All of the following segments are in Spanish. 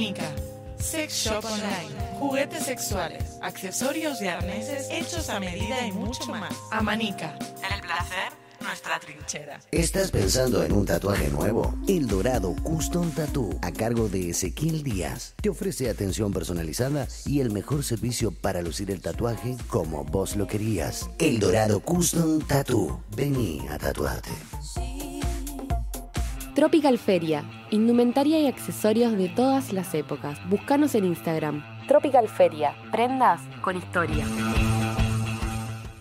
Amanica. Sex Shop Online. Juguetes sexuales, accesorios y arneses hechos a medida y mucho más. Amanica. El placer, nuestra trinchera. ¿Estás pensando en un tatuaje nuevo? El Dorado Custom Tattoo, a cargo de Ezequiel Díaz, te ofrece atención personalizada y el mejor servicio para lucir el tatuaje como vos lo querías. El Dorado Custom Tattoo. Vení a tatuarte. Tropical Feria, indumentaria y accesorios de todas las épocas. Búscanos en Instagram. Tropical Feria, prendas con historia.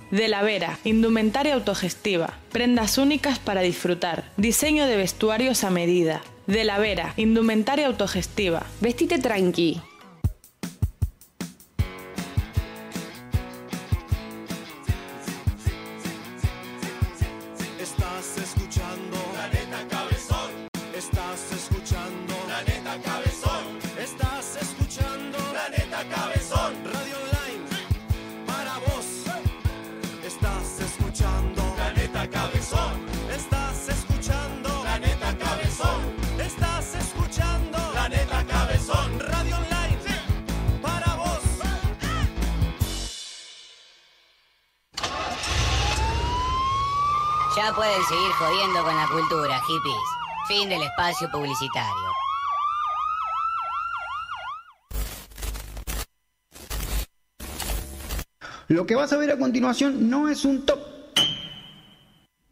De la Vera, indumentaria autogestiva, prendas únicas para disfrutar, diseño de vestuarios a medida. De la Vera, indumentaria autogestiva. Vestite tranqui. Pueden seguir jodiendo con la cultura, hippies. Fin del espacio publicitario. Lo que vas a ver a continuación no es un top,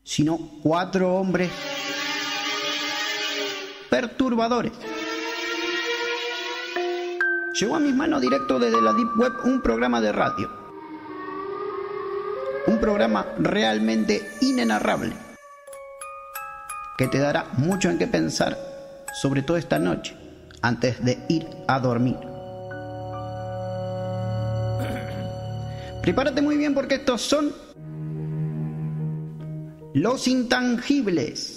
sino cuatro hombres perturbadores. Llegó a mis manos directo desde la Deep Web un programa de radio. Un programa realmente inenarrable que te dará mucho en qué pensar, sobre todo esta noche, antes de ir a dormir. Prepárate muy bien porque estos son los intangibles.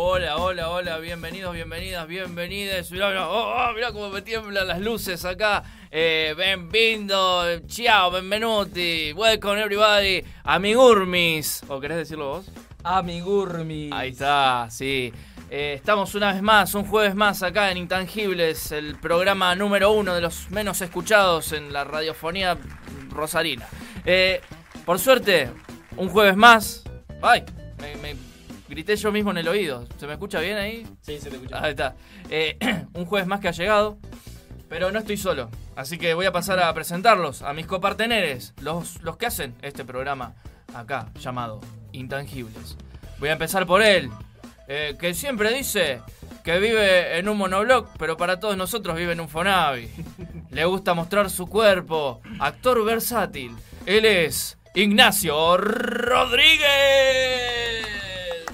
Hola, hola, hola, bienvenidos, bienvenidas, bienvenidas. Mirá, mirá, oh, oh, mirá cómo me tiemblan las luces acá. Eh, benvindo, ciao, benvenuti, welcome everybody, amigurmis. ¿O querés decirlo vos? Amigurmis. Ahí está, sí. Eh, estamos una vez más, un jueves más acá en Intangibles, el programa número uno de los menos escuchados en la radiofonía rosarina. Eh, por suerte, un jueves más. Ay, me, me grité yo mismo en el oído. ¿Se me escucha bien ahí? Sí, se te escucha. Ahí está. Eh, un jueves más que ha llegado, pero no estoy solo. Así que voy a pasar a presentarlos, a mis coparteneres, los, los que hacen este programa acá, llamado Intangibles. Voy a empezar por él, eh, que siempre dice que vive en un monobloc, pero para todos nosotros vive en un Fonavi. Le gusta mostrar su cuerpo, actor versátil. Él es Ignacio Rodríguez.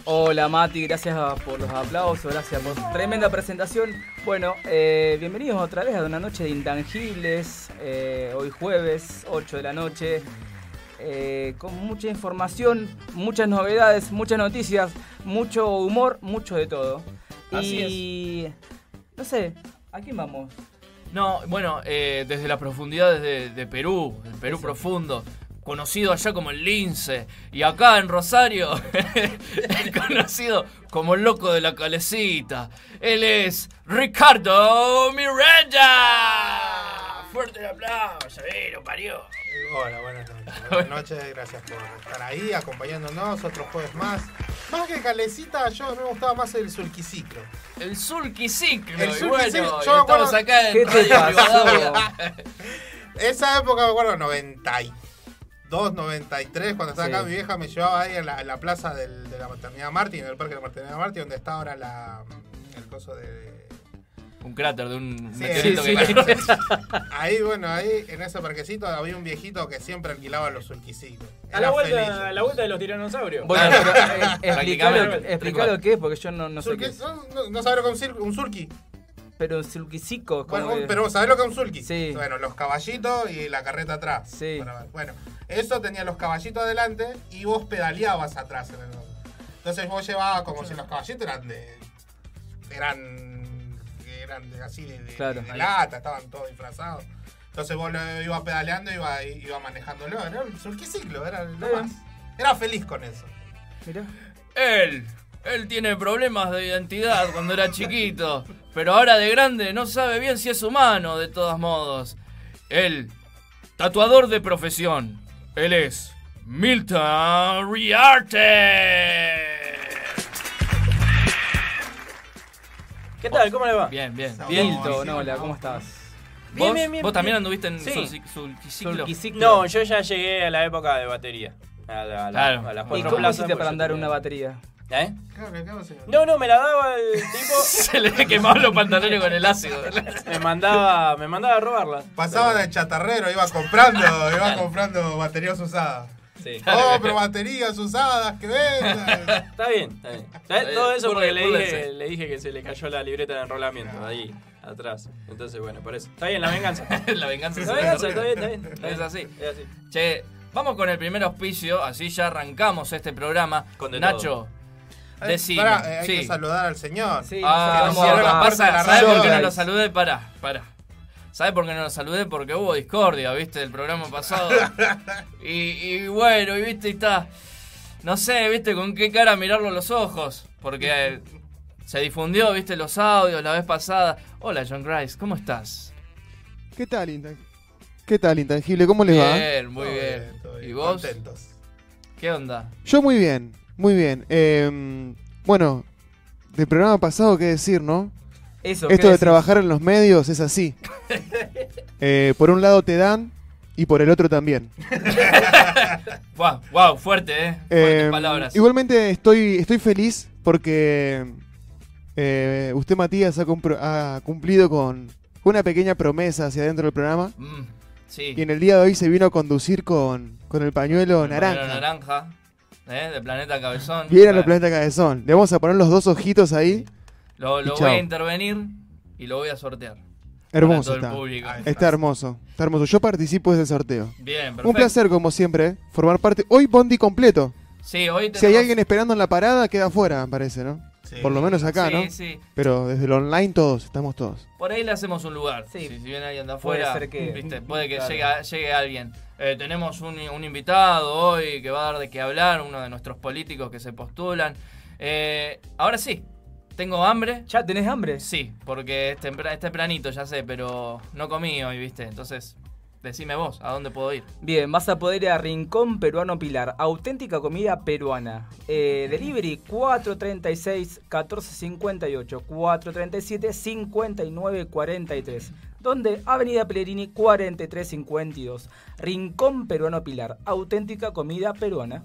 Hola Mati, gracias por los aplausos, gracias por tremenda presentación. Bueno, eh, bienvenidos otra vez a una noche de intangibles, eh, hoy jueves, 8 de la noche, eh, con mucha información, muchas novedades, muchas noticias, mucho humor, mucho de todo. Así y no sé, ¿a quién vamos? No, bueno, eh, desde las profundidades de, de Perú, el Perú profundo, conocido allá como el Lince, y acá en Rosario, conocido como el loco de la calecita. Él es Ricardo Miranda. Fuerte el aplauso, eh, lo parió. Hola, buenas noches. Buenas noches, gracias por estar ahí acompañándonos otro jueves más. Más que calecita, yo me gustaba más el sulquiciclo. El Sulquiciclo. El y Sulquiciclo, bueno, yo me y estamos acuerdo- acá en ¿Qué te. Esa época me acuerdo, 92, 93, cuando estaba Sí. acá mi vieja me llevaba ahí en la, en la plaza del- de la maternidad Martín, en el parque de la maternidad Martín, donde está ahora la, el coso de... Un cráter de un Sí, meteorito sí, que. Ahí, bueno, ahí en ese parquecito había un viejito que siempre alquilaba los sulquiciclos. A la vuelta, feliz. a la vuelta de los tiranosaurios. Bueno, pero, eh, explica, lo, que es, porque yo no, no sé qué es. no, no, no sabes lo que es un, sulqui. Pero un sulquicico, como Bueno, que- pero ¿sabés lo que es un sulky? Sí. Bueno, los caballitos y la carreta atrás. Sí. Para. Bueno, eso tenía los caballitos adelante y vos pedaleabas atrás. En el... Entonces vos llevabas como si los caballitos eran de. eran. eran de, así de, de- Claro. de lata, estaban todos disfrazados. Entonces vos lo iba pedaleando y iba, iba manejándolo. Era un surquiciclo, era lo más. Era feliz con eso. Mirá. Él, él tiene problemas de identidad cuando era chiquito, pero ahora de grande no sabe bien si es humano, de todos modos. Él, tatuador de profesión, él es Milton Riarte. ¿Qué tal? ¿Cómo le va? Bien, bien. Bien. Milton, hola, ¿cómo estás? Bien, ¿Vos, bien, bien, vos también anduviste en Sí. sul- sulquiciclo? No, yo ya llegué a la época de batería. A, la, a, la- Claro. a las ¿Y cuatro cómo plazas, hiciste pues para andar una batería? ¿Eh? Claro, ¿qué va a hacer? No, no, me la daba el tipo. Se le quemaban los pantalones con el ácido. Me mandaba, me mandaba a robarla. Pasaba de chatarrero, iba comprando, iba comprando baterías usadas. Sí. Oh, pero baterías usadas, que vendan. Está bien, está bien. Todo eso porque le dije, le dije que se le cayó la libreta de enrolamiento ahí atrás. Entonces, bueno, por eso. Está bien, la venganza. La venganza La venganza, está bien, está bien. está Es así. Es así. Che, vamos con el primer auspicio, así ya arrancamos este programa. Con de Nacho, decime. pará, eh, hay sí. que saludar al señor. Sí, Ah, vamos pasa, la ¿sabes radio por qué no lo saludé? Pará, pará. ¿Sabes por qué no lo saludé? Porque hubo discordia, ¿viste? El programa pasado. y, y bueno, y viste, y está. No sé, ¿viste? Con qué cara mirarlo a los ojos. Porque eh, se difundió, ¿viste? Los audios la vez pasada. Hola, John Grice, ¿cómo estás? ¿Qué tal, Intan- ¿Qué tal, Intangible? ¿Cómo les va? Bien, muy bien. ¿Y vos? Contentos. ¿Qué onda? Yo muy bien, muy bien. Eh, bueno, del programa pasado, ¿qué decir, no? Eso, Esto ¿qué de decís? trabajar en los medios es así. Eh, por un lado te dan y por el otro también. Wow, wow, fuerte, ¿eh? Fuertes Eh, palabras. igualmente estoy, estoy feliz porque eh, usted, Matías, ha, ha cumplido con una pequeña promesa hacia adentro del programa. Mm, sí. Y en el día de hoy se vino a conducir con, con el pañuelo El naranja. pañuelo naranja, ¿eh? De Planeta Cabezón. A Ah, los planeta cabezón. Le vamos a poner los dos ojitos ahí. Lo, lo voy chao. a intervenir y lo voy a sortear. Hermoso está. el público. Está hermoso. Está hermoso. Yo participo de ese sorteo. Bien, perfecto. Un placer, como siempre, ¿eh? formar parte. Hoy Bondi completo. Sí, hoy Si hay tenemos- alguien esperando en la parada, queda afuera, me parece, ¿no? Sí. Por lo menos acá, Sí, ¿no? sí. Pero desde el online todos, estamos todos. Por ahí le hacemos un lugar. Sí. Si, si viene alguien de Puede afuera, ser que- ¿viste? puede que Claro. llegue, alguien. Eh, tenemos un, un invitado hoy que va a dar de qué hablar, uno de nuestros políticos que se postulan. Eh, ahora sí, tengo hambre. ¿Ya tenés hambre? Sí, porque es, tempra- es tempranito, ya sé, pero no comí hoy, ¿viste? Entonces, decime vos, ¿a dónde puedo ir? Bien, vas a poder ir a Rincón Peruano Pilar, auténtica comida peruana. Eh, delivery 436-1458, 437-5943. Donde Avenida Pellegrini 4352. Rincón Peruano Pilar, auténtica comida peruana.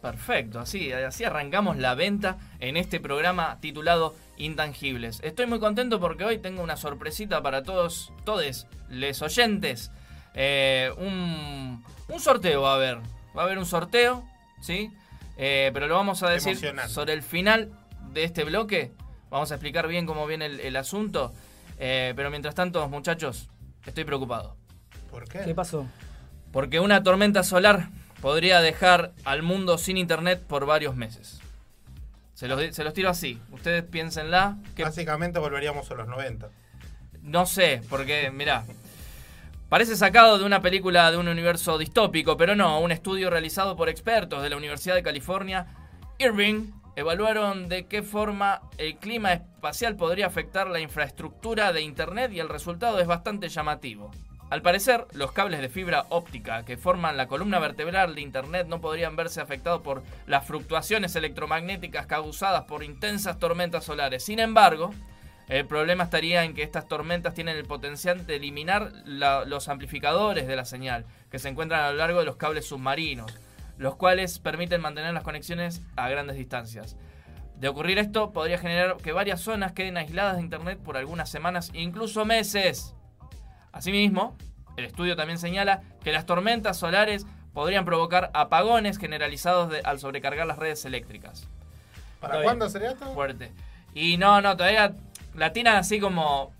Perfecto, así, así arrancamos la venta en este programa titulado Intangibles. Estoy muy contento porque hoy tengo una sorpresita para todos, todes, les oyentes. Eh, un, un sorteo va a haber, va a haber un sorteo, ¿sí? Eh, pero lo vamos a decir sobre el final de este bloque. Vamos a explicar bien cómo viene el, el asunto. Eh, pero mientras tanto, muchachos, estoy preocupado. ¿Por qué? ¿Qué pasó? Porque una tormenta solar podría dejar al mundo sin internet por varios meses. Se los, se los tiro así. Ustedes piénsenla. Que Básicamente volveríamos a los 90. no sé, porque, mirá. Parece sacado de una película de un universo distópico, pero no. Un estudio realizado por expertos de la Universidad de California, Irving, evaluaron de qué forma el clima espacial podría afectar la infraestructura de Internet y el resultado es bastante llamativo. Al parecer, los cables de fibra óptica que forman la columna vertebral de Internet no podrían verse afectados por las fluctuaciones electromagnéticas causadas por intensas tormentas solares. Sin embargo, el problema estaría en que estas tormentas tienen el potencial de eliminar la- los amplificadores de la señal que se encuentran a lo largo de los cables submarinos, los cuales permiten mantener las conexiones a grandes distancias. De ocurrir esto, podría generar que varias zonas queden aisladas de Internet por algunas semanas, incluso meses. Asimismo, el estudio también señala que las tormentas solares podrían provocar apagones generalizados de- al sobrecargar las redes eléctricas. ¿Para cuándo sería esto? Fuerte. Y no, no, todavía la tiran así como.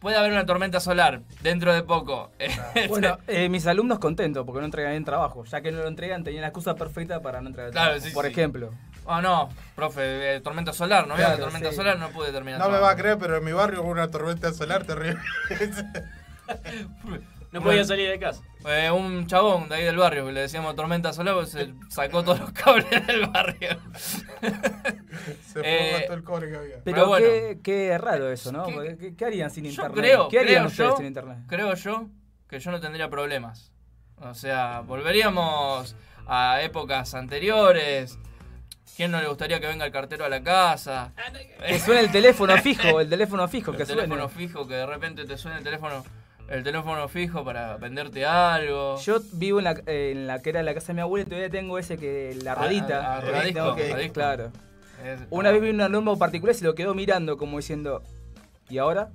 Puede haber una tormenta solar dentro de poco. Bueno, eh, mis alumnos contentos porque no entregan bien trabajo. Ya que no lo entregan, tenían la excusa perfecta para no entregar Claro, trabajo. sí, Por sí. ejemplo. Oh, no, profe, eh, tormenta solar, ¿no? Claro, Había tormenta sí. solar, no pude terminar. No me va a creer, pero en mi barrio hubo una tormenta solar terrible. No podía salir de casa. Eh, un chabón de ahí del barrio que le decíamos tormenta solar, pues se sacó todos los cables del barrio. Se Eh, fue todo el cobre que había. Pero Pero bueno. qué, qué raro eso, ¿no? ¿Qué, qué harían sin Yo internet? creo, ¿Qué harían creo ustedes yo, sin internet? creo yo que yo no tendría problemas. O sea, volveríamos a épocas anteriores. ¿Quién no le gustaría que venga el cartero a la casa? Que suene el teléfono fijo, el teléfono fijo, que el teléfono suene. fijo, que de repente te suene el teléfono, el teléfono fijo para venderte algo. Yo vivo en la, eh, en la que era la casa de mi abuela y todavía tengo ese que la ruedita. a- a ruedisco, tengo que- ruedisco. Claro. Es- Una vez vi un alumno particular y se lo quedó mirando como diciendo, ¿y ahora?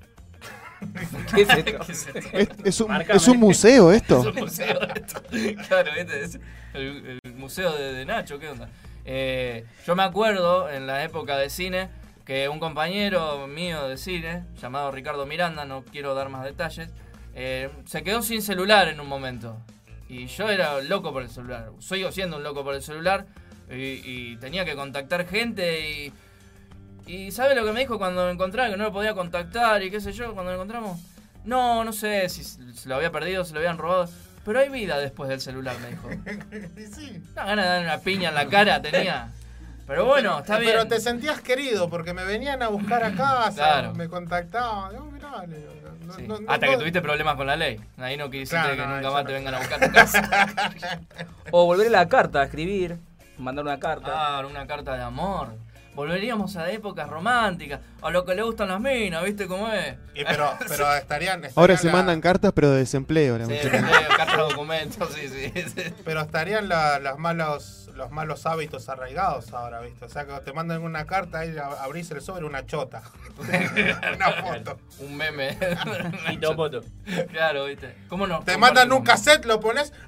¿Qué es esto? ¿Qué es esto? Es, es un, es un museo esto. Es un museo esto. Claro, este es el, el museo de, de Nacho, ¿qué onda? Eh, yo me acuerdo en la época de cine que un compañero mío de cine, llamado Ricardo Miranda, no quiero dar más detalles, eh, se quedó sin celular en un momento. Y yo era loco por el celular. Sigo siendo un loco por el celular. Y, y tenía que contactar gente y... ¿Y sabe lo que me dijo cuando me encontraba? Que no lo podía contactar y qué sé yo, cuando lo encontramos. No, no sé si se lo había perdido, se lo habían robado. Pero hay vida después del celular, me dijo. Sí. Una gana de darle una piña en la cara tenía. Pero bueno, está bien. Pero te sentías querido porque me venían a buscar a casa, Claro. me contactaban. Yo, mirá, le digo, no- Sí. no- no- Hasta que tuviste problemas con la ley. Ahí no quisiste Claro, que no, nunca más no. te vengan a buscar a tu casa. O volver a la carta, escribir, mandar una carta. Ah, una carta de amor. Volveríamos a épocas románticas, a lo que le gustan las minas, ¿viste cómo es? Y pero, pero estarían, Ahora estarían se la- mandan cartas, pero de desempleo. la Sí, muchacha. leo, carta de documentos, sí, sí, sí. Pero estarían la- las malos, los malos hábitos arraigados ahora, ¿viste? O sea, que te mandan una carta y abrís el sobre una chota. una foto. Un meme. Y topoto. Claro, ¿viste? ¿Cómo no? Te mandan un cassette, lo pones.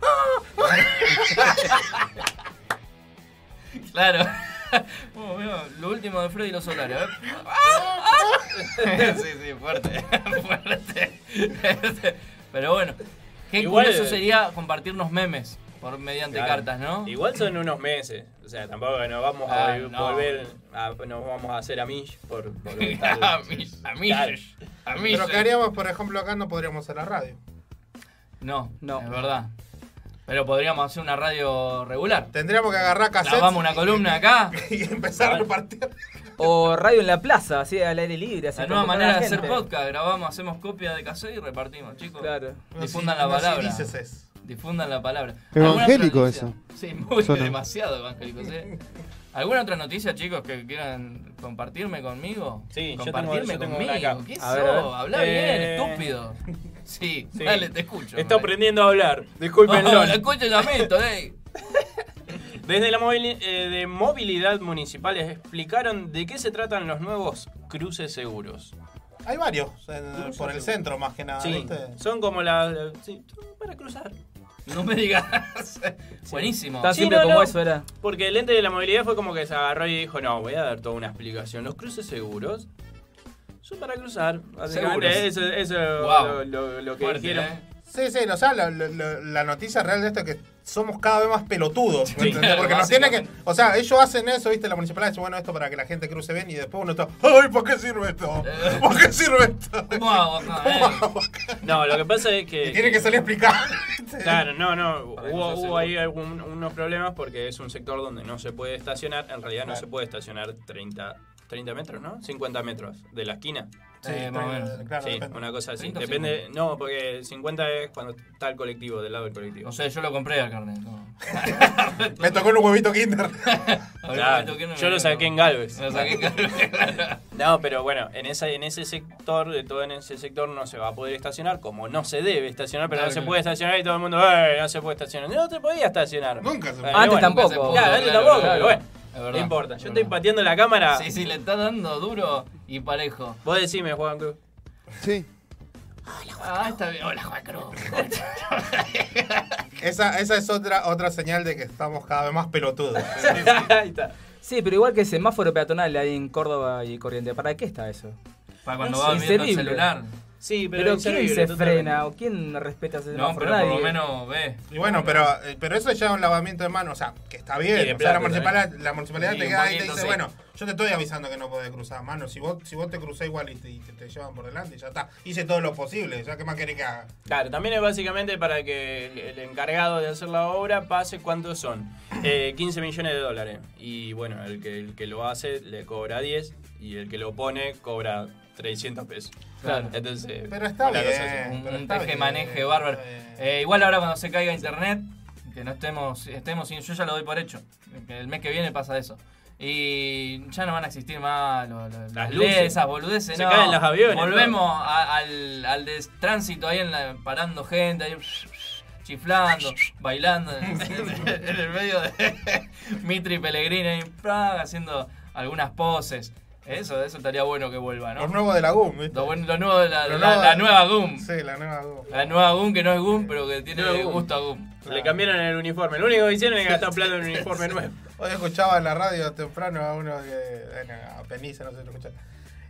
Claro. Oh, mira, lo último de Freddy y los Solares. ver. sí, sí, fuerte. fuerte. Pero bueno, qué Igual- curioso sería compartirnos memes por mediante Claro. cartas, ¿no? Igual son unos meses. O sea, tampoco nos vamos Ah, a no. volver, a, nos vamos a hacer amish por, por A mí, a Claro. a. Pero ¿qué haríamos, por ejemplo, acá no podríamos hacer la radio? No, No. es verdad. Pero podríamos hacer una radio regular. Tendríamos que agarrar cassettes Clavamos una columna acá. y empezar a repartir. O radio en la plaza, así al aire libre. Así La nueva a manera la de hacer podcast. Grabamos, hacemos copia de cassette y repartimos, chicos. Claro. Difundan No, la palabra. dices eso. Difundan la palabra. Evangélico ¿Alguna otra noticia? Sí, muy Suena. demasiado evangélico, ¿sí? ¿Alguna otra noticia, chicos, que quieran compartirme conmigo? Sí, yo tengo- compartirme yo tengo conmigo. ¿Qué ver. sos? Habla Eh, bien, estúpido. Sí, Sí. dale, te escucho. Está aprendiendo a hablar. Discúlpenlo. Oh, escuchen mí, eh. Desde la movili- eh, de movilidad municipal explicaron de qué se tratan los nuevos cruces seguros. Hay varios en- por el centro, más que nada. Sí, ¿viste? son como la... Sí, para cruzar. No me digas. Buenísimo. Tan Sí, simple no, como no. eso era. Porque el ente de la movilidad fue como que se agarró y dijo, no, voy a dar toda una explicación. Los cruces seguros son para cruzar. Básicamente Seguros. eso, eso Wow. lo, lo- lo que Fuerte, dijeron. ¿eh? Sí, sí, o sea, la, la- la- la noticia real de esto es que somos cada vez más pelotudos. ¿me Sí, entendés? Porque nos básicamente. tiene que. O sea, ellos hacen eso, ¿viste? La municipalidad dice, bueno, esto para que la gente cruce bien y después uno está. ¡Ay, ¿para qué sirve esto? ¿Para qué sirve esto? ¿Cómo hago acá, ¿Cómo eh? hago acá? No, lo que pasa es que... Y tiene que salir a explicar. Claro, no, no. Hubo, ahí algún- unos problemas porque es un sector donde no se puede estacionar. En realidad no Claro. se puede estacionar 30, 30 metros, ¿no? 50 metros de la esquina. Sí, más o menos. claro, sí, depende. una cosa así. 30 o Depende. No, porque 50 es cuando está el colectivo, del lado del colectivo. No sé, yo lo compré al carnet. No. Me tocó un huevito Kinder. Claro, yo lo saqué en Galvez. Lo saqué en Galvez. No, pero bueno, en esa, en ese sector, de todo en ese sector no se va a poder estacionar, como no se debe estacionar, pero Claro, no se claro. puede estacionar y todo el mundo, "Eh, no se puede estacionar. No te podía estacionar. Nunca se Eh, Antes bueno, tampoco. se Claro, antes claro, tampoco, claro. pero bueno. No importa, yo estoy pateando la cámara. Sí, sí, le está dando duro y parejo. Vos decime, Juan Cruz. Sí. Ah, está bien. Hola, Juan Cruz. Esa, esa es otra, otra señal de que estamos cada vez más pelotudos. Ahí está. Sí, pero igual que semáforo peatonal ahí en Córdoba y Corriente. ¿Para qué está eso? Para cuando Es va viendo el celular. Sí, pero ¿quién se frena o quién respeta ese No, pero por lo menos ve. Y bueno, pero, eh, pero eso ya es un lavamiento de manos, o sea, que está bien. O sea, la municipalidad, la municipalidad Sí, te queda ahí y te dice, sí. bueno, yo te estoy avisando que no podés cruzar, mano. Si vos, si vos te cruzás igual y te, y te- te llevan por delante, ya está. Hice todo lo posible, ya qué más querés que haga. Claro, también es básicamente para que el, el encargado de hacer la obra pase cuántos son. Eh, 15 millones de dólares. Y bueno, el que, el que lo hace le cobra 10 y el que lo pone cobra 300 pesos. Claro. Entonces, Pero está cosa bien. Un, pero un está teje-maneje bien, bárbaro. Eh, igual ahora cuando se caiga internet, que no estemos, estemos sin, yo ya lo doy por hecho. Que el mes que viene pasa eso. Y ya no van a existir más lo- lo- las luces. Esas boludeces. Se no. caen los aviones, Volvemos a- al, al de tránsito ahí en la, parando gente, ahí, chiflando, bailando en, en el medio de Mitri Pellegrini ahí, haciendo algunas poses. Eso, eso estaría bueno que vuelva, ¿no? Los nuevos de la GUM, ¿viste? Lo, bueno- lo nuevo de la, Los la- nuevos la de- nueva GUM. Sí, la nueva GUM. La nueva GUM que no es GUM, pero que tiene Nueva GUM. gusto a GUM. Le cambiaron el uniforme. Lo único que hicieron es gastar plata en un uniforme nuevo. Hoy escuchaba en la radio temprano a uno bueno, a Penice, no sé si lo escuchaste.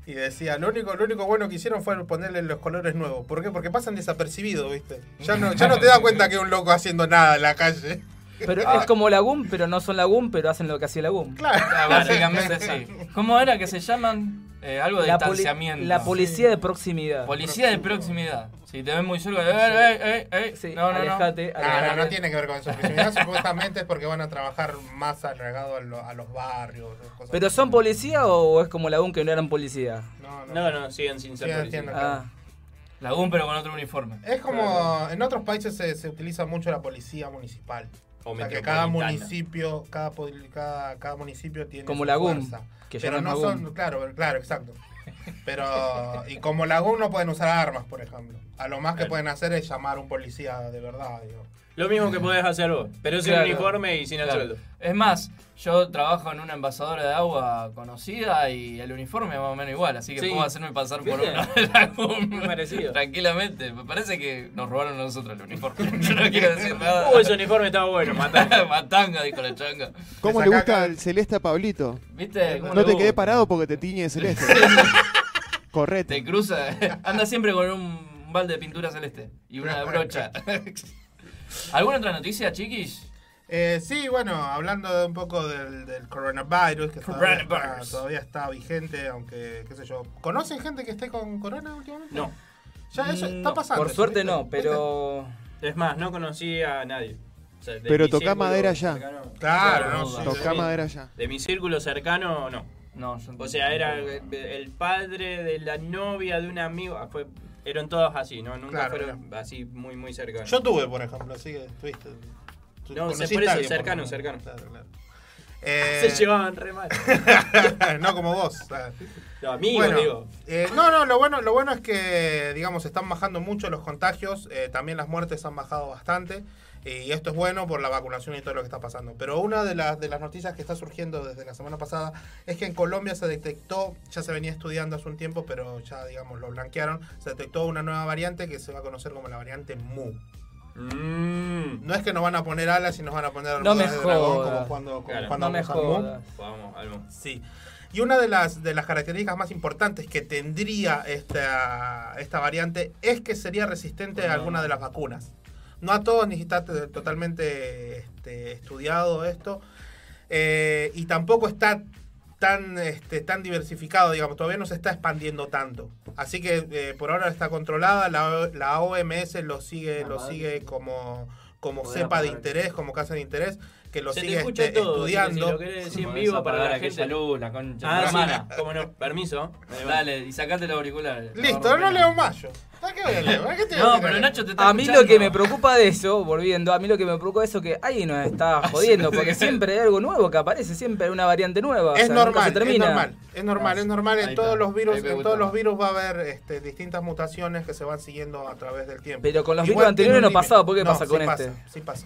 Y decía, lo único, lo único bueno que hicieron fue ponerle los colores nuevos. ¿Por qué? Porque pasan desapercibidos, ¿viste? Ya no, ya no te das cuenta que es un loco haciendo nada en la calle. Pero Ah. es como la GUM, pero no son la GUM, pero hacen lo que hacía la GUM. Claro. Ah, básicamente sí. ¿Cómo era que se llaman? Eh, algo de La, poli- distanciamiento. la policía de proximidad. Policía de proximidad. Si te ven muy cerca, eh, eh, eh, eh. Sí, no, no, no. alejate, No, no, alejate. no tiene que ver con eso. Proximidad supuestamente es porque van a trabajar más alargado a, lo- a los barrios. cosas ¿Pero son policía o es como la GUM que no eran policía? No, no. No, no, siguen sin ser Sí, policía. entiendo. Ah, La GUM, pero con otro uniforme. Es como en otros países se, se utiliza mucho la policía municipal. O O sea que cada municipio, cada, poli- cada, cada municipio tiene Como su fuerza. que pero no es son, claro, claro, exacto. Pero y como la GUM no pueden usar armas, por ejemplo. A lo más que Claro. pueden hacer es llamar a un policía de verdad, digo. Lo mismo que podés hacer vos, pero sin Claro. uniforme y sin el Claro. sueldo. Es más, yo trabajo en una envasadora de agua conocida y el uniforme es más o menos igual, así que Sí. puedo hacerme pasar por ¿Viste? una de parecido. tranquilamente. Me parece que nos robaron a nosotros el uniforme. Yo no quiero decir nada. Uh, ese uniforme estaba bueno, matá. Matanga, dijo la changa. ¿Cómo le gusta el celeste a Pablito? ¿Viste? ¿Cómo No te quedé parado porque te tiñe de celeste. Correte. Te cruza. Anda siempre con un balde de pintura celeste y una brocha. ¿Alguna otra noticia, chiquis? Eh, sí, bueno, hablando de un poco del, del coronavirus, que todavía está, Coronavirus. todavía está vigente, aunque, qué sé yo. ¿Conocen gente que esté con corona últimamente? No. Ya, eso Mm, está pasando. Por suerte no, pero... Es más, no conocí a nadie. O sea, de Pero círculo madera ya. Claro, no, no, sí, Toca sí. madera ya. De mi círculo cercano, no. No, yo O sea, era el, el padre de la novia de un amigo. ah, Fue, eran todos así, ¿no? Nunca Claro, fueron así muy, muy cercanos. Yo tuve, por ejemplo, así que tuviste. tú No, conociste por eso, cercano, por cercano. Claro, claro. Se Eh, llevaban re mal. no como vos. No, amigos, Bueno, digo. eh, no, no, lo bueno, lo bueno es que, digamos, están bajando mucho los contagios, eh, también las muertes han bajado bastante, y esto es bueno por la vacunación y todo lo que está pasando. Pero una de las, de las noticias que está surgiendo desde la semana pasada es que en Colombia se detectó, ya se venía estudiando hace un tiempo, pero ya, digamos, lo blanquearon, se detectó una nueva variante que se va a conocer como la variante MU. Mm. No es que nos van a poner alas y nos van a poner No de dragón como cuando, como Claro. cuando No me Mu. Vamos. Sí. Y una de las, de las características más importantes que tendría esta, esta variante es que sería resistente a alguna de las vacunas. No a todos, ni está t- totalmente este, estudiado esto. Eh, y tampoco está tan, este, tan diversificado, digamos, todavía no se está expandiendo tanto. Así que eh, por ahora está controlada, la, la OMS lo sigue, lo sigue como, como cepa de interés, como casa de interés, que lo Se te sigue escucha este, todo, estudiando. Si lo querés decir en vivo para la aquella gente. luz, la concha Ah, hermana. cómo no. Permiso. Dale, y sacate los auriculares. Listo, no leo más yo. ¿Para qué voy a leer? ¿Para qué te voy a No, pero Nacho te está A mí lo que me preocupa de eso, volviendo, a mí lo que me preocupa de eso que alguien nos está jodiendo, porque siempre hay algo nuevo que aparece, siempre hay una variante nueva. o Es sea, normal, se es normal, es normal, es normal. Ahí En todos los virus, Ahí en todos los virus va a haber este, distintas mutaciones que se van siguiendo a través del tiempo. Pero con los Igual virus anteriores no pasaba, ¿por qué No, pasa con este? Pasa. Sí Pasa,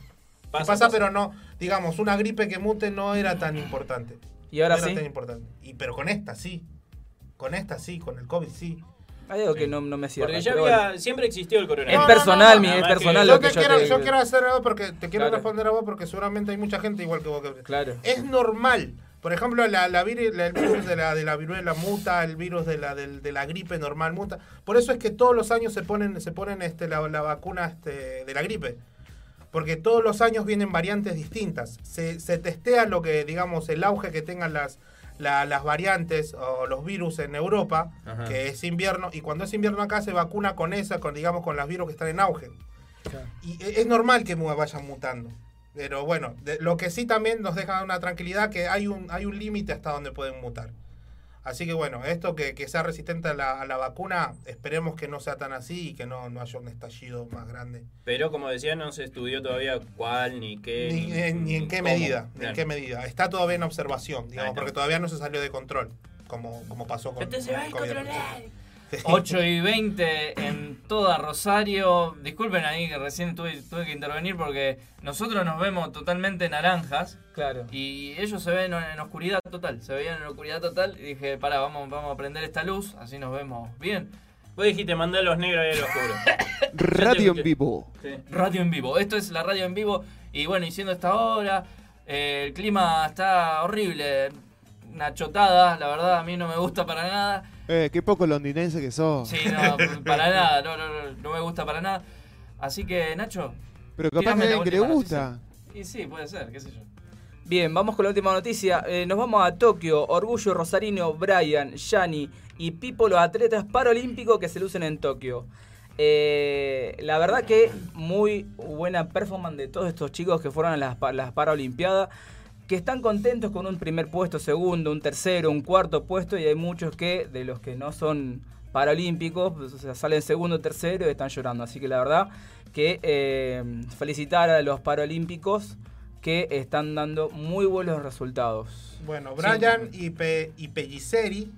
pasa, pasa. pero no, digamos, una gripe que mute no era tan importante. Y ahora no era sí. tan importante. Y, pero con esta sí. Con esta sí, con el COVID sí. Hay algo que no, no me cierra. Porque ya había, bueno. siempre existió el Es coronavirus. No, personal, no, mi, no, es personal que- lo Yo, que te yo quiero, te yo quiero hacer algo porque te quiero Claro. responder a vos porque seguramente hay mucha gente igual que vos que Claro. Es normal Por ejemplo, la, la vir- la- el virus de la, de la viruela muta, el virus de la, del- de la gripe normal muta. Por eso es que todos los años se ponen, se ponen este, la, la vacuna este, de la gripe. Porque todos los años vienen variantes distintas. Se, se testea lo que, digamos, el auge que tengan las, la- las variantes o los virus en Europa, Ajá. que es invierno, y cuando es invierno acá se vacuna con esa, con digamos, con los virus que están en auge. Y e- es normal que vayan mutando. Pero bueno, de- lo que sí también nos deja una tranquilidad que hay un, hay un límite hasta donde pueden mutar. Así que bueno, esto que, que sea resistente a la, a la vacuna, esperemos que no sea tan así y que no, no haya un estallido más grande. Pero como decía, no se estudió todavía cuál ni qué. Ni, en- ni en qué cómo. medida, ni en qué medida. Está todavía en observación, digamos, porque todavía no se salió de control, como, como pasó con, Entonces, con ¡ay, el COVID. controlar! 8 y 20 en toda Rosario. Disculpen ahí que recién tuve, tuve que intervenir porque nosotros nos vemos totalmente naranjas. Claro. Y ellos se ven en oscuridad total. Se veían en oscuridad total. Y dije, pará, vamos, vamos a prender esta luz. Así nos vemos bien. Vos dijiste, mandá los negros ahí al oscuro. Radio en vivo. Radio en vivo. Esto es la radio en vivo. Y bueno, y siendo esta hora, eh, el clima está horrible. Una chotada, la verdad, a mí no me gusta para nada. Eh, qué poco londinense que sos. Sí, no, para nada, no, no, no, no me gusta para nada. Así que, Nacho. Pero capaz que alguien que le gusta. noticia. Y sí, puede ser, qué sé yo. Bien, vamos con la última noticia. Eh, nos vamos a Tokio. Orgullo Rosarino, Brian, Yani y Pipo, los atletas paralímpicos que se lucen en Tokio. Eh, la verdad que muy buena performance de todos estos chicos que fueron a las, las Paralimpiadas, que están contentos con un primer puesto, segundo, un tercero, un cuarto puesto, y hay muchos que, de los que no son paralímpicos, pues, o sea, salen segundo, tercero y están llorando. Así que la verdad que eh, felicitar a los paralímpicos que están dando muy buenos resultados. Bueno, Brian y, Pe- y Pelliceri,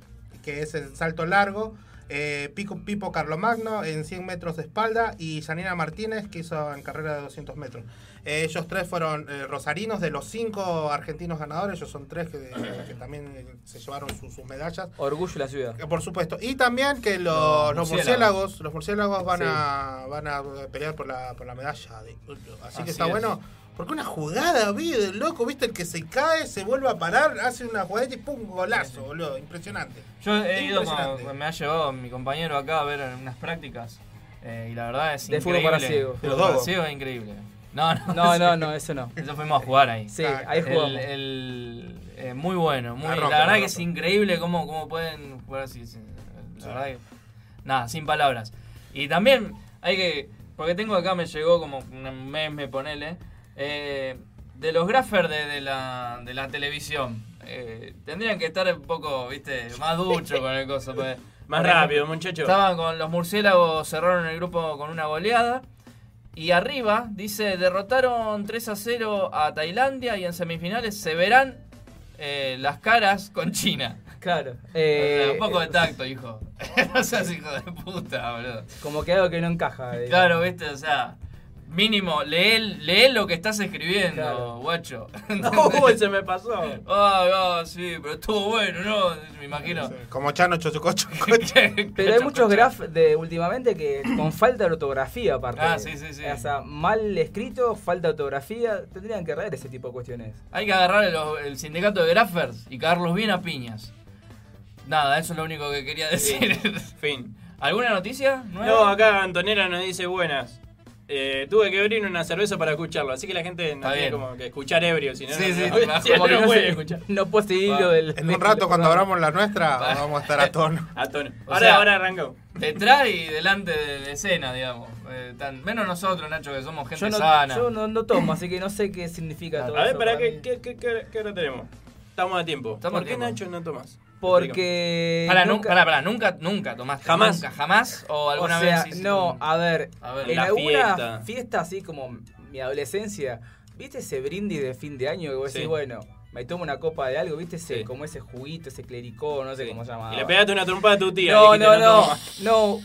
que es el salto largo, eh, Pico, Pipo Carlomagno en 100 metros de espalda y Janina Martínez, que hizo en carrera de 200 metros. Eh, ellos tres fueron eh, rosarinos de los cinco argentinos ganadores, ellos son tres que, que también eh, se llevaron su- sus medallas. Orgullo de la ciudad. Eh, Por supuesto. Y también que los, Los los murciélagos. los murciélagos van Sí. a van a pelear por la, por la medalla de. Así, Así que está es. bueno. Porque una jugada, vi, del loco, viste, el que se cae, se vuelve a parar, hace una jugada y pum, golazo, boludo. Impresionante. Yo he ido con, me ha llevado mi compañero acá a ver unas prácticas. eh, y la verdad es De fútbol increíble. para ciegos. Fútbol Los para ciegos es increíble. No, no, No, no, no, eso no. Eso fuimos a jugar ahí. Sí, ahí jugamos. el- eh, muy bueno. Muy, La la, verdad que es increíble cómo, cómo pueden jugar así. sí. La verdad que. Nada, sin palabras. Y también hay que. Porque tengo acá, me llegó como un meme, ponele. eh, de los graffers de, de la, de la televisión. Eh, tendrían que estar un poco, viste, más ducho con el coso. pues. Más rápido, muchacho. Estaban con los murciélagos, cerraron el grupo con una goleada. Y arriba dice, derrotaron 3 a 0 a Tailandia y en semifinales se verán eh, las caras con China. Claro. O sea, Eh, un poco de tacto, hijo. no seas hijo de puta, boludo. Como que algo que no encaja. digamos. Claro, viste, o sea, mínimo, lee, lee lo que estás escribiendo, Claro. guacho. Uy, se me pasó. Ah, ah, sí, pero estuvo bueno, ¿no? Me imagino. Como Chano Chococho. Pero hay muchos graf de últimamente que con falta de ortografía aparte. Ah, sí, sí, sí. O sea, mal escrito, falta de ortografía. Tendrían que reír ese tipo de cuestiones. Hay que agarrar el, el sindicato de graffers y cagarlos bien a piñas. Nada, eso es lo único que quería decir. Fin. ¿Alguna noticia? nueva? No, acá Antonella nos dice buenas. Eh, tuve que abrir una cerveza para escucharlo, así que la gente no tiene como que escuchar ebrio, si no, Sí, no, sí, no, como si que no, no puede escuchar. No puedo seguir Va. lo del. En un rato, cuando abramos la nuestra, vamos a estar a tono. A tono. O Ahora, sea, ahora arrancó. Detrás y delante de la escena, digamos. Eh, tan- menos nosotros, Nacho, que somos gente Yo no, sana. yo no, no tomo, así que no sé qué significa todo A ver, eso ¿para para qué, qué, qué- qué hora tenemos? Estamos a tiempo. Estamos ¿Por a qué tiempo. Nacho no tomas? Porque. Pará, nunca- pará, nunca, nunca tomaste. Jamás. Nunca, jamás. O O alguna sea, vez. no, un- a ver, A ver, en alguna fiesta. fiesta. así como mi adolescencia, ¿viste ese brindis de fin de año que vos Sí. decís, bueno, me tomo una copa de algo, ¿viste ese, Sí. como ese juguito, ese clericó, no sé Sí. cómo se llama? Y le pegaste una trompada a tu tía. No, no, no, no.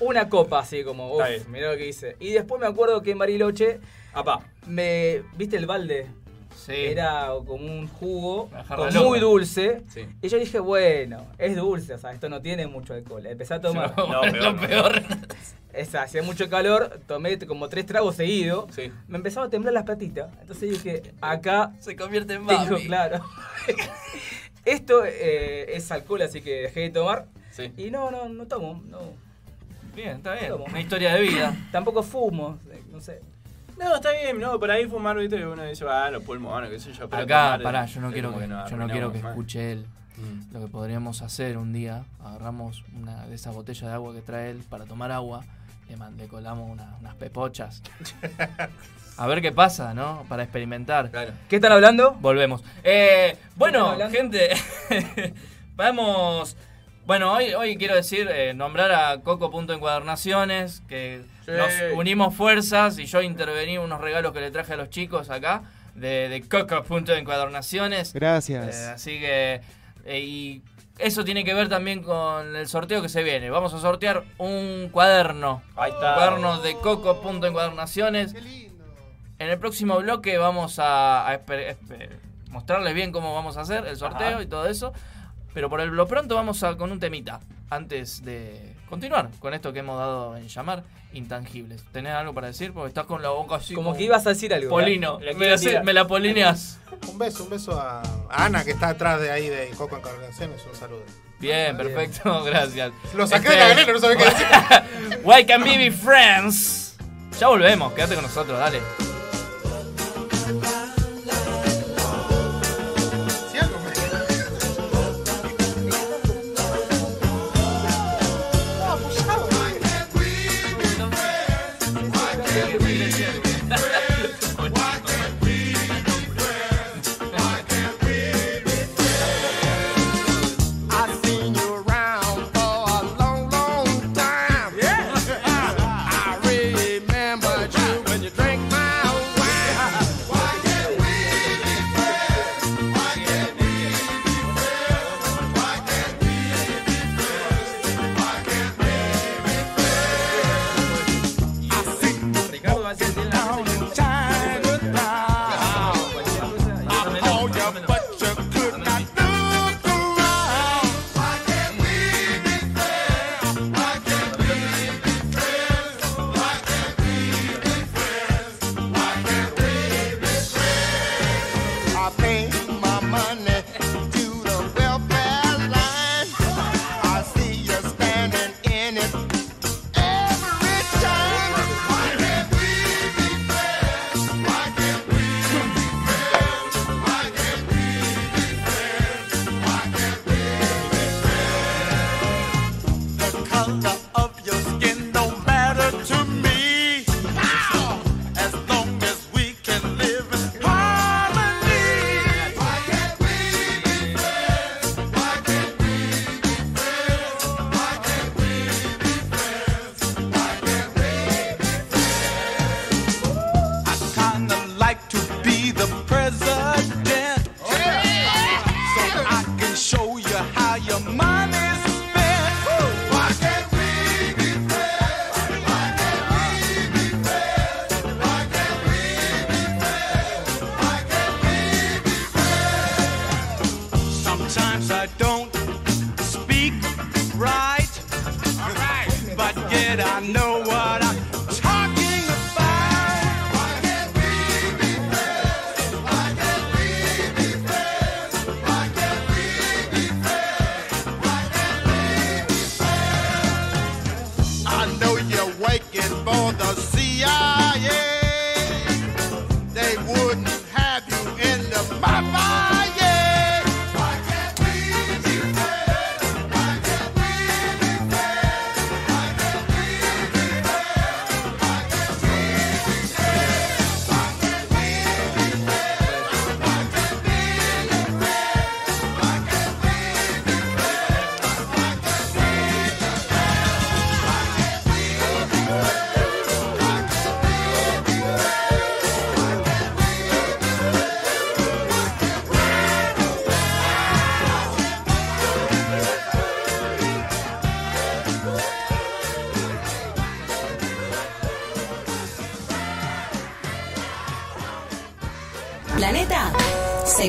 Una copa así como, uff, mirá lo que hice. Y después me acuerdo que en Bariloche, Apá. me, ¿viste el balde? Era como un jugo muy dulce. Sí. Y yo dije, bueno, es dulce, o sea, esto no tiene mucho alcohol. Empecé a tomar. No, lo peor. Esa, hacía mucho calor, tomé como tres tragos seguidos. Sí. Me empezaba a temblar las patitas. Entonces dije, acá Se convierte en Bambi. claro. Esto eh, es alcohol, así que dejé de tomar. Sí. Y no, no, no tomo. No. Bien, está bien. Una historia de vida. Tampoco fumo, eh, no sé. No, está bien, no, por ahí fumar, viste, y uno dice, ah, los pulmones, qué sé yo. Pero Acá, tomar, pará, yo no quiero que, yo no quiero que escuche él. Mm. Lo que podríamos hacer un día, agarramos una de esas botellas de agua que trae él para tomar agua, le, man- le colamos una- unas pepochas. A ver qué pasa, ¿no? Para experimentar. Claro. ¿Qué están hablando? Volvemos. Eh, bueno, hablando? gente, vamos. Bueno, hoy, hoy quiero decir, eh, nombrar a Coco.encuadernaciones, que Sí. nos unimos fuerzas y yo intervení unos regalos que le traje a los chicos acá, de, de Coco.encuadernaciones. Gracias. Eh, así que. eh, y eso tiene que ver también con el sorteo que se viene. Vamos a sortear un cuaderno. Ahí está. Un cuaderno de Coco.encuadernaciones. En el próximo bloque vamos a, mostrarles bien cómo vamos a hacer el sorteo Ajá. y todo eso. Pero por el- lo pronto vamos a con un temita. Antes de continuar con esto que hemos dado en llamar intangibles. ¿Tenés algo para decir? Porque estás con la boca así. Como que ibas a decir algo. Polino. La Me la, tirar. me la polineas. Un beso, un beso a Ana que está atrás de ahí de Coco Encarnaciones. Un saludo. Bien, perfecto, gracias. Lo saqué de la galera, no sabía qué decir. Why can we be friends? Ya volvemos, quédate con nosotros, dale.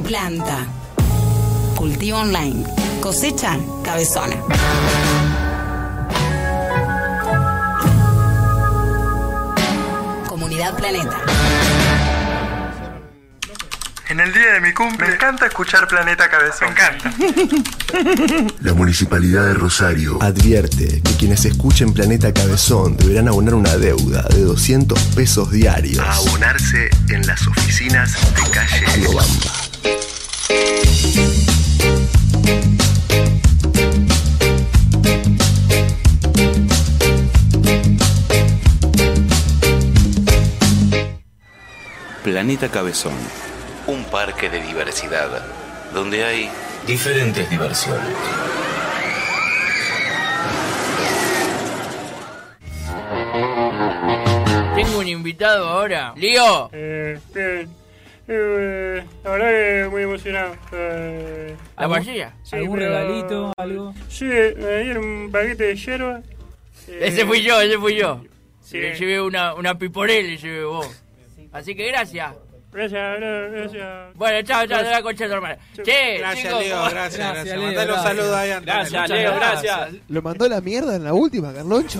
Planta. Cultivo online. Cosecha cabezona. Comunidad Planeta. En el día de mi cumple me encanta escuchar Planeta Cabezón. Me encanta. La Municipalidad de Rosario advierte que quienes escuchen Planeta Cabezón deberán abonar una deuda de 200 pesos diarios. A abonarse en las oficinas de calle Riobamba. Planeta Cabezón. Un parque de diversidad, donde hay diferentes diversiones. Tengo un invitado ahora. ¡Lío! Eh, bien. Eh, la verdad que muy emocionado. Eh, ¿La sí, ¿Algún pero- regalito? ¿Algo? Sí, me dieron un paquete de hierba. Eh, Ese fui yo, ese fui yo. Sí. Le llevé una, una piporel, le llevé vos. Así que gracias. Gracias, gra- gracias. Bueno, chao, chao, Gracias. de la concha de tu hermana. Che, Gracias, chicos, Leo, ¿cómo- gracias, gracias. Leo, Mandale un gracias. saludo ahí a Antonio. Gracias, Leo, gracias. Lo mandó la mierda en la última, Carloncho.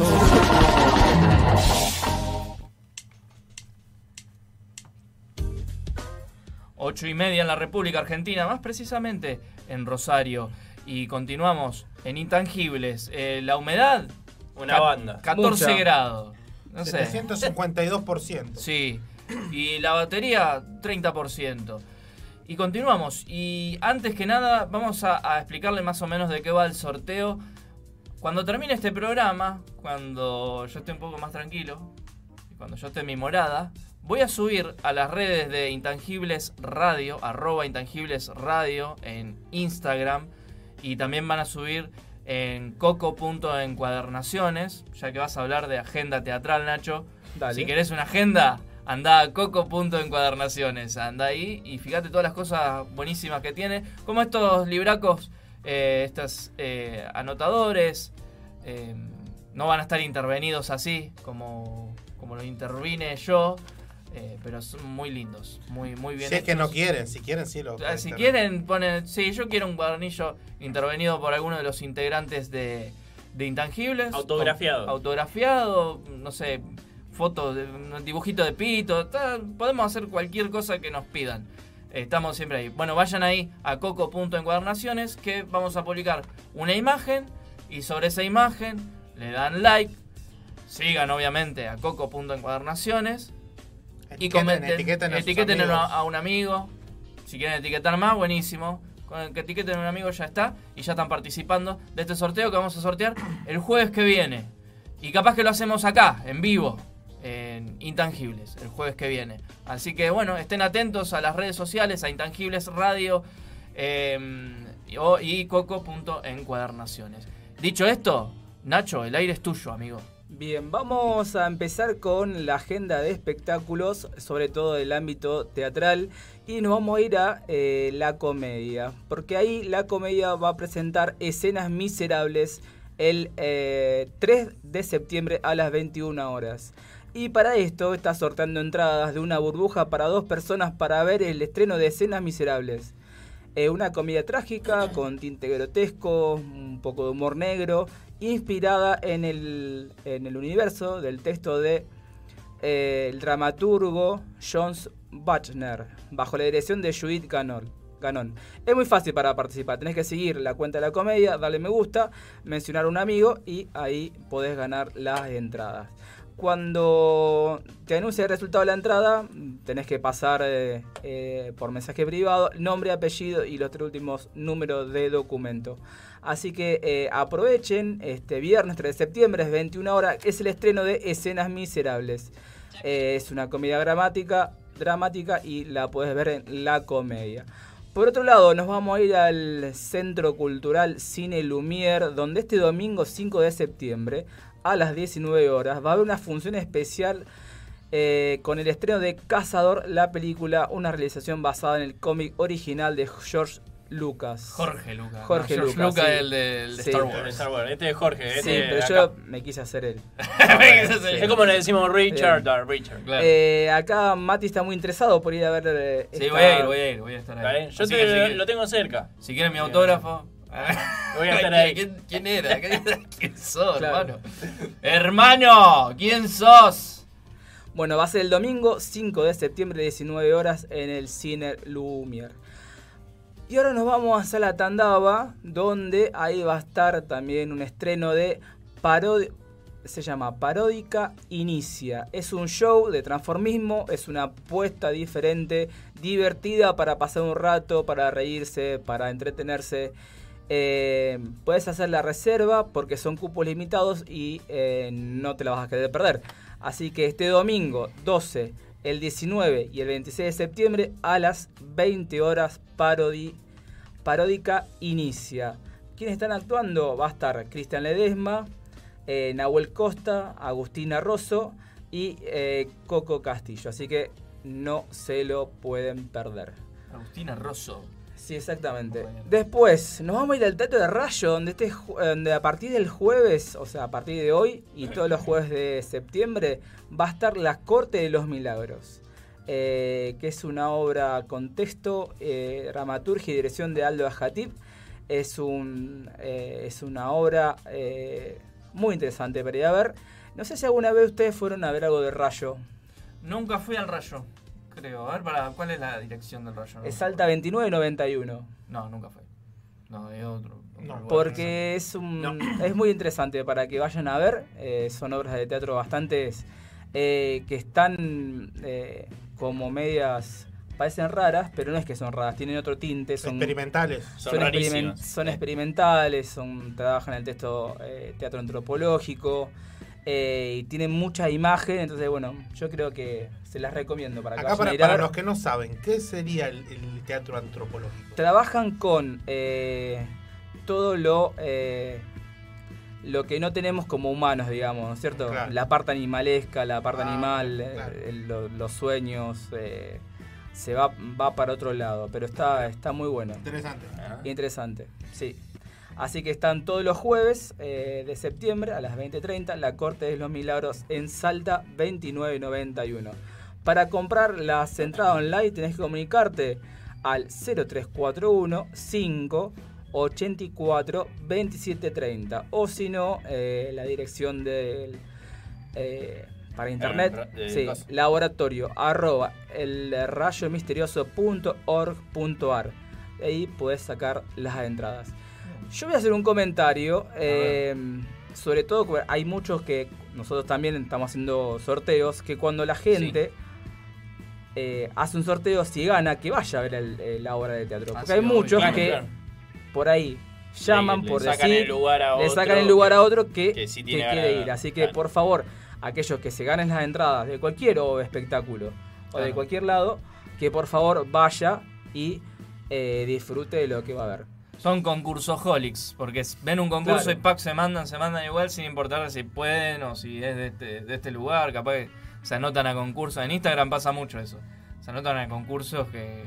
Ocho y media en la República Argentina, más precisamente en Rosario. Y continuamos en Intangibles. Eh, la humedad, Una ca- banda. 14 Mucha. grados. No sé. 752%. Sí. Y la batería, 30%. Y continuamos. Y antes que nada, vamos a, a explicarle más o menos de qué va el sorteo. Cuando termine este programa, cuando yo esté un poco más tranquilo, y cuando yo esté en mi morada, voy a subir a las redes de Intangibles Radio, arroba Intangibles Radio en Instagram. Y también van a subir en coco.encuadernaciones, ya que vas a hablar de agenda teatral, Nacho. Dale. Si querés una agenda, anda a coco.encuadernaciones. Anda ahí y fíjate todas las cosas buenísimas que tiene. Como estos libracos, eh, estos eh, anotadores. eh, no van a estar intervenidos así como, como lo intervine yo. Eh, pero son muy lindos, muy, muy bien Si es que no quieren, si quieren, sí lo Ah, Si quieren, ponen. Sí, yo quiero un cuadernillo intervenido por alguno de los integrantes de, de Intangibles. Autografiado. Autografiado, no sé, fotos, dibujito de pito. tal, podemos hacer cualquier cosa que nos pidan. Estamos siempre ahí. Bueno, vayan ahí a coco.encuadernaciones que vamos a publicar una imagen y sobre esa imagen le dan like. Sigan obviamente a coco.encuadernaciones y Etiqueten, comenten, etiqueten a etiqueten a, un amigo. Si quieren etiquetar más, buenísimo. Con el que etiqueten a un amigo ya está. Y ya están participando de este sorteo que vamos a sortear el jueves que viene. Y capaz que lo hacemos acá, en vivo, en Intangibles, el jueves que viene. Así que bueno, estén atentos a las redes sociales, a Intangibles Radio eh, y- y coco.encuadernaciones. Dicho esto, Nacho, el aire es tuyo, amigo. Bien, vamos a empezar con la agenda de espectáculos, sobre todo del ámbito teatral, y nos vamos a ir a eh, la comedia, porque ahí la comedia va a presentar escenas miserables el eh, 3 de septiembre a las 21 horas. Y para esto está sorteando entradas de una burbuja para dos personas para ver el estreno de escenas miserables. Eh, una comedia trágica con tinte grotesco, un poco de humor negro, inspirada en el, en el universo del texto de eh, dramaturgo Jones Bachner, bajo la dirección de Judith Ganon. Ganon. Es muy fácil para participar, tenés que seguir la cuenta de la comedia, darle me gusta, mencionar a un amigo y ahí podés ganar las entradas. Cuando te anuncie el resultado de la entrada, tenés que pasar eh, eh, por mensaje privado, nombre, apellido y los tres últimos números de documento. Así que eh, aprovechen, este viernes 3 de septiembre, es 21 horas, es el estreno de Escenas Miserables. Eh, es una comedia dramática, dramática y la puedes ver en la comedia. Por otro lado, nos vamos a ir al Centro Cultural Cine Lumière, donde este domingo 5 de septiembre, a las 19 horas, va a haber una función especial eh, con el estreno de Cazador, la película, una realización basada en el cómic original de George Lucas. Jorge Lucas. Jorge No, Lucas. Lucas, sí. el de- el de Sí. Star Wars. El de Star Wars. Este es Jorge. Este Sí, pero acá. yo me quise hacer él. Es como le decimos Richard Richard. Eh, acá Mati está muy interesado por ir a ver. eh, Sí, esta- voy a ir, voy a ir, voy a estar ahí. Yo te- que si quieren- lo tengo cerca. Si quieren mi autógrafo. Voy a estar ahí. ¿Quién, quién era? ¿Quién sos, Claro. hermano? Hermano, ¿quién sos? Bueno, va a ser el domingo 5 de septiembre, 19 horas, en el Cine Lumière. Y ahora nos vamos a Sala Tandava, donde ahí va a estar también un estreno de parodia. Se llama Paródica Inicia. Es un show de transformismo, es una apuesta diferente, divertida para pasar un rato, para reírse, para entretenerse. Eh, puedes hacer la reserva porque son cupos limitados y eh, no te la vas a querer perder. Así que este domingo 12, el 19 y el 26 de septiembre a las 20 horas parodi, Paródica inicia. ¿Quiénes están actuando? Va a estar Cristian Ledesma, eh, Nahuel Costa, Agustina Rosso y eh, Coco Castillo. Así que no se lo pueden perder. Agustina Rosso. Sí, exactamente. Después, nos vamos a ir al Teatro de Rayo, donde, este, donde a partir del jueves, o sea, a partir de hoy y todos los jueves de septiembre, va a estar La Corte de los Milagros, eh, que es una obra con texto, eh, dramaturgia y dirección de Aldo Ajatip. Es, eh, es una obra muy interesante para ir a ver. No sé si alguna vez ustedes fueron a ver algo de Rayo. Nunca fui al rayo, creo. A ver, para, ¿cuál es la dirección del rayo? No Es. Salta 2991. No, nunca fui. No, es otro. Porque es un es muy interesante para que vayan a ver. eh, son obras de teatro bastantes eh, que están eh, como medias parecen raras, pero no es que son raras, tienen otro tinte, son Experimentales. Son rarísimas. son experimentales, son trabajan el texto eh, teatro antropológico eh, y tienen mucha imagen, entonces bueno, yo creo que se las recomiendo para que Acá para, para los que no saben, ¿qué sería el, el teatro antropológico? trabajan con eh, todo lo eh, lo que no tenemos como humanos, digamos, ¿no es cierto? Claro. La parte animalesca, la parte Ah, animal, eh, claro. el- lo- los sueños, eh, se va, va para otro lado, pero está, está muy bueno. Interesante. Interesante, sí. Así que están todos los jueves eh, de septiembre a las 20.30, la Corte de los Milagros en Salta 2991. Para comprar las entradas online tenés que comunicarte al 0341 5 84 2730 o si no, eh, la dirección del... eh, para internet, sí, cosa. laboratorio arroba el rayomisterioso.org.ar. Ahí puedes sacar las entradas. Yo voy a hacer un comentario, eh, sobre todo hay muchos que nosotros también estamos haciendo sorteos, que cuando la gente eh, hace un sorteo, si gana, que vaya a ver el- la obra de teatro. Porque Ah, hay sí, muchos claro, que claro. por ahí llaman Le- por decir, el lugar a le otro sacan el lugar a otro que, que sí que tiene quiere ir. Así que por favor, aquellos que se ganen las entradas de cualquier espectáculo o de cualquier lado, que por favor vaya y eh, disfrute de lo que va a ver. Son concursoholics, porque ven un concurso Claro. y pack se mandan, se mandan igual sin importar si pueden o si es de este, de este lugar, capaz que se anotan a concursos. En Instagram pasa mucho eso. Se anotan a concursos que,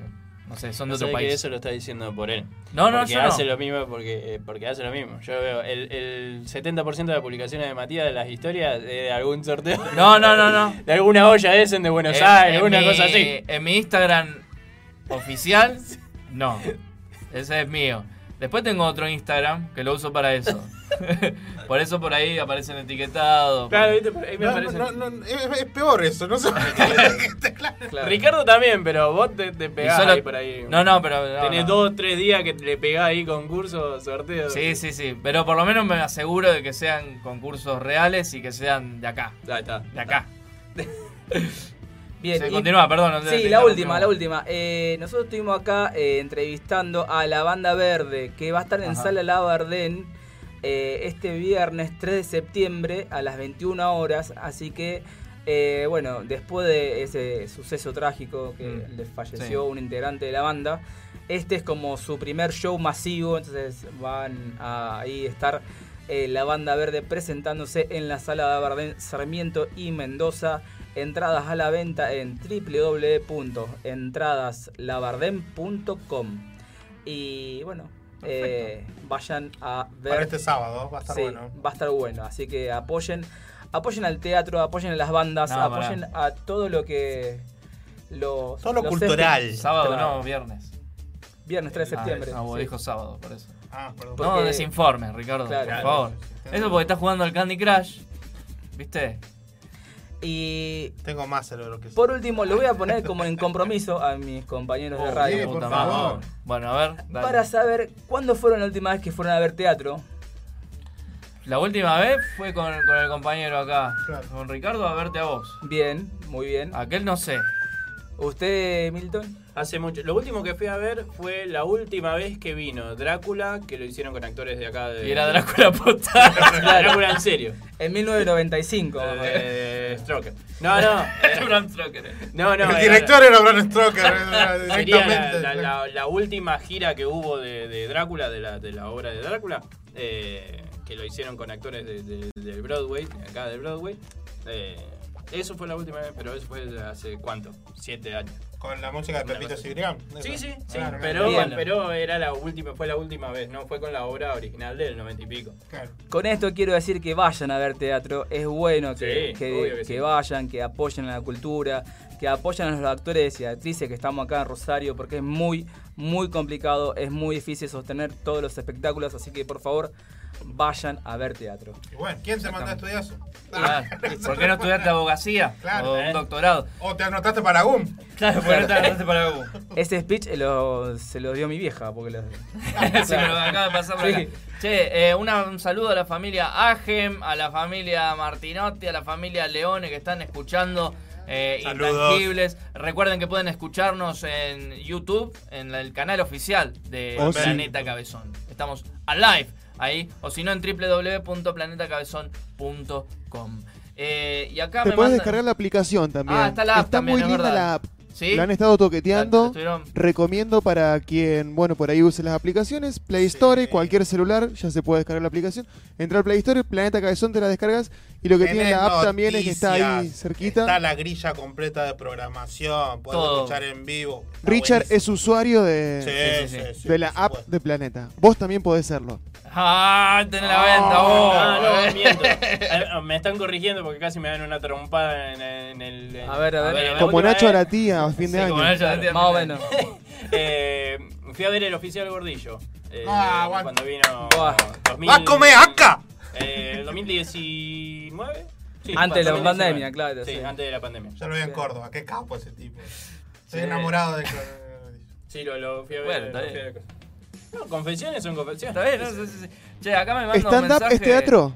no sé, son de No otro país. que eso lo está diciendo por él. No, no, porque yo no. hace lo mismo porque, porque hace lo mismo. Yo veo el, el 70% de las publicaciones de Matías de las historias es de algún sorteo. No, no, no, no. De alguna olla de de Buenos En- Aires, en mi- cosa así. En mi Instagram oficial, no. Ese es mío. Después tengo otro Instagram que lo uso para eso. por eso por ahí aparecen etiquetados. Claro, viste, por ahí me No, aparece. no, no, no, es, es peor eso, no sé. Ricardo también, pero vos te, te pegás solo- ahí por ahí. No, no, pero- no, Tenés no. dos, tres días que le pegás ahí concursos, sorteos. Sí, sí, sí. Pero por lo menos me aseguro de que sean concursos reales y que sean de acá. Ahí está. De acá. Bien, Sí, y- continúa, perdón, no te- Sí, te la última, la última. Eh, nosotros estuvimos acá eh, entrevistando a la banda verde, que va a estar en Ajá. Sala Labardén eh, este viernes 3 de septiembre a las 21 horas. Así que, eh, bueno, después de ese suceso trágico que Mm. les falleció Sí. un integrante de la banda, este es como su primer show masivo, entonces van a ahí estar eh, la banda verde presentándose en la sala de Abardén, Sarmiento y Mendoza. Entradas a la venta en www.entradaslabardén.com. Y bueno, eh, vayan a ver. Para este sábado, va a estar Sí, bueno. Va a estar bueno. Así que apoyen, apoyen al teatro, apoyen a las bandas, No, apoyen a todo lo que. Los, Todo lo los cultural. Sábado Claro. no, viernes. Viernes 3 de septiembre. Ah, vos sí. dijo sábado, por eso. Ah, perdón. No desinformes, Ricardo, Claro. por favor. Eso porque estás jugando al Candy Crush. ¿Viste? Y Tengo más cerebro que por último, lo voy a poner como en compromiso a mis compañeros de Oh, radio. sí, por Puta favor. Bueno, a ver. dale. Para saber cuándo fueron la última vez que fueron a ver teatro. La última vez fue con, con el compañero acá. Claro. Con Ricardo a verte a vos. Bien, muy bien. Aquel no sé. ¿Usted, Milton? Hace mucho. Lo último que fui a ver fue la última vez que vino Drácula, que lo hicieron con actores de acá de. Y era Drácula posta. Drácula en serio. En 1995. Eh, Stroker. No, no. eh, Bram Stoker. No, no. el director era Bram Stoker. era Sería la, directamente. la- la- la última gira que hubo de, de Drácula, de la, de la obra de Drácula, eh, que lo hicieron con actores de, de- del Broadway, acá del Broadway. Eh, eso fue la última vez, pero eso fue hace cuánto? Siete años. Con la música de Pepito Cibrián. Sí, sí, sí. Claro, pero, pero era la última, fue la última vez, no fue con la obra original del noventa y pico. Claro. Con esto quiero decir que vayan a ver teatro. Es bueno que, Sí, que- obvio que que sí. vayan, que apoyen a la cultura, que apoyen a los actores y actrices que estamos acá en Rosario, porque es muy, muy complicado, es muy difícil sostener todos los espectáculos. Así que por favor, vayan a ver teatro. Y bueno, ¿quién te mandó a estudiar eso? Claro. ¿Por qué no estudiaste abogacía? Claro, o eh. un doctorado. O te anotaste para GUM. Claro, ¿por qué no te agarraste para algo? Ese speech eh, lo- se lo dio mi vieja, porque lo- Sí, me lo acaba de pasar por Sí. acá. Che, eh, una- un saludo a la familia Agem, a la familia Martinotti, a la familia Leone que están escuchando eh, Saludos. Intangibles. Recuerden que pueden escucharnos en YouTube, en el canal oficial de Oh, sí. Planeta Cabezón. Estamos al live ahí, o si no en www.planetacabezón.com. Eh, y acá Te me puedes mandan- descargar la aplicación también. Ah, está la app también, muy es linda verdad. la app. ¿Sí? La han estado La- toqueteando. estuvieron- Recomiendo para quien, bueno, por ahí use las aplicaciones. Play Store, cualquier celular, ya se puede descargar la aplicación. Entra al Play Store, Planeta Cabezón, te la descargas. Y lo que tiene la app también es que está ahí cerquita. Está la grilla completa de programación. Puedes escuchar en vivo. Está Richard buenísimo. es usuario de, Sí, sí, sí, de la app supuesto. de Planeta. Vos también podés serlo. Ah, tenés la venta, vos. Ah, no, miento. Eh, Me están corrigiendo porque casi me dan una trompada en, en el. en- A ver, a ver. la Como última Nacho a vez. la tía a fin de Sí, año. como Nacho a la tía. Más o menos. Eh, fui a ver el oficial Gordillo. eh, Ah, bueno. cuando vino. Buah. 2000, ¡Va a comer acá! Eh, 2019. Sí, Antes de la 2019. pandemia, claro, Sí, sí. antes de la pandemia. Ya lo vi en Córdoba. Qué capo ese tipo. Estoy Sí. enamorado de Sí, lo, lo fui a ver. Bueno, está lo fui a bien. ver. No, confesiones son confesiones. Está bien, ¿no? Sí, sí, sí. Che, acá me manda un ¿Stand-up mensaje. es teatro?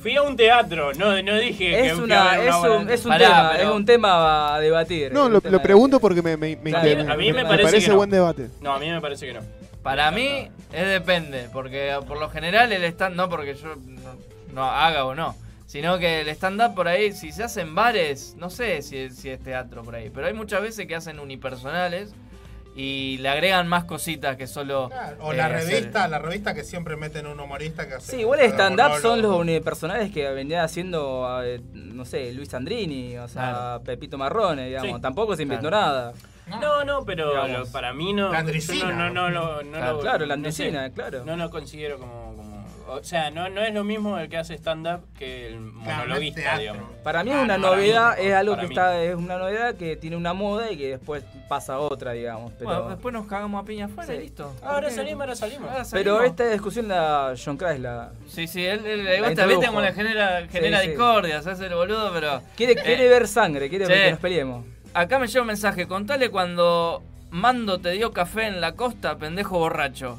Fui a un teatro, no, no dije Es, que una, fui a ver es, un, es, un Pará, tema, pero- es un tema a debatir. No, lo, pregunto porque me, me, me, Claro, a mí me me parece que no. buen debate. No, a mí me parece que no. Para mí es depende, porque por lo general el stand no porque yo no, no haga o no, sino que el stand up por ahí, si se hacen bares, no sé si es, si es teatro por ahí, pero hay muchas veces que hacen unipersonales y le agregan más cositas que solo O eh, la hacer- revista, la revista que siempre meten un humorista que hace. Sí, igual stand-up son los unipersonales que venía haciendo, eh, no sé, Luis Andrini, o sea, Claro. Pepito Marrone, digamos. Sí. Tampoco se inventó Claro. nada. No, no, pero lo- para mí no. La andricina. No, no, no, no Claro, lo- claro, la no sé. andricina, claro. No lo considero como. O sea, no, no es lo mismo el que hace stand-up que el monologuista, digamos. Para mí es Ah, una no, para mí novedad, no, es algo que mí. está, es una novedad que tiene una moda y que después pasa otra, digamos. Pero, Bueno, después nos cagamos a piña afuera y listo. Ahora ¿Por qué? salimos, ahora salimos. Ahora pero salimos. esta discusión la John Christ la Sí, sí, él, él, La igual introdujo. viste como le genera, genera Sí, sí. discordia, se hace el boludo, pero... quiere, Eh, quiere ver sangre, quiere sí. ver que nos peleemos. Acá me llega un mensaje, contale cuando Mando te dio café en la costa, pendejo borracho.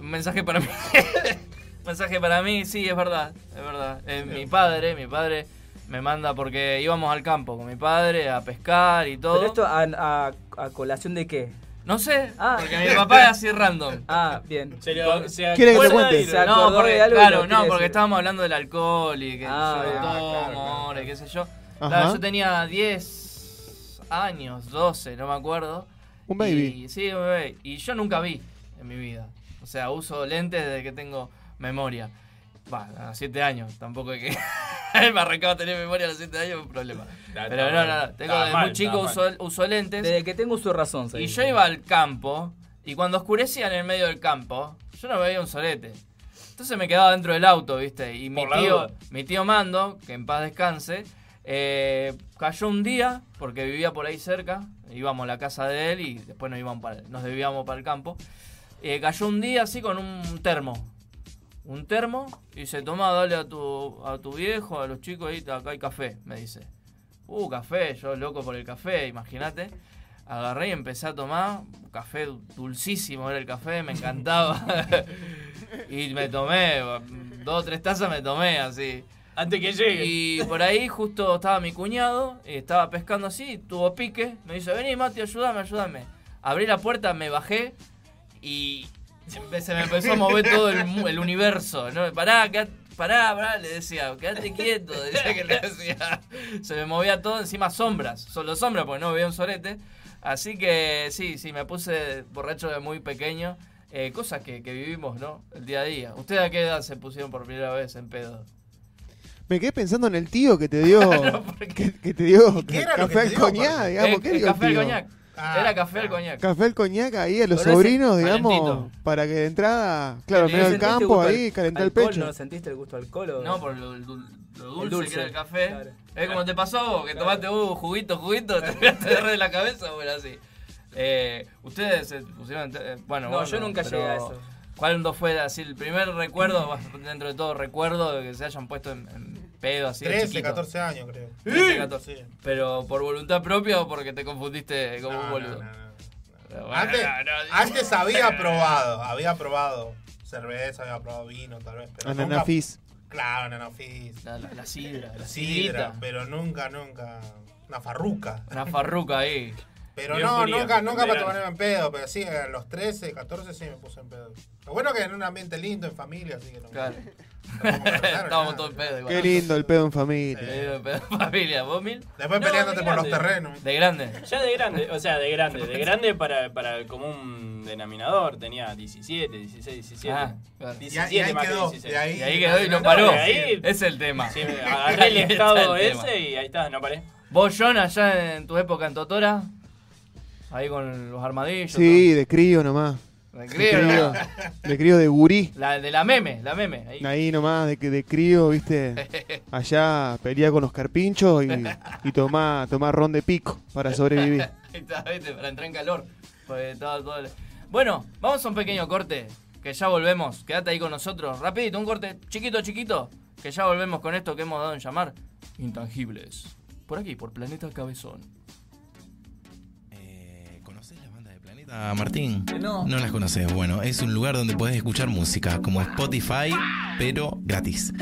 Un mensaje para mí. Mensaje para mí, sí, es verdad, es verdad. Eh, mi padre, mi padre me manda porque íbamos al campo con mi padre a pescar y todo. Pero esto a, a- a colación de qué? No sé, Ah. porque mi papá es así random. Ah, bien. Se lo- se ¿Quiere que te acuerda cuente? Se No, porque, de algo claro, no, porque decir. estábamos hablando del alcohol y que Ah, yo tomo, claro, claro, ahora, claro. qué sé yo. Claro, yo tenía 10 años, 12, no me acuerdo. Un baby. Y, sí, un bebé. Y yo nunca vi en mi vida. O sea, uso lentes desde que tengo memoria. Va, a 7 años, tampoco hay que. me arrancaba a tener memoria a los 7 años, un problema. Está- Pero está no, no, mal. no. Tengo desde mal, muy chico uso, uso lentes. Desde que tengo su razón, Y yo iba al campo, y cuando oscurecía en el medio del campo, yo no veía un solete. Entonces me quedaba dentro del auto, ¿viste? Y mi tío, duda. mi tío Mando, que en paz descanse, eh, cayó un día, porque vivía por ahí cerca, íbamos a la casa de él y después nos, íbamos para, nos debíamos para el campo. Eh, cayó un día así con un termo. Un termo y se toma, dale a tu, a tu viejo, a los chicos ahí, acá hay café, me dice. Uh, café, yo loco por el café, imagínate. Agarré y empecé a tomar café dulcísimo, era el café, me encantaba. y me tomé, dos o tres tazas me tomé así. Antes que llegue. Y por ahí justo estaba mi cuñado, y estaba pescando así, tuvo pique, me dice, vení Mati, ayúdame, ayúdame. Abrí la puerta, me bajé y se me- se me empezó a mover todo el, universo. ¿no? Pará, quedá- pará, pará, le decía, quédate quieto, decía que le decía. Se me movía todo encima sombras, solo sombras porque no veía un sorete. Así que sí, sí, me puse borracho de muy pequeño. Eh, cosas que, que vivimos, ¿no? El día a día. ¿Ustedes a qué edad se pusieron por primera vez en pedo? Me quedé pensando en el tío que te dio. que, que te dio qué era café al coñac, aparte? digamos. Eh, ¿Qué dio el café al tío? Coñac. Era café al coñac. Café al coñac ahí a los Pero ese sobrinos, digamos, calentito. para que de entrada, claro, en ¿Le medio del campo ahí, calentar el alcohol? pecho. ¿No sentiste el gusto al alcohol? o- No, por lo, lo dul- lo dulce, El dulce, que era el café. claro. Es como te pasó que tomaste uh, juguito, juguito, te pegaste de la cabeza, bueno, así. Eh, Ustedes se pusieron. eh, bueno, No, yo nunca pero llegué a eso. ¿Cuándo fue así el primer recuerdo, dentro de todo recuerdo, de que se hayan puesto en, en pedo así? de 13, chiquito? 14 años, creo. 13, 14. Sí. Pero por voluntad propia o porque te confundiste como un boludo. Bueno, Antes, no, no, antes había probado, había probado cerveza, había probado vino, tal vez. Pero nunca- Fizz. Claro, ananá fizz. La, la, la sidra, la sidra, sidrita. pero nunca, nunca. Una farruca. Una farruca ahí. Pero Bien no, fría, nunca, nunca para tomarme en pedo, pero sí, a los 13, 14 sí me puse en pedo. Lo bueno que en un ambiente lindo, en familia, así que no. Claro. Claro, Estábamos todos en pedo igual. Qué lindo el pedo en familia. Eh, pedo en familia, ¿vos, Mil? Después No, peleándote de por los terrenos. De grande. Ya de grande, o sea, de grande. De grande para, para el común denominador. Tenía 17, 16, 17. Ah, claro. 17 Y ahí más que quedó, 16. de ahí- Y ahí quedó y no paró. de ahí- es el tema. Sí, agarré el Ahí está estado el ese y ahí está, no paré. ¿Vos, John, allá en tu época en Totora? Ahí con los armadillos. Sí, de crío nomás. De crío, de crío de gurí. La de la meme, la meme. Ahí. Ahí nomás, de, que- de crío, viste. Allá pelea con los carpinchos y, y tomá, tomá ron de pico para sobrevivir. Para entrar en calor. Todo- todo Bueno, vamos a un pequeño corte. Que ya volvemos. Quédate ahí con nosotros. Rapidito, un corte chiquito, chiquito. Que ya volvemos con esto que hemos dado en llamar Intangibles. Por aquí, por Planeta Cabezón. Ah, Martín, No. las conoces. Bueno, es un lugar donde puedes escuchar música como Spotify, pero gratis.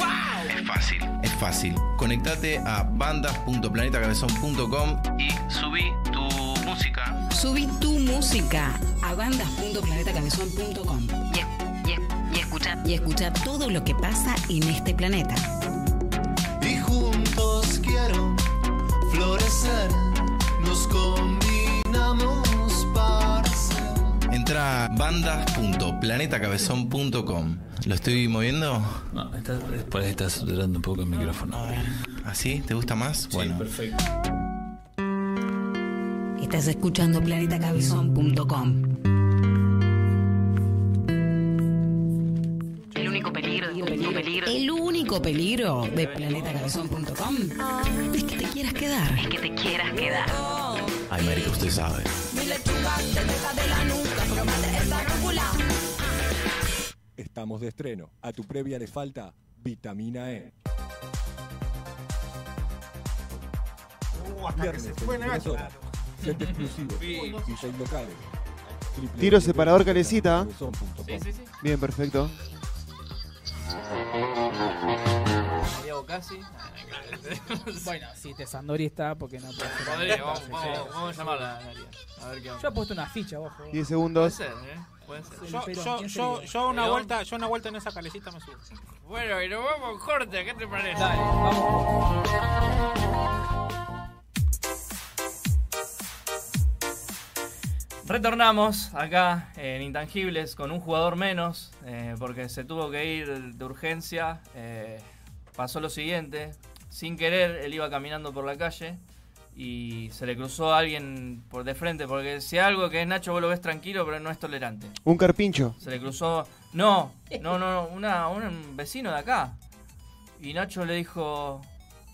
Es fácil, es fácil. Conectate a bandas.planetacabezón.com y subí tu música. Subí tu música a bandas.planetacabezón.com y, escucha y escucha todo lo que pasa en este planeta. Y juntos quiero florecer, nos combinamos. Entra a bandas.planetacabezón.com. ¿Lo estoy moviendo? No, está, después está saturando un poco el micrófono. ¿Así? ¿Te gusta más? bueno. perfecto. Estás escuchando planetacabezón.com. El único peligro, el único peligro, el único peligro de planetacabezón.com es que te quieras quedar. Es que te quieras quedar. Ay, marica, usted sabe. Estamos de estreno. A tu previa le falta vitamina E. Uh, hasta que se fue 23 Nacho. horas. Set exclusivo. Sí. DJ locales. Tiro separador calecita. Sí, sí, sí. Bien, perfecto. Casi. Bueno, si te Sandori está, porque no puede ser. Podría, vamos, vamos, vamos a llamarla a ver qué onda. Yo he puesto una ficha, ojo. 10 segundos. Puede ser, ¿eh? Puede ser. Sí, Yo, una vuelta, yo una vuelta en esa calecita me subo. Bueno, y nos vamos corte, ¿qué te parece? Dale, vamos. Retornamos acá en Intangibles con un jugador menos, eh, porque se tuvo que ir de urgencia. eh, pasó lo siguiente, sin querer, él iba caminando por la calle y se le cruzó a alguien por de frente, porque si algo que es Nacho vos lo ves tranquilo, pero no es tolerante. Un carpincho. Se le cruzó. No, no, no, una, un vecino de acá. Y Nacho le dijo.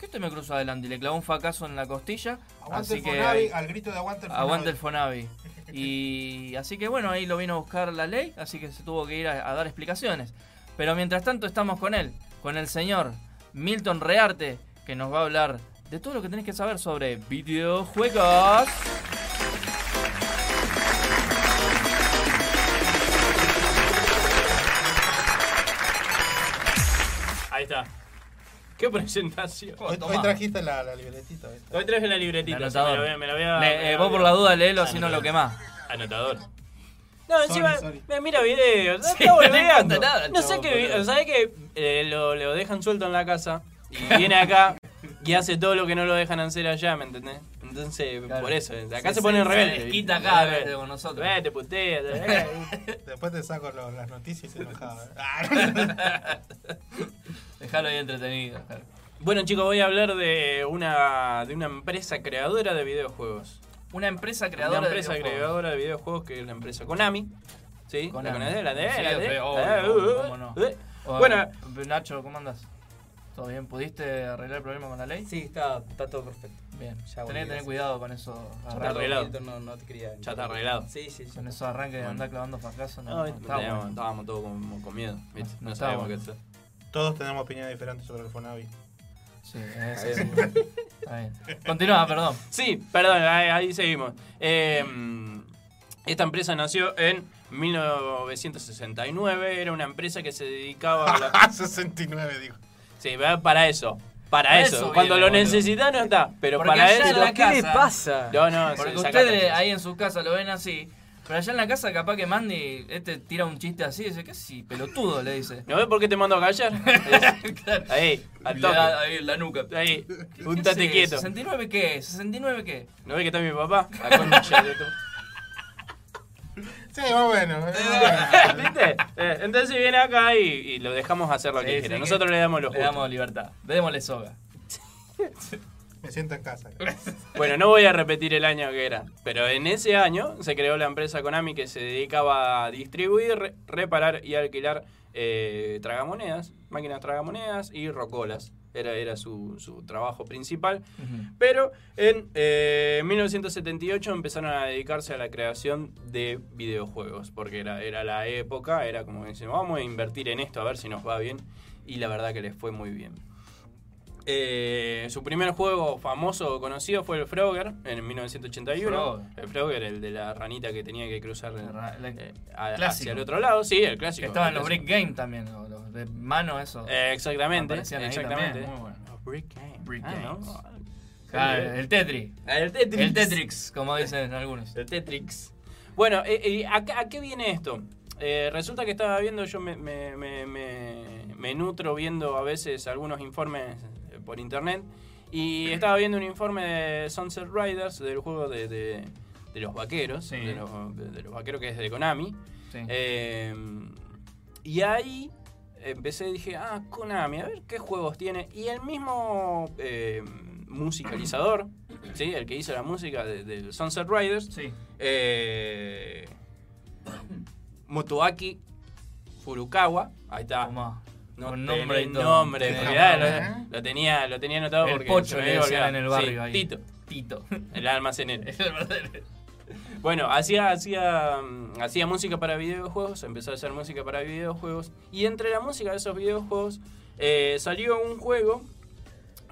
¿Qué te me cruzó adelante? Y le clavó un fracaso en la costilla. Aguante así el que Fonavi, al grito de aguante el Fonavi. Aguante el Fonavi. Y así que bueno, ahí lo vino a buscar la ley, así que se tuvo que ir a, a dar explicaciones. Pero mientras tanto estamos con él, con el señor Milton Rearte, que nos va a hablar de todo lo que tenés que saber sobre videojuegos. Ahí está. ¿Qué presentación? Hoy, hoy trajiste la, la libretita. ¿viste? Hoy traje la libretita. El sí, me la anotador. voy a- me la voy a- Le- me eh, vos por la duda léelo, si no lo quemás. Anotador. No, encima, sorry. me mira videos, Sí, está no nada, No sé chavo, qué, boludo. ¿sabés que eh, lo, lo dejan suelto en la casa y viene acá y hace todo lo que no lo dejan hacer allá, ¿me entendés? Entonces, por eso, acá Se- se, ponen rebeldes. desquita acá, Rebelde. con nosotros. Vete, putea, te- Después te saco lo- las noticias y se enojaba. Dejalo ahí entretenido. Bueno chicos, voy a hablar de una, de una empresa creadora de videojuegos. Una empresa creadora Una de empresa videojuegos. creadora de videojuegos que es la empresa Konami. ¿Sí? Konami. ¿La conocés? ¿La de? Sí, ¿La de? fe- Ah, obvio, uh, uh, cómo no. uh. Bueno, Nacho, ¿cómo andas? ¿Todo bien? ¿Pudiste arreglar el problema con la ley? Sí, está, está todo perfecto. Bien. Ya Tenés que tener cuidado con eso. Ya está arranques. arreglado. Milton, No, no te quería. Ya está arreglado. Sí, sí, sí. Con esos arranques de andar clavando fracasos. No, No, no, viste, está teníamos- bueno. estábamos todos con, con miedo. ¿viste? No bueno. qué hacer. Todos tenemos opiniones diferentes sobre el Fonavi. Sí, eso sí. Está bien. Continúa, perdón. Sí, perdón, ahí, ahí seguimos. Eh, esta empresa nació en 1969. Era una empresa que se dedicaba a la... 69, digo. Sí, para eso. Para Para eso. eso Cuando lo necesitas no está. Pero Porque para eso. la ¿Qué le casa- pasa? No, no, Porque ustedes ahí en su casa lo ven así. Pero allá en la casa capaz que Mandy este tira un chiste así dice, ¿qué sí? Pelotudo, le dice. ¿No ves por qué te mando a callar? Claro. Ahí, al toque. le da ahí la nuca. Ahí, ¿Qué untate hace? quieto. ¿69 qué? ¿69 qué? ¿No ves que está mi papá? La concha de tu- Sí, más bueno. más bueno. ¿Viste? Eh, entonces viene acá y, y lo dejamos hacer lo Sí, que sí, quiera. que Nosotros le damos los Le damos libertad. Démosle soga. Me siento en casa. Bueno, no voy a repetir el año que era, pero en ese año se creó la empresa Konami que se dedicaba a distribuir, re- reparar y alquilar eh, tragamonedas, máquinas tragamonedas y rocolas. Era, era su, su trabajo principal. Pero en eh, 1978 empezaron a dedicarse a la creación de videojuegos, porque era, era la época, era como dicen, vamos a invertir en esto a ver si nos va bien, y la verdad que les fue muy bien. Eh, su primer juego famoso conocido fue el Frogger en 1981. Frogger. El Frogger, el de la ranita que tenía que cruzar la- eh, a- hacia el otro lado. Sí, el clásico. Que estaban el los. Brick Game también, los, los de mano eso. Eh, exactamente, exactamente. muy bueno. Los Brick Game. Brick Ah, Games. ¿no? Ah, el Tetris. El Tetris. El Tetrix, como dicen algunos. El Tetrix. Bueno, eh, eh, ¿a, qué- a qué viene esto? Eh, resulta que estaba viendo, yo me, me- me- me- nutro viendo a veces algunos informes por internet y estaba viendo un informe de Sunset Riders del juego de, de- de los vaqueros, Sí. de, los, de- los vaqueros que es de Konami. Sí. Eh, y ahí empecé, dije, ah, Konami, a ver qué juegos tiene. Y el mismo eh, musicalizador, ¿sí? el que hizo la música de, Sunset Riders, Sí. eh, Motoaki Furukawa, ahí está. No Con nombre y todo. nombre, lo, lo tenía, lo tenía anotado El porque Pocho me había en el barrio Sí, ahí. Tito, Tito. el almacenero. El. Bueno, hacía, hacía, mm, hacía música para videojuegos, empezó a hacer música para videojuegos. Y entre la música de esos videojuegos eh, salió un juego.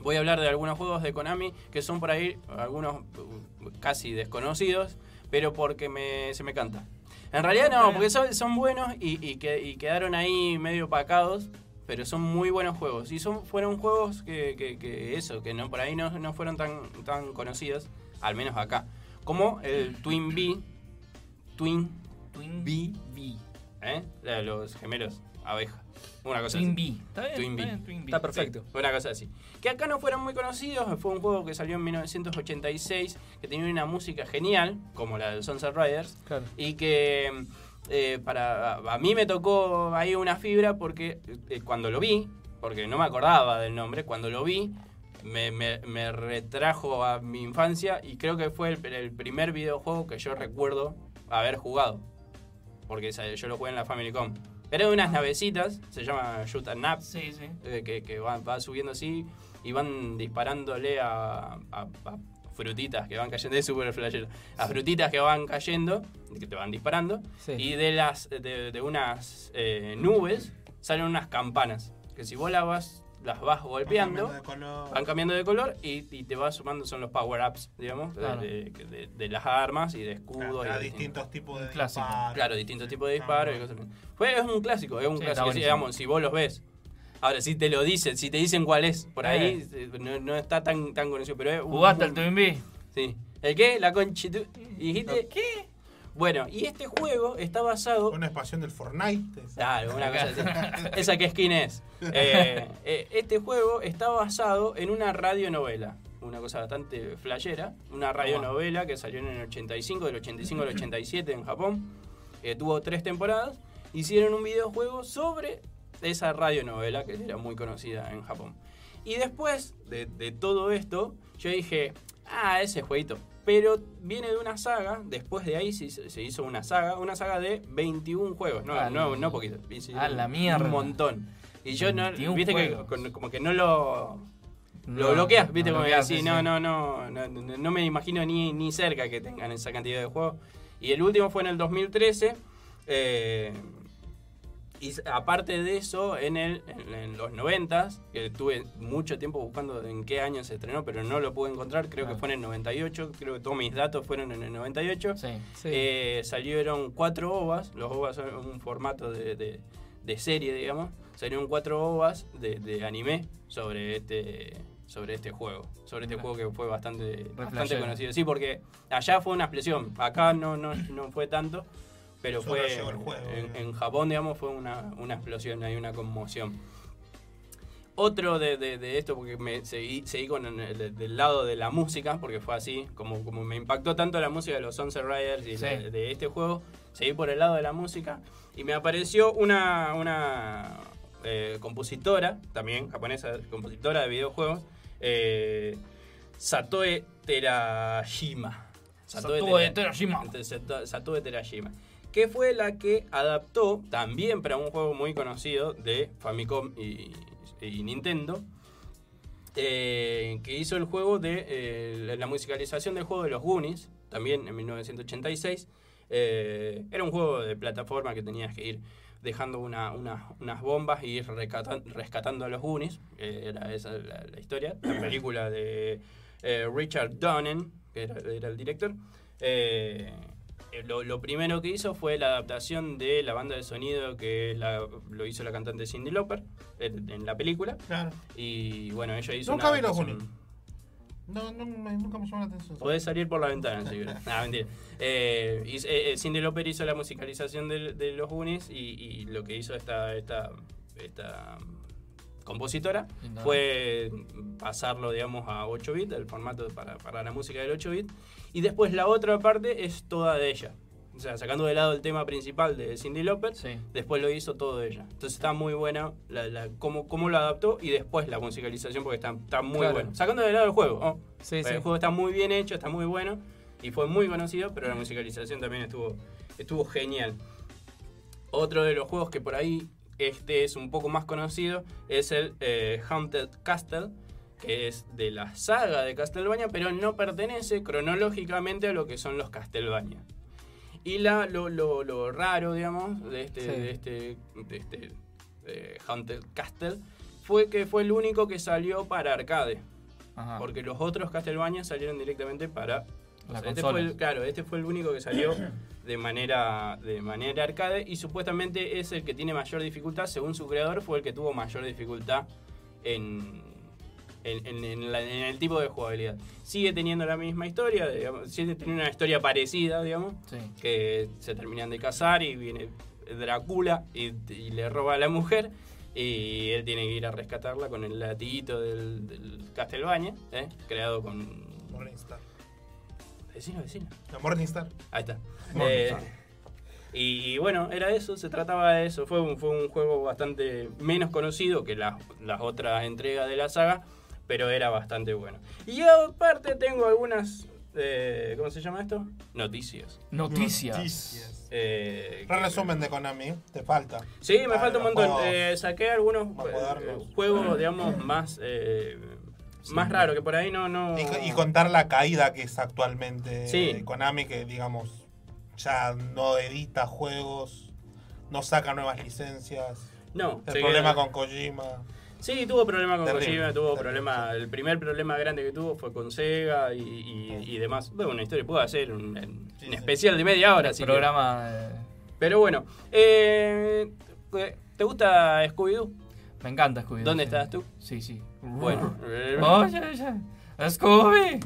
Voy a hablar de algunos juegos de Konami que son por ahí, algunos uh, casi desconocidos, pero porque me, se me canta. En realidad no, porque son, son buenos y, y que, y quedaron ahí medio opacados, pero son muy buenos juegos. Y son, fueron juegos que, que- que eso, que no por ahí no, no fueron tan, tan conocidos, al menos acá. Como el Twin B, Twin, Twin B, B. ¿eh? Los gemelos, abeja. Una cosa Twin así. B. Está bien, Twin está B. bien, Twin B. Está perfecto. Sí, una cosa así. Que acá no fueron muy conocidos, fue un juego que salió en 1986, que tenía una música genial, como la de Sunset Riders, Claro. y que eh, para a mí me tocó ahí una fibra porque eh, cuando lo vi, porque no me acordaba del nombre, cuando lo vi, me, me- me retrajo a mi infancia y creo que fue el, el primer videojuego que yo recuerdo haber jugado. Porque yo lo jugué en la Famicom. Era de unas navecitas, se llama Shoot and Nap, eh, que, que van, va subiendo así y van disparándole a, a- a frutitas que van cayendo, es súper flashero, a frutitas que van cayendo, que te van disparando, y de las de, de unas eh, nubes salen unas campanas, que si vos las vas, las vas golpeando, cambiando de color. van cambiando de color y, y te vas sumando, son los power-ups, digamos, de- Claro. de, de- de las armas y de escudos. Y de distintos tipos de disparos. Claro, distintos tipos de disparos y cosas. Fue, es un clásico, es un clásico, digamos, si vos los ves. Ahora, si te lo dicen, si te dicen cuál es, por ahí eh, no, no está tan, tan conocido, pero es un- ¿Jugaste al Twin Bee? Sí. ¿El qué? La conchitu... ¿Y dijiste qué? Bueno, y este juego está basado... Una expansión del Fortnite. Claro, una cosa así. ¿Esa qué skin es? Eh, eh, este juego está basado en una radionovela. Una cosa bastante flashera. Una radionovela que salió en el 85, del 85 al 87 en Japón. Eh, tuvo tres temporadas. Hicieron un videojuego sobre esa radionovela que era muy conocida en Japón. Y después de, de todo esto, yo dije, ah, ese jueguito. Pero viene de una saga, después de ahí se, hizo una saga, una saga de 21 juegos, no, A no, no poquito, hice a la mierda. Un montón. Y yo no, 21 viste que juegos. como que no lo... Lo No, bloqueas, viste, lo como que así, sí, no, sí. no, no, no, no, no me imagino ni, ni cerca que tengan esa cantidad de juegos. Y el último fue en el 2013. eh, y aparte de eso, en, el, en, en los 90, que tuve mucho tiempo buscando en qué año se estrenó, pero no lo pude encontrar, creo que fue en el 98, creo que todos mis datos fueron en el 98. Eh, salieron cuatro ovas, los ovas son un formato de, de- de serie, digamos. Salieron cuatro ovas de, de anime sobre este sobre este juego, sobre este juego que fue bastante, bastante conocido. Sí, porque allá fue una explosión, acá no, no, no fue tanto, pero Solo fue llegó el juego, en, en Japón, digamos, fue una, una explosión, hay una conmoción. Otro de, de- de esto, porque me seguí, seguí con el, del- del lado de la música, porque fue así, como, como me impactó tanto la música de los Sunset Riders y Sí. de, de este juego, seguí por el lado de la música y me apareció una, una eh, compositora, también japonesa, compositora de videojuegos, eh, Satoe Terashima. Satoe Terashima. Sato- Satoe Terashima. Que fue la que adaptó también para un juego muy conocido de Famicom y, y Nintendo. eh, que hizo el juego de eh, la musicalización del juego de los Goonies, también en 1986. Eh, era un juego de plataforma que tenías que ir dejando una- una- unas bombas y ir rescatando a los Goonies. era esa la, la historia. La película de Richard Donner, que era, era el director. Eh, lo, lo primero que hizo fue la adaptación de la banda de sonido que la- lo hizo la cantante Cindy Lauper en, en la película. Claro. Y bueno, ella hizo Nunca una vi los. No, no, nunca me llamó la atención. Podés salir por la ventana, si querés. Mentira. Eh, eh, eh, Cindy Lauper hizo la musicalización de, de los Goonies y, y lo que hizo esta, esta, esta compositora fue pasarlo, digamos, a 8 bits, el formato para, para la música del 8 bit. Y después la otra parte es toda de ella. O sea, sacando de lado el tema principal de Cindy Lauper, después lo hizo todo de ella. Entonces está muy buena la, la- cómo, cómo lo adaptó y después la musicalización porque está, está muy Claro. bueno. Sacando de lado el juego, ¿no? Sí, el sí. juego está muy bien hecho, está muy bueno y fue muy conocido, pero la musicalización también estuvo, estuvo genial. Otro de los juegos que por ahí este es un poco más conocido es el eh, Haunted Castle, que es de la saga de Castlevania, pero no pertenece cronológicamente a lo que son los Castlevania. Y la, lo, lo- lo raro, digamos, de este, Sí. de este, de este eh, Haunted Castle fue que fue el único que salió para arcade. Ajá. Porque los otros Castlevania salieron directamente para. La este consola. fue el- claro, este fue el único que salió de manera, de manera arcade y supuestamente es el que tiene mayor dificultad. Según su creador, fue el que tuvo mayor dificultad en, en, en- en la- en el tipo de jugabilidad. Sigue teniendo la misma historia, digamos, sigue teniendo una historia parecida, digamos, que se terminan de casar y viene Drácula y, y le roba a la mujer. Y él tiene que ir a rescatarla con el latiguito del, del Castlevania, ¿eh? creado con Morningstar. Vecino, vecino. La Morningstar. Ahí está. Morningstar. Eh, y, y bueno, era eso, se trataba de eso. Fue un, fue un juego bastante menos conocido que las las otras entregas de la saga, pero era bastante bueno. Y aparte tengo algunas, eh, ¿cómo se llama esto? Noticias. Noticias. Eh, Un resumen de Konami, te falta. Sí, me Ah, falta un montón. juegos Eh, saqué algunos eh, juegos, digamos, más, eh, más raros, que por ahí no... no... Y, y contar la caída que es actualmente Sí. Konami, que digamos ya no edita juegos, no saca nuevas licencias. No, El problema queda- con Kojima. Sí, tuvo problema con Terrible, Kojima, tuvo problema, el primer problema grande que tuvo fue con Sega y, y- y demás. Bueno, una historia, puedo hacer un, un especial de media hora. Si programa, querés. Pero bueno, eh, ¿te gusta Scooby-Doo? Me encanta Scooby. ¿Dónde estás tú? Sí, sí. Bueno. Oye, oye. Scooby.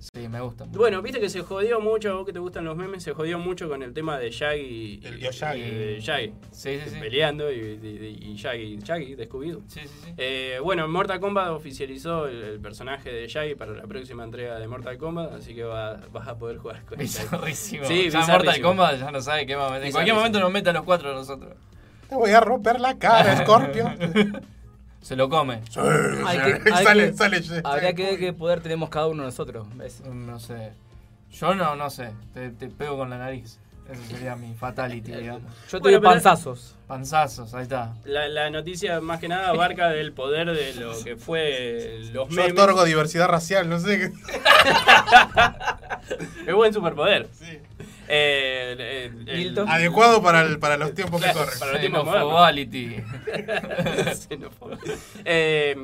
Sí, me gusta. Bueno, viste que se jodió mucho, a vos que te gustan los memes, se jodió mucho con el tema de Shaggy. El tío Shaggy. y de Shaggy. Sí, sí, sí. Peleando y, y- y Shaggy, Shaggy de Scooby-Doo. Sí, sí, sí. Eh, bueno, Mortal Kombat oficializó el, el personaje de Shaggy para la próxima entrega de Mortal Kombat, así que va- vas a poder jugar con Shaggy. Bizarrísimo. Sí, ya. Mortal Kombat ya no sabe qué va a meter. En cualquier momento nos meten los cuatro a nosotros. Te voy a romper la cara, Scorpio. Se lo come. Hay que- hay Sale- que- sale- habría que ver qué poder tenemos cada uno de nosotros. ¿ves? No sé. Yo no, no sé. Te, te pego con la nariz. Ese sería mi fatality, digamos. Yo te Bueno, panzazos. Panzazos, ahí está. La, la noticia más que nada abarca del poder de lo que fue los Yo memes. otorgo diversidad racial, no sé qué. Es buen superpoder. Eh, el- el- Adecuado para, el- para los tiempos que corren. Para los tiempos. Xenofobia. Eh,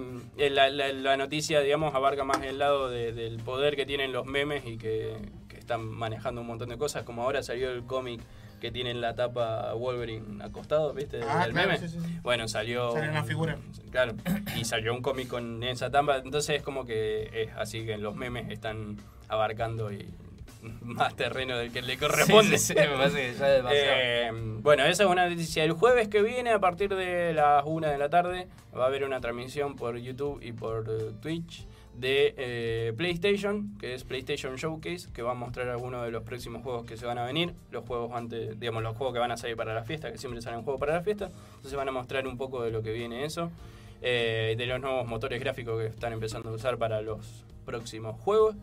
la, la- la noticia, digamos, abarca más el lado de- del poder que tienen los memes y que, que están manejando un montón de cosas. Como ahora salió el cómic que tiene en la tapa Wolverine acostado, ¿viste? Ah, claro, meme. sí, sí, sí. Bueno, salió. Sale una un- figura. Claro. Y salió un cómic con esa tapa. Entonces es como que es así que los memes están abarcando y más terreno del que le corresponde. Sí, sí, sí, me parece que ya es demasiado. Eh, bueno, esa es una noticia. El jueves que viene, a partir de las 1 de la tarde, va a haber una transmisión por YouTube y por eh, Twitch de eh, PlayStation, que es PlayStation Showcase, que va a mostrar algunos de los próximos juegos que se van a venir, los juegos antes, digamos, los juegos que van a salir para la fiesta, que siempre salen juegos para la fiesta, entonces van a mostrar un poco de lo que viene eso, eh, de los nuevos motores gráficos que están empezando a usar para los próximos juegos.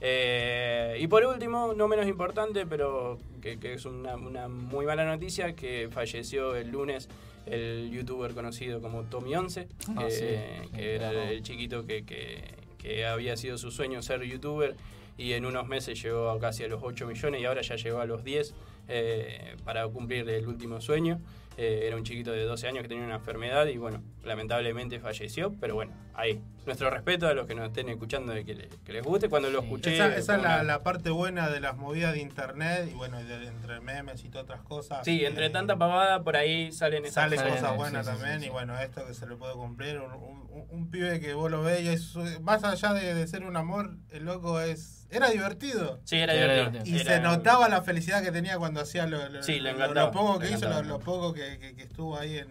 Eh, y por último, no menos importante, pero que, que es una, una muy mala noticia, que falleció el lunes el youtuber conocido como Tommy11, Ah, que, sí, que era el chiquito que había sido su sueño ser youtuber y en unos meses llegó a casi a los 8 millones y ahora ya llegó a los 10 eh, para cumplir el último sueño. Eh, era un chiquito de 12 años que tenía una enfermedad y bueno, lamentablemente falleció, pero bueno, ahí. Nuestro respeto a los que nos estén escuchando de que, le- que les guste. Cuando lo escuché... Esa, es la, una- la parte buena de las movidas de internet y bueno, y de- entre memes y todas otras cosas. Sí, eh, entre tanta pavada por ahí salen esas Salen cosas. cosas buenas también y bueno, esto que se le puede cumplir, un, un- un- un pibe que vos lo ves y es, más allá de, de ser un amor, el loco es era divertido. Sí, era divertido. Y Era- se notaba la felicidad que tenía cuando hacía lo, lo- Sí, lo- poco que hizo, lo, poco que, que- que estuvo ahí en,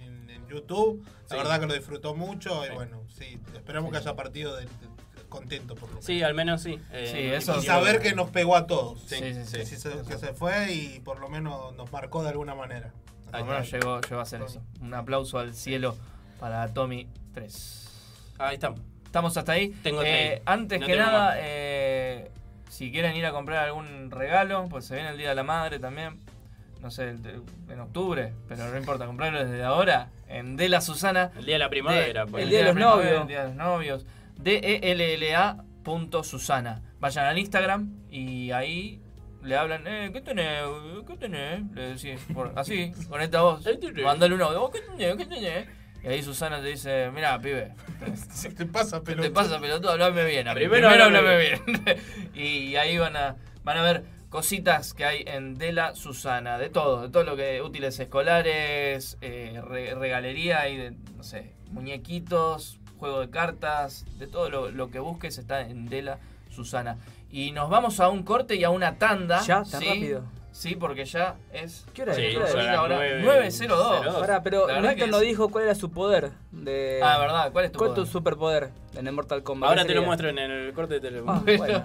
en- en YouTube. La Sí. verdad que lo disfrutó mucho y bueno, sí, esperamos que haya partido de, de- contento por lo menos. Sí, al menos sí. Eh, Sí, eso- y saber que nos pegó a todos. Sí, Sí, sí, Que, sí. sí se, que se fue y por lo menos nos marcó de alguna manera. Lo menos llegó, llegó a hacer eso. Un aplauso al cielo para Tommy 3. Ahí estamos. ¿Estamos hasta ahí? Tengo Eh, antes No que nada, eh, si quieren ir a comprar algún regalo, pues se viene el Día de la Madre también. No sé, en octubre, pero no importa, comprarlo desde ahora. En De la Susana. El día de la primavera, De- pues. el El día de los novios. El día de los novios. D-E-L-L-A.Susana. Vayan al Instagram y ahí le hablan, eh, ¿qué tenés? ¿Qué tenés? Le decís, por- así, con esta voz. Mandale un audio, "Oh, ¿qué tenés? ¿Qué tenés? Y ahí Susana te dice, mira, pibe. ¿Qué te pasa, ¿Qué pelotudo? te pasa, pelotudo? Hablame bien. Primero Primero, hablame hablame bien. y ahí van a, van a ver cositas que hay en Dela Susana. De todo, de todo lo que útiles escolares, eh, re- regalería y de, no sé, muñequitos, juego de cartas, de todo lo, lo que busques está en Dela Susana. Y nos vamos a un corte y a una tanda. ¿Ya? ¿Tan ¿sí? rápido? Sí, porque ya es. ¿Qué hora es? Sí, ¿Qué hora es? Ahora, 9.02. Pará, pero que no es- dijo cuál era su poder. De... Ah, ¿verdad? ¿Cuál es tu ¿Cuál poder? superpoder en el Mortal Kombat? Ahora ¿Qué te lo muestro en el corte de teléfono. Ah, bueno.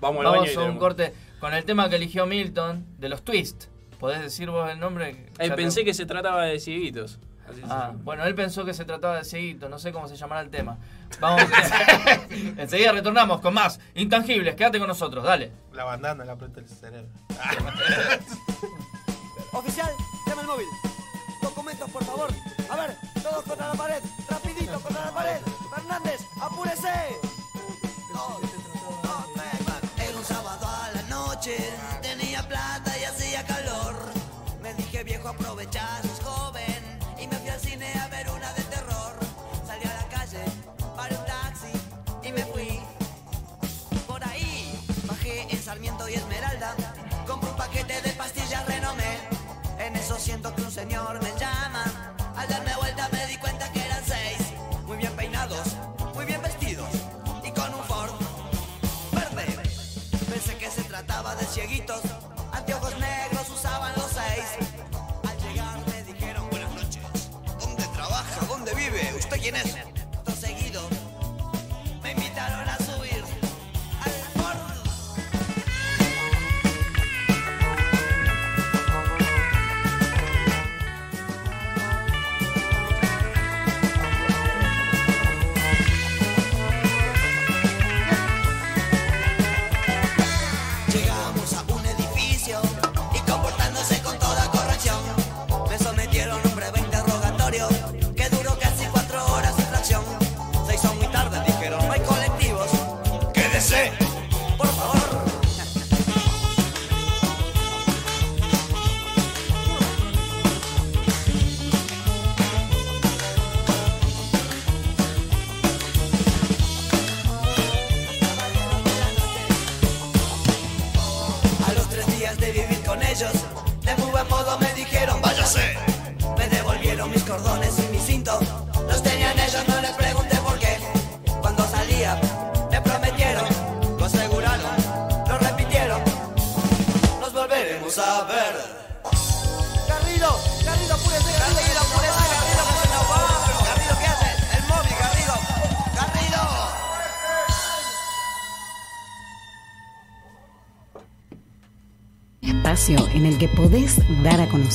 Vamos al Vamos a un corte con el tema que eligió Milton de los Twist. ¿Podés decir vos el nombre? Eh, Ya te- pensé que se trataba de cieguitos. Así Ah, bueno, él pensó que se trataba de cieguito, no sé cómo se llamará el tema. Vamos, enseguida retornamos con más Intangibles, quédate con nosotros, dale. La bandana, la aprieta el cerebro. Oficial, llama el móvil. Documentos, por favor. A ver, todos contra la pared. Rapidito, contra la pared. Fernández, apúrese.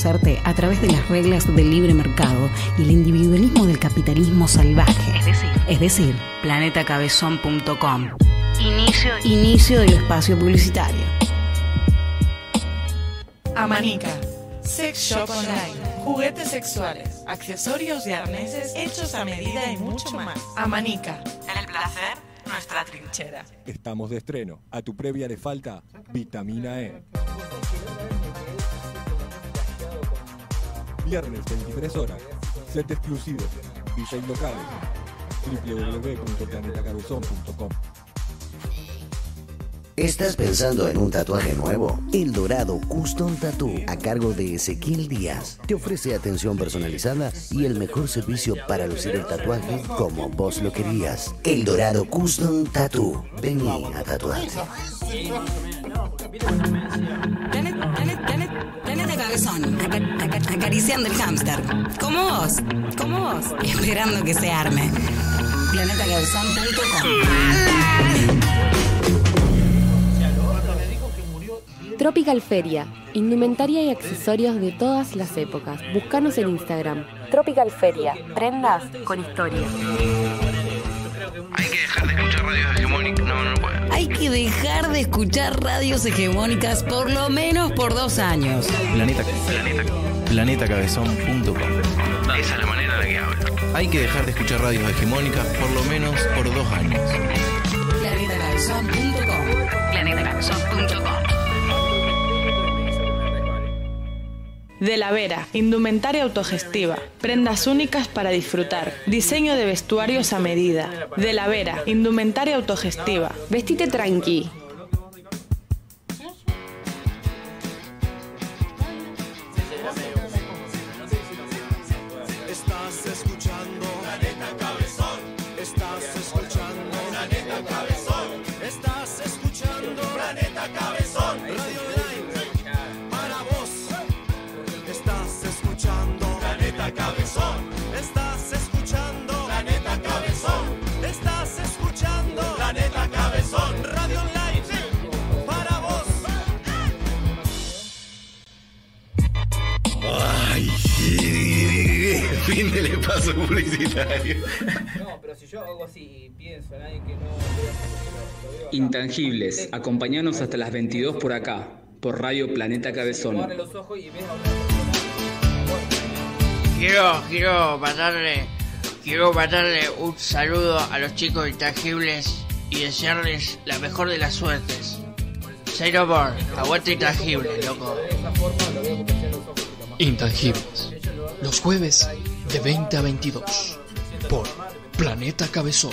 A través de las reglas del libre mercado y el individualismo del capitalismo salvaje. Es decir, es decir planetacabezón.com. Inicio, inicio del espacio publicitario. Amanica. Sex Shop Online. Juguetes sexuales, accesorios y arneses hechos a medida y mucho más. Amanica. En el placer, nuestra trinchera. Estamos de estreno. A tu previa le falta vitamina E. Viernes 23 horas. Set exclusivo. Locales. www.planetacabezón.com ¿Estás pensando en un tatuaje nuevo? El Dorado Custom Tattoo, a cargo de Ezequiel Díaz, te ofrece atención personalizada y el mejor servicio para lucir el tatuaje como vos lo querías. El Dorado Custom Tattoo. Vení a tatuarte. Planeta Cabezón, aca- aca- acariciando el hámster. Como vos, como vos, esperando que se arme. Planetacabezón.com Tropical Feria, indumentaria y accesorios de todas las épocas. Búscanos en Instagram. Tropical Feria, prendas con historia. Hay que dejar de escuchar radios hegemónicas. No, no puedo. Hay que dejar de escuchar radios hegemónicas por lo menos por dos años. Planeta, planeta, planetacabezón.com. Esa es la manera en la que hablo. Hay que dejar de escuchar radios hegemónicas por lo menos por dos años. Planetacabezón.com Planetacabezón.com De la Vera, indumentaria autogestiva, prendas únicas para disfrutar, diseño de vestuarios a medida. De la Vera, indumentaria autogestiva. Vestite tranqui. Del espacio publicitario. No, pero si yo hago así y pienso en alguien que no. Intangibles, acompañanos hasta las 22 por acá, por Radio Planeta Cabezón. Quiero, quiero mandarle, quiero mandarle un saludo a los chicos intangibles y desearles la mejor de las suertes. Say no more, aguante intangible, loco. Intangibles. Los jueves de 20 a 22 por Planeta Cabezón.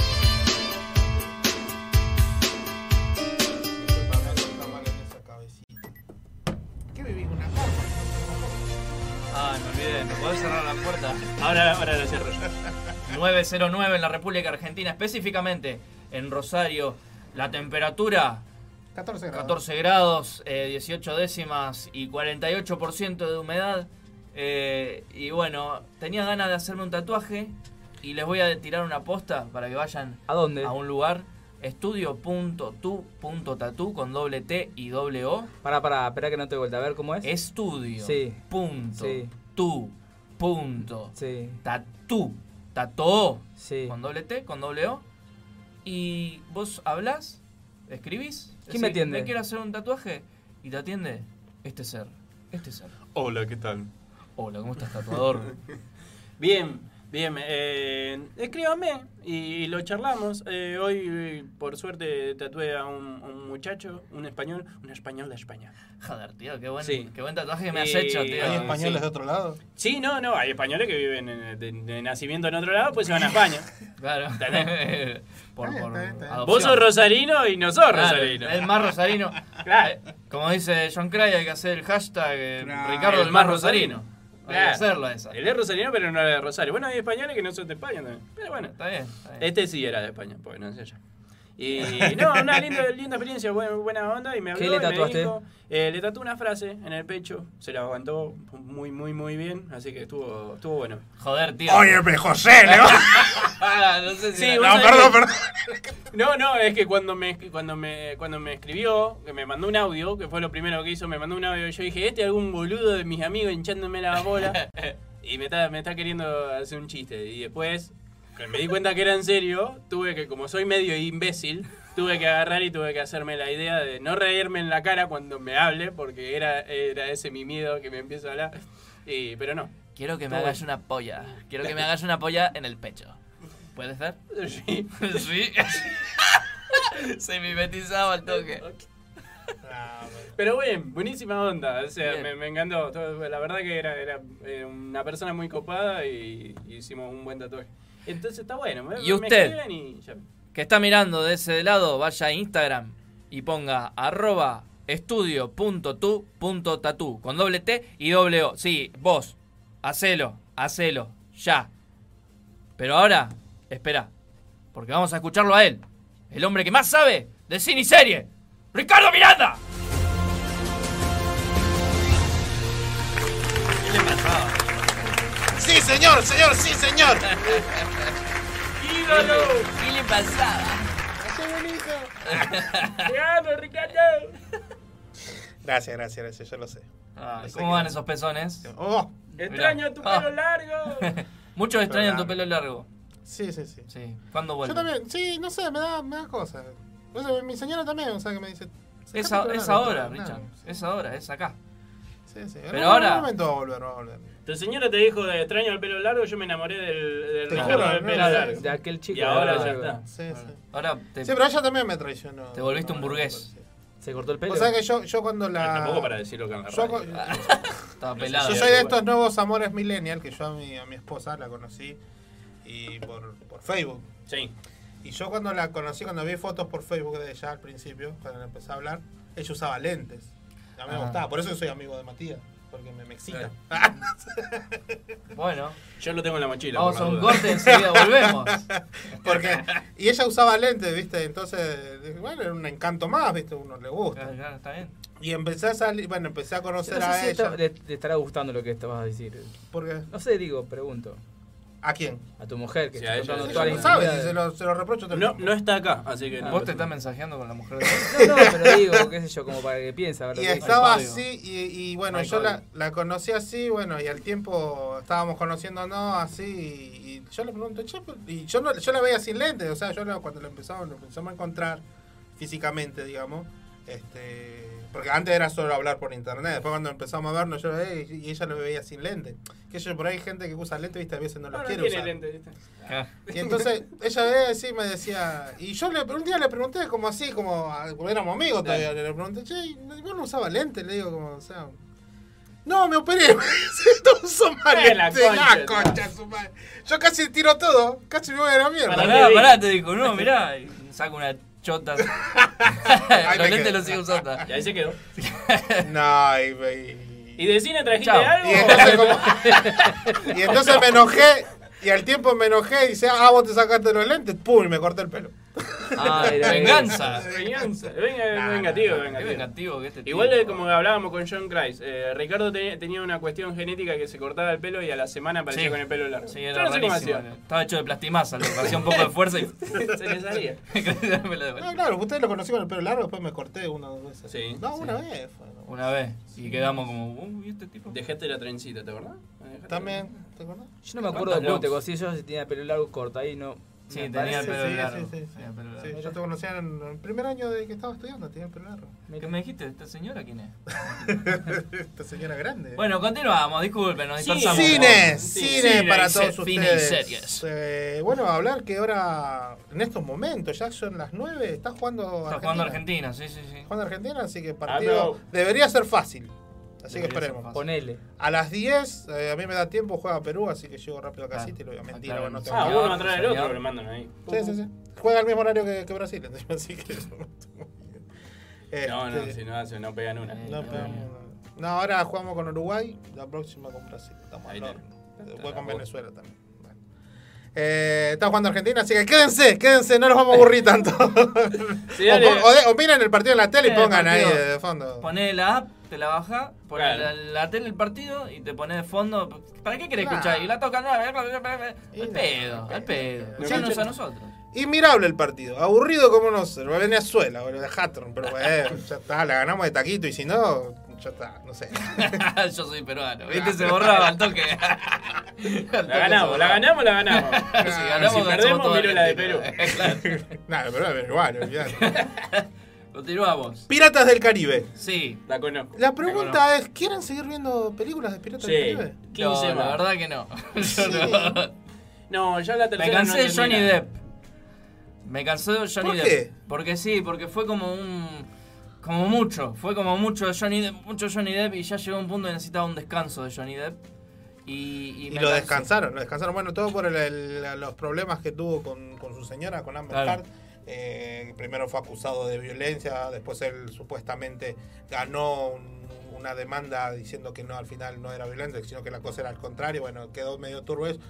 Ah, me olvidé, ¿me podés cerrar la puerta? Ahora, ahora lo cierro yo. 909 en la República Argentina, específicamente en Rosario. La temperatura 14 grados. 14 grados, eh, 18 décimas y 48% de humedad. Eh, y bueno, tenía ganas de hacerme un tatuaje y les voy a tirar una posta para que vayan ¿A dónde? a un lugar. Estudio.tu.tatu con doble T y doble O. Para, para, espera que no te vuelta. A ver cómo es. Estudio. Sí. Punto. Sí. Tu. Punto. Sí. Tatu. Tato. Sí. Con doble T, con doble O. Y vos hablas, escribís. ¿Quién me atiende? Me quiero hacer un tatuaje. Y te atiende este ser. Este ser. Hola, ¿qué tal? Hola, ¿cómo estás, tatuador? Bien, bien. Eh, escríbame y, lo charlamos. Eh, hoy, eh, por suerte, tatué a un, un muchacho, un español, un español de España. Joder, tío, qué buen, Sí. qué buen tatuaje que me has Y- hecho, tío. ¿Hay españoles sí. de otro lado? Sí, no, no, hay españoles que viven en- de, de nacimiento en otro lado, pues se van a España. Claro. Por, por está bien, está bien. adopción. Vos sos rosarino y no sos Claro, rosarino. El más rosarino. Claro. Eh, Como dice John Cray, hay que hacer el hashtag eh, Claro. Ricardo el más rosarino. Claro. hacerlo esa. Él es rosarino, pero no era de Rosario. Bueno, hay españoles que no son de España también. Pero bueno, Está bien, está bien. este sí era de España, porque no sé yo. Y no, una linda, linda experiencia, buena, buena onda. Y me habló ¿Qué le y me tatuaste? dijo, eh, le tatué una frase en el pecho, se la aguantó muy, muy, muy bien. Así que estuvo, estuvo bueno. Joder, tío. Óyeme, José, ¿no? Ah, no sé si Sí, No, perdón, que- perdón. No, no, es que cuando me, cuando me cuando me escribió, que me mandó un audio, que fue lo primero que hizo, me mandó un audio y yo dije, este es algún boludo de mis amigos hinchándome la bola y me está, me está queriendo hacer un chiste. Y después, que me di cuenta que era en serio, tuve que, como soy medio imbécil, tuve que agarrar y tuve que hacerme la idea de no reírme en la cara cuando me hable, porque era, era ese mi miedo que me empieza a hablar. Y, pero no. Quiero que me Todo hagas una polla. Quiero que me hagas una polla en el pecho. ¿Puede ser? Sí. sí. Se mimetizaba al toque. Pero bien, buenísima onda. O sea, me, me encantó. La verdad que era, era eh, una persona muy copada y hicimos un buen tatuaje. Entonces está bueno. Me, ¿Y me usted? escriben y ya. Que está mirando de ese lado, vaya a Instagram y ponga arroba estudio.tu.tatu con doble T y doble O. Sí, vos, hacelo, hacelo, ya. Pero ahora, espera, porque vamos a escucharlo a él, el hombre que más sabe de cine y serie, Ricardo Miranda. Señor, señor, sí, señor. ¡Ídolo! ¿Qué le pasaba? ¡Qué bonito! ¡Te amo, Ricardo! Gracias, gracias, gracias, yo lo sé. Ah, ¿Cómo que- van esos pezones? Oh, ¡Extraño tu Ah. pelo largo! Muchos extrañan tu pelo largo. sí, sí, sí. Sí. ¿Cuándo vuelve? Yo también, sí, no sé, me da, me da cosas. O sea, mi señora también, o sea, que me dice... Es, "Sacate a- es largo, ahora, Richard. sí. Es ahora, es acá. Sí, sí. Pero En ahora- algún momento va a volver, va a volver. Tu señora te dijo de extraño el pelo largo, yo me enamoré del, del juro, del pelo no, largo. De aquel chico. Y ahora ya está. Sí, sí. Ahora te, Sí, pero ella también me traicionó. te volviste un No, burgués. Se cortó el pelo. O sea que yo, yo cuando la... Tampoco para decirlo que en la Yo, radio. Estaba pelado. yo soy de estos nuevos amores millennial que yo a mi, a mi esposa la conocí y por, por Facebook. Sí. Y yo cuando la conocí, cuando vi fotos por Facebook de ella al principio, cuando empecé a hablar, ella usaba lentes. A mí me Ah. gustaba, por eso soy amigo de Matías, porque me, me excita. Bueno, Yo lo tengo en la mochila. vamos por a un duda. corte, enseguida volvemos. porque, y ella usaba lentes, ¿viste? Entonces, bueno, era un encanto más, ¿viste? Uno le gusta. Claro, claro, está bien. Y empecé a salir, bueno, empecé a conocer No sé a si ella. está- le, le estará gustando lo que te vas a decir. Porque No sé, digo, pregunto. ¿A quién? A tu mujer, que Sí, está a ella, contando sí, toda la ella No sabe, si se lo, se lo reprocho todo el No, tiempo. no está acá, así que no. ¿Vos te estás mensajeando con la mujer de No, no, pero digo, qué sé yo, como para que piense. a ver lo Y que- estaba así, y, y bueno, yo la, conocí así, bueno, y al tiempo estábamos conociéndonos así, y, y yo le pregunto, che, pero- y yo, no, yo la veía sin lentes, o sea, yo la- cuando lo empezamos, lo empezamos a encontrar físicamente, digamos, este porque antes era solo hablar por internet, después cuando empezamos a vernos, yo eh, y ella lo veía sin lentes. Que yo, por ahí hay gente que usa lentes, viste, a veces no los No, no quiere tiene usar. lente, ¿viste? Y entonces ella veía así me decía, y yo le, un día le pregunté como así, como, como éramos amigos todavía, le pregunté, che, ¿y ¿vos no usaba lentes? Le digo como, o sea, no, me operé, me dice, no uso más Eh, la concha, la concha de su madre. Yo casi tiro todo, casi me voy a la mierda. Pará, pará, te dijo, no, mirá, y saca una chota. Ahí los lentes los sigue usando. Y ahí se quedó. No, y, y- ¿Y de cine trajiste Chao. algo? y entonces, como- y entonces me enojé, y al tiempo me enojé y dice, ah, vos te sacaste los lentes, pum, y me corté el pelo. Ay, la Venganza. Venganza. Venga, vengativo, Qué vengativo. vengativo que este. Igual de como hablábamos con John Christ, eh, Ricardo tenía, tenía una cuestión genética que se cortaba el pelo y a la semana aparecía Sí. con el pelo largo. Sí, era no rarísimo. Estaba hecho de plastimasa, le hacía un poco de fuerza y se le salía. No, claro, ustedes lo conocieron con el pelo largo, después me corté una o dos veces. Sí. No, una Sí. vez. fue. Una vez. Y quedamos como, uy, este tipo. Dejaste la trencita, ¿te acordás? También, ¿te acordás? Yo no me acuerdo de cómo te cocí yo, si tenía pelo largo corta ahí, no. Sí, me tenía el pelo sí, largo. sí, sí, Tenía el pelo largo. Sí, yo te conocía en el primer año de que estaba estudiando, tenía el pelo largo. ¿Qué me dijiste? ¿Esta señora quién es? Esta señora grande. Bueno, continuamos, disculpen, nos Cine, dispersamos. cine, cine para todos se- cine y ustedes. series. Eh, bueno, a hablar que ahora, en estos momentos, ya son las 9, está jugando Está jugando Argentina, sí, sí, sí. Jugando Argentina, así que Ah, partido debería ser fácil. Así que esperemos. Ponele. A las 10, eh, a mí me da tiempo, juega Perú, así que llego rápido a Claro. casita y lo voy a mentir. Claro, bueno, no sí. tengo Ah, uno del otro lo mandan ahí. Sí, sí, sí. Juega al mismo horario que, que Brasil, así que... No, no, Este, si no, hace- no pegan una. no, pero- no, ahora jugamos con Uruguay, la próxima con Brasil. Estamos Ahí al. Después con la Venezuela también. Bueno. Eh, está jugando Argentina, así que quédense, quédense, no los vamos a aburrir tanto. Sí, o, o de- o miren el partido en la tele y el pongan ahí de fondo. Poné la app, te la baja, pones Claro. la, la tele el partido y te pones de fondo. ¿Para qué querés Claro. escuchar? Y la tocan, no, al pedo, no, al pedo. Escuchanos a nosotros. Inmirable el partido, aburrido como no sé, Venezuela, boludo, de Hatron, pero bueno, ya está, la ganamos de taquito y si no, ya está, no sé. Yo soy peruano, ¿viste? Se borraba al toque. La ganamos, la ganamos, la ganamos. Si ganamos, si perdemos, miro la de Perú. Claro. Nada, pero es igual, olvidate. Continuamos. Piratas del Caribe. Sí. La conozco. La pregunta es, ¿quieren seguir viendo películas de Piratas Sí. del Caribe? 15 No, la verdad que no. Yo Sí. no. No, ya la tercera. Me cansé no de Johnny. Depp. Me cansé de Johnny ¿Por Depp. qué? Porque sí, porque fue como un. Como mucho. Fue como mucho Johnny Depp, mucho Johnny Depp y ya llegó un punto que necesitaba un descanso de Johnny Depp. Y, y Y me lo cansé. descansaron, lo descansaron. Bueno, todo por el- el- los problemas que tuvo con, con su señora, con Amber Claro. Eh, primero fue acusado de violencia, después él supuestamente ganó un- una demanda diciendo que no, al final no era violencia, sino que la cosa era al contrario. Bueno, quedó medio turbo eso.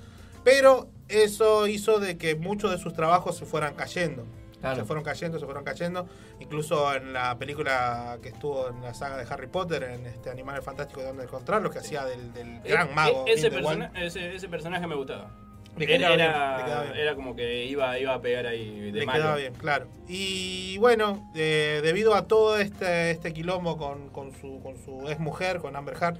Pero eso hizo de que muchos de sus trabajos se fueran cayendo. Claro. Se fueron cayendo, se fueron cayendo. Incluso en la película que estuvo en la saga de Harry Potter, en este Animales Fantásticos de donde encontrarlos, que hacía del, del gran E- mago. e- ese, persona- ese, ese personaje me gustaba. Era, bien, era, era como que iba, iba a pegar ahí de Le quedaba bien, claro. Y bueno, eh, debido a todo este, este quilombo con, con su, con su ex mujer, con Amber Heard,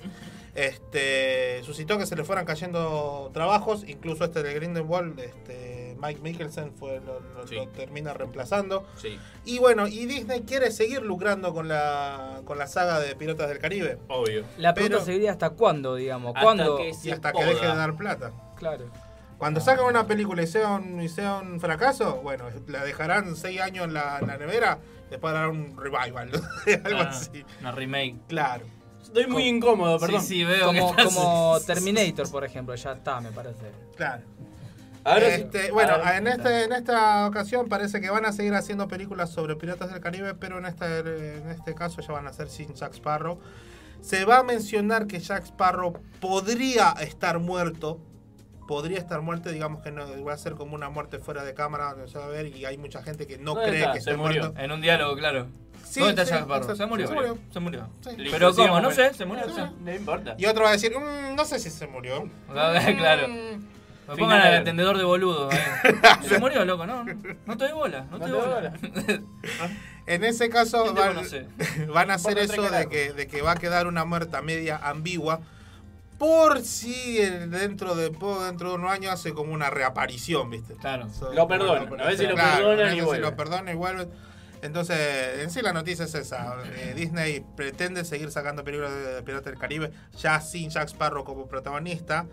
este, suscitó que se le fueran cayendo trabajos, incluso este de Grindelwald, este, Mike Mikkelsen fue, lo, lo- Sí. lo termina reemplazando. Sí, Y bueno, y Disney quiere seguir lucrando con la, con la saga de Piratas del Caribe. obvio. La pregunta Pero- sería hasta cuándo, digamos. Hasta ¿Cuándo? que Y hasta que deje de dar plata. Claro. Cuando sacan una película y sea un, y sea un fracaso, bueno, la dejarán seis años en la, en la nevera, después harán un revival, algo Ah, así. Una remake. Claro. Estoy muy incómodo, perdón. Sí, sí, veo Como, que estás- como Terminator, por ejemplo. Ya está, me parece. Claro. Ahora sí. Este, bueno, Ahora- en, este, en esta ocasión parece que van a seguir haciendo películas sobre Piratas del Caribe, pero en este, en este caso ya van a ser sin Jack Sparrow. Se va a mencionar que Jack Sparrow podría estar muerto. Podría estar muerto, digamos que no va a ser como una muerte fuera de cámara, donde se va a ver, y hay mucha gente que no ¿Dónde cree está? que Se esté murió. muerto. En un diálogo, claro. Sí, ¿Dónde está sí, Jack Sparrow? exacto. Se murió. Se murió. Se murió. Sí. Pero ¿cómo? No sé, se murió. No, sé, no importa. Y otro va a decir, "Mm, no sé si se murió. Claro. Mm, Me pongan al atendedor de boludo. eh. Se murió, loco, no, no, no te doy bola, no, No te doy bola. En ese caso ¿Quién te van, a hacer no eso de que, de que va a quedar una muerta media ambigua por si dentro de poco, dentro de unos años hace como una reaparición, ¿viste? Claro. Lo perdonan, a ver si lo perdonan y vuelven. lo perdonan y vuelven. Entonces, en sí la noticia es esa. Eh, Disney pretende seguir sacando películas de Piratas del Caribe, ya sin Jack Sparrow como protagonista,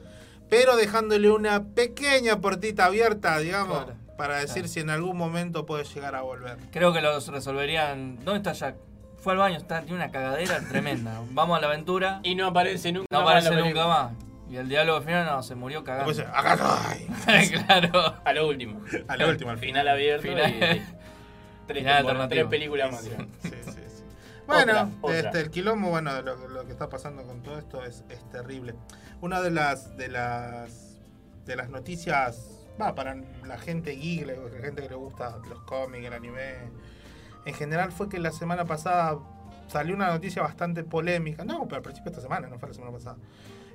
pero dejándole una pequeña puertita abierta, digamos, Claro. para decir Claro. si en algún momento puede llegar a volver. Creo que los resolverían. ¿Dónde está Jack? Fue al baño, está, tiene una cagadera tremenda. Vamos a la aventura. Y no aparece nunca No más aparece la nunca película. más. Y el diálogo final no, se murió cagando. Después, acá estoy. claro. A lo último. A lo último, al Final abierto Final. y tres, Final temporadas, tres alternativo. películas más. Sí, sí, sí. Bueno, Otra, otra. Este, el quilombo, bueno, de lo, lo que está pasando con todo esto es, es terrible. Una de las de las de las noticias, va, para la gente geek, la la gente que le gusta los cómics, el anime, en general fue que la semana pasada salió una noticia bastante polémica. No, pero al principio de esta semana, no fue la semana pasada.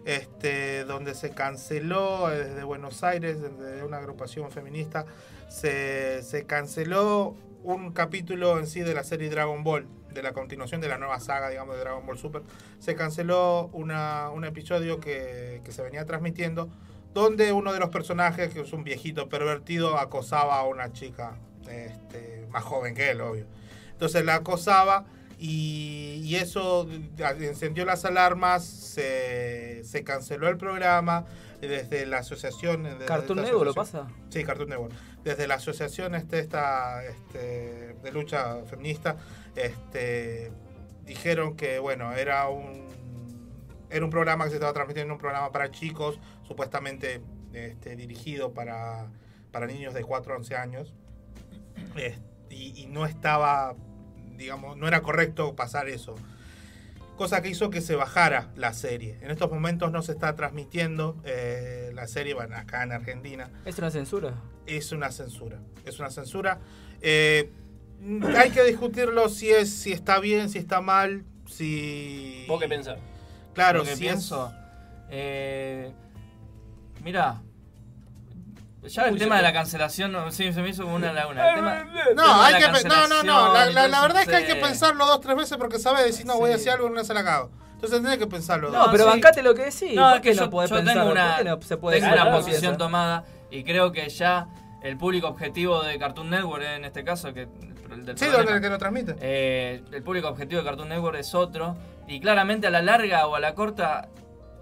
Este, donde se canceló eh, desde Buenos Aires, desde una agrupación feminista, se, se canceló un capítulo en sí de la serie Dragon Ball, de la continuación de la nueva saga, digamos, de Dragon Ball Super. Se canceló una, un episodio que, que se venía transmitiendo, donde uno de los personajes, que es un viejito pervertido, acosaba a una chica este, más joven que él, obvio. Entonces la acosaba y, y eso encendió las alarmas, se, se canceló el programa desde la asociación... desde ¿Cartoon esta Network lo pasa? Sí, Cartoon Network. Desde la asociación este, esta, este, de lucha feminista este, dijeron que bueno era un era un programa que se estaba transmitiendo, un programa para chicos, supuestamente este, dirigido para, para niños de 4 a 11 años. Y no estaba, digamos, no era correcto pasar eso. Cosa que hizo que se bajara la serie. En estos momentos no se está transmitiendo eh, la serie, bueno, acá en Argentina. ¿Es una censura? Es una censura. Es una censura. Eh, hay que discutirlo si es si está bien, si está mal, si... ¿Vos qué pensás? Claro, Lo que si pienso. Eh, mira. Ya el Uy, tema de la cancelación no, sí, se me hizo una laguna. El tema- No, tema hay que no, no, no. La, la- la cancelación, verdad es que hay que entonces- pensarlo dos, tres veces porque sabes si no voy a decir algo y no se la cago. Entonces tenés que pensarlo No, dos. pero sí. bancate lo que decís. No, ¿por es que no yo, podés yo pensarlo? tengo una, ¿Por qué no se puede tengo decir? una No, posición tomada y creo que ya el público objetivo de Cartoon Network en este caso, que el del Sí, programa, que lo transmite. eh, el público objetivo de Cartoon Network es otro y claramente a la larga o a la corta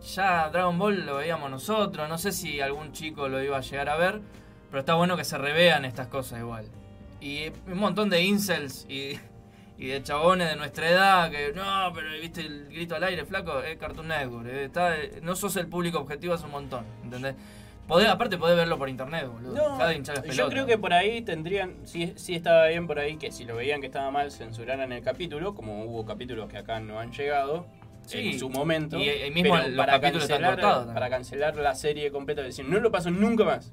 ya Dragon Ball lo veíamos nosotros, no sé si algún chico lo iba a llegar a ver, pero está bueno que se revean estas cosas igual. Y un montón de incels y, y de chabones de nuestra edad que no, pero viste el grito al aire, flaco, es Cartoon Network, eh, está, no sos el público objetivo hace un montón, ¿entendés? Podés, aparte podés verlo por internet, boludo. No, las yo creo que por ahí tendrían, sí, sí estaba bien por ahí que si lo veían que estaba mal, censuraran el capítulo, como hubo capítulos que acá no han llegado Sí, en su momento. y- y mismo pero los capítulos están cancelar, cortados también. Para cancelar la serie completa, decir, no lo paso nunca más.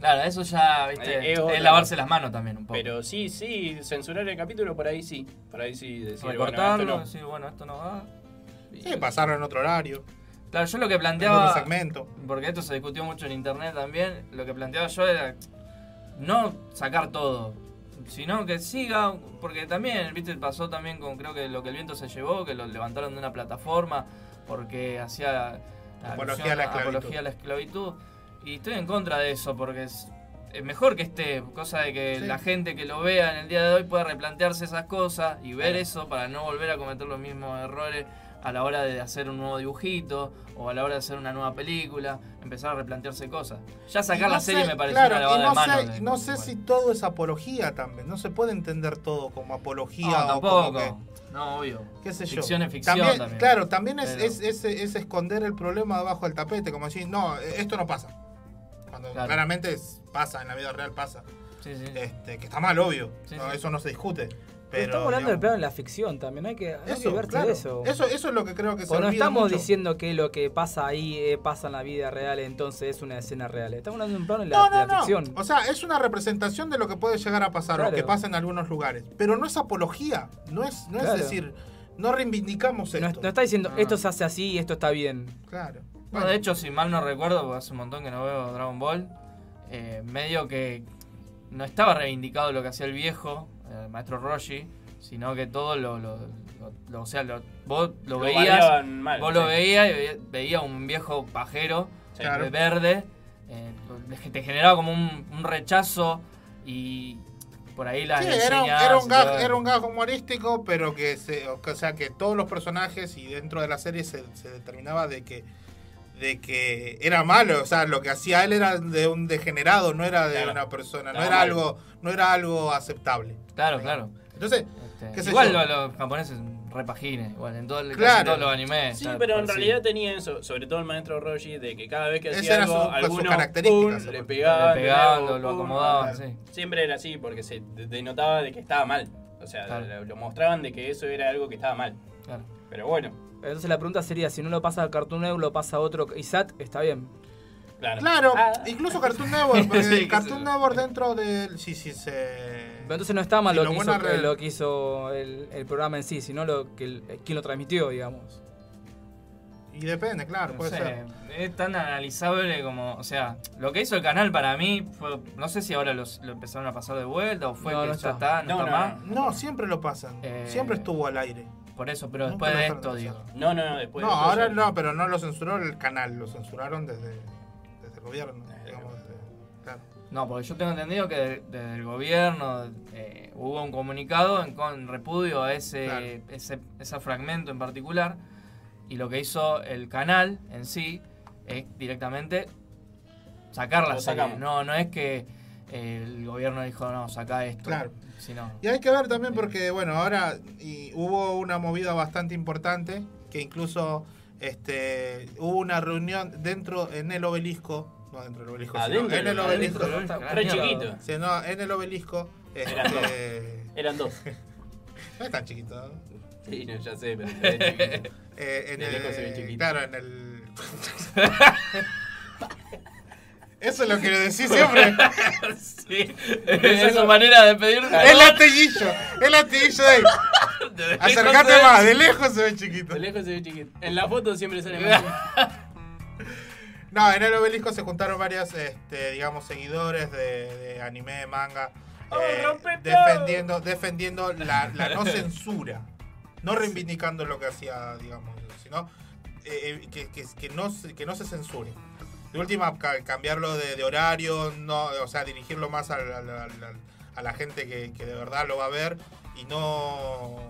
Claro, eso ya, viste, Eh, es lavarse las manos también un poco. Pero sí, sí, censurar el capítulo por ahí sí. Por ahí sí decir, Recortarlo, bueno, esto decir, bueno, esto no va. Sí, pasarlo en otro horario. Claro, yo lo que En planteaba. otro segmento. Porque esto se discutió mucho en internet también. Lo que planteaba yo era no sacar todo, sino que siga. Porque también, viste, pasó también con creo que lo que el viento se llevó, que lo levantaron de una plataforma porque hacía Apología a la apología a la esclavitud. Y estoy en contra de eso porque es, es mejor que esté, cosa de que Sí. la gente que lo vea en el día de hoy pueda replantearse esas cosas y ver eso para no volver a cometer los mismos errores a la hora de hacer un nuevo dibujito o a la hora de hacer una nueva película, empezar a replantearse cosas. Ya sacar no la serie me parece claro, una lavada no de manos. sé, de- no sé si todo es apología también. No se puede entender todo como apología No, o tampoco. como que- No, obvio. qué sé yo. Ficción es ficción también. Claro, también es, Pero- es, es- es esconder el problema debajo del tapete, como decir, no, eh, esto no pasa. Cuando Claro. claramente pasa, en la vida real pasa. Sí, sí. Este, que está mal, obvio. Sí, no, sí. Eso no se discute. Pero estamos hablando del plano de la ficción también, hay que, hay que Eso, verse claro. de eso. Eso, eso es lo que creo que se O no estamos mucho. diciendo que lo que pasa ahí eh, pasa en la vida real, entonces es una escena real. Estamos hablando de un plano de la, No, de la no, no. ficción. O sea, es una representación de lo que puede llegar a pasar o Claro. que pasa en algunos lugares. Pero no es apología. No es, no Claro. es decir, no reivindicamos No, esto. no está diciendo Ah. esto se hace así y esto está bien. Claro. De hecho, si mal no recuerdo, hace un montón que no veo Dragon Ball, eh, medio que no estaba reivindicado lo que hacía el viejo, el maestro Roshi, sino que todo lo, lo, lo- lo- o sea, lo- vos lo, Lo veías, mal, vos sí. lo veías y veía, veía un viejo pajero eh, Claro. verde, eh, que te generaba como un, un rechazo y por ahí las Sí, era, un- era un gag, era un gag humorístico, pero que se, o sea que todos los personajes y dentro de la serie se, se determinaba de que de que era malo, o sea, lo que hacía él era de un degenerado, no era de Claro. una persona, no Estaba era algo, no era algo aceptable. Claro, claro. Entonces, Este, qué sé igual yo. lo- los japoneses repagines, igual en todo el, Claro. todos los animes. Sí, pero en realidad tenía eso, sobre todo el maestro Roshi, de que cada vez que hacía algo, algunos características, pum, le pegaban, Le pegaban, lo- lo acomodaban, claro. sí. Siempre era así, porque se de- denotaba de que estaba mal. O sea, Claro. lo, lo mostraban de que eso era algo que estaba mal. Claro. Pero bueno, Entonces la pregunta sería, si no lo pasa a Cartoon Network, lo pasa a otro ISAT, está bien. claro. Claro, Ah. incluso Cartoon Network, Sí, Cartoon Network dentro del sí sí se Pero entonces no está mal Sí, lo, lo que hizo, re- lo que hizo el, el programa en sí, sino lo que el- quien lo transmitió, digamos. y depende, claro, No puede sé, ser. es tan analizable como, o sea, lo que hizo el canal para mí fue, no sé si ahora los- lo empezaron a pasar de vuelta o fue No, que no ya está. está, no, No, está no, más. No, siempre lo pasan. Eh, siempre estuvo al aire. Por eso, pero después de esto, digo. pasar. No, no, después No, de ahora no, pero no lo censuró el canal, lo censuraron desde, desde el gobierno. digamos, desde- claro. No, porque yo tengo entendido que de- desde el gobierno eh, hubo un comunicado en con repudio a ese, Claro. ese, ese fragmento en particular y lo que hizo el canal en sí es directamente sacar la serie. No, no es que el gobierno dijo, no, saca esto. Claro. Y hay que ver también porque, bueno, ahora y hubo una movida bastante importante que incluso este hubo una reunión dentro en el obelisco, no dentro del obelisco, sino en el obelisco. obelisco, re chiquito. Sí, no, en el obelisco. Eran dos. este, Eran dos. No es tan chiquito. ¿no? Sí, no, ya sé, pero. Eh, en el, lejos se ve chiquito. Claro, en el. Eso es lo que le decís siempre. Sí, es su manera de pedir. El latiguillo, el latiguillo de ahí. De Acercate más, de lejos se ve chiquito. De lejos se ve chiquito. En la foto siempre sale más. No, en el obelisco se juntaron varios, este, digamos, seguidores de, de anime, manga, eh, defendiendo, defendiendo la, la no censura, no reivindicando lo que hacía, digamos, sino eh, eh, que, que- que no, que no se censure. De última, ca- cambiarlo de, de horario, no, o sea, dirigirlo más al- al- al- al- a la gente que, que de verdad lo va a ver y no,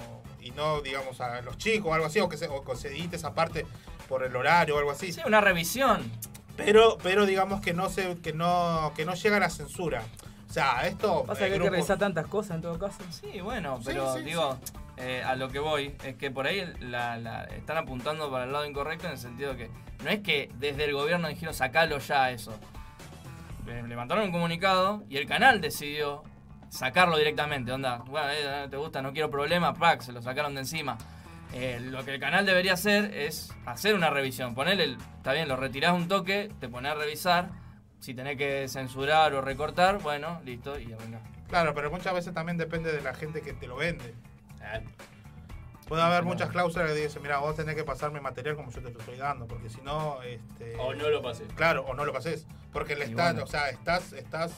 y no digamos, a los chicos o algo así, o que se, o que se edite esa parte por el horario o algo así. Sí, una revisión. Pero, pero digamos que no se, que no, que no llega a la censura. O sea, esto. Pasa eh, que hay que revisar tantas cosas en todo caso. Sí, bueno, pero sí, digo, eh, a lo que voy es que por ahí están apuntando para el lado incorrecto en el sentido que no es que desde el gobierno dijeron sacalo ya eso. Le- Levantaron un comunicado y el canal decidió sacarlo directamente. Onda, bueno, eh, te gusta, no quiero problemas, pack, se lo sacaron de encima. Eh, lo que el canal debería hacer es hacer una revisión. Ponerle, el- está bien, lo retirás un toque, te pones a revisar. Si tenés que censurar o recortar, bueno, listo, y arrancás. Claro, pero muchas veces también depende de la gente que te lo vende. Puede haber muchas cláusulas que dicen, mira, vos tenés que pasarme material como yo te lo estoy dando, porque si no, este... O no lo pases. Claro, o no lo pases. Porque le estás, bueno. o sea, estás, estás...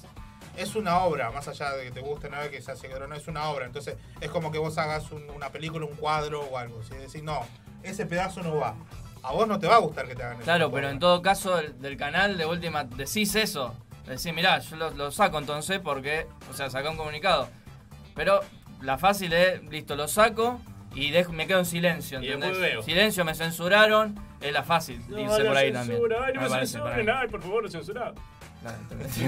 Es una obra, más allá de que te guste, no que sea seguidor, no es una obra. Entonces, es como que vos hagas un- una película, un cuadro o algo. Si decís, no, ese pedazo no va. A vos no te va a gustar que te hagan eso. Claro, pero en todo caso del, del canal de última decís eso. Decís, mirá, yo lo, lo saco entonces porque, o sea, saca un comunicado. Pero la fácil es, listo, lo saco y dejo- me quedo en silencio. Silencio, me censuraron, es la fácil irse por ahí también. Ay, no me censuren, ay, por favor. Sí,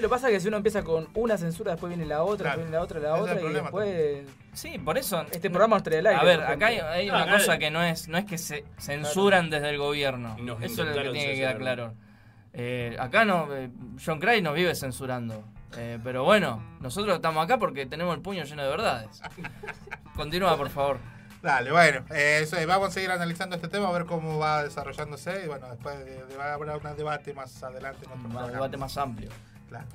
lo que pasa es que si uno empieza con una censura, después viene la otra, Claro. después viene la otra, la es otra, y después... Sí, por eso... Este programa nos trae el aire. A ver, acá hay, No, una acá- cosa que no es, no es que se censuran desde el gobierno. Eso es lo que tiene que quedar claro. Eh, acá no, eh, John Cray nos vive censurando. Eh, pero bueno, nosotros estamos acá porque tenemos el puño lleno de verdades. Continúa, por favor. Dale, bueno, eh, eso, eh, vamos a seguir analizando este tema, a ver cómo va desarrollándose y bueno, después de, de- va a haber un debate más adelante. En otro Un debate más amplio. Claro.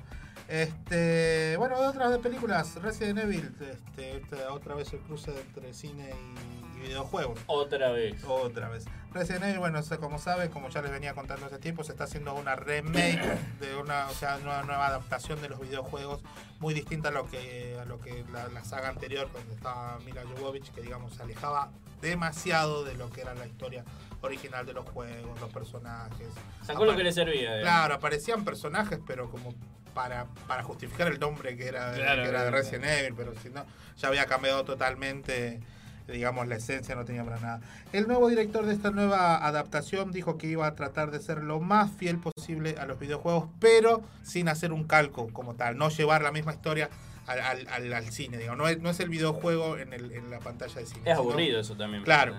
Este, bueno, otras de películas, Resident Evil, este, esta- otra vez el cruce entre cine y, y videojuegos. Otra vez. Otra vez. Resident Evil, bueno, como saben, como ya les venía contando hace tiempo, se está haciendo una remake de una, o sea, una nueva adaptación de los videojuegos, muy distinta a lo que a lo que la, la saga anterior, cuando estaba Mila Jovovich, que digamos se alejaba demasiado de lo que era la historia original de los juegos, los personajes. Sacó lo que le servía, eh. Claro, aparecían personajes, pero como para, para justificar el nombre que era, Claro, que era de. Resident Evil, pero si no, ya había cambiado totalmente, digamos, la esencia, no tenía para nada. El nuevo director de esta nueva adaptación dijo que iba a tratar de ser lo más fiel posible a los videojuegos, pero sin hacer un calco como tal, no llevar la misma historia al, al- al- cine, digamos. No es, no es el videojuego en, el- en la pantalla de cine. Es sino- aburrido eso también. Claro.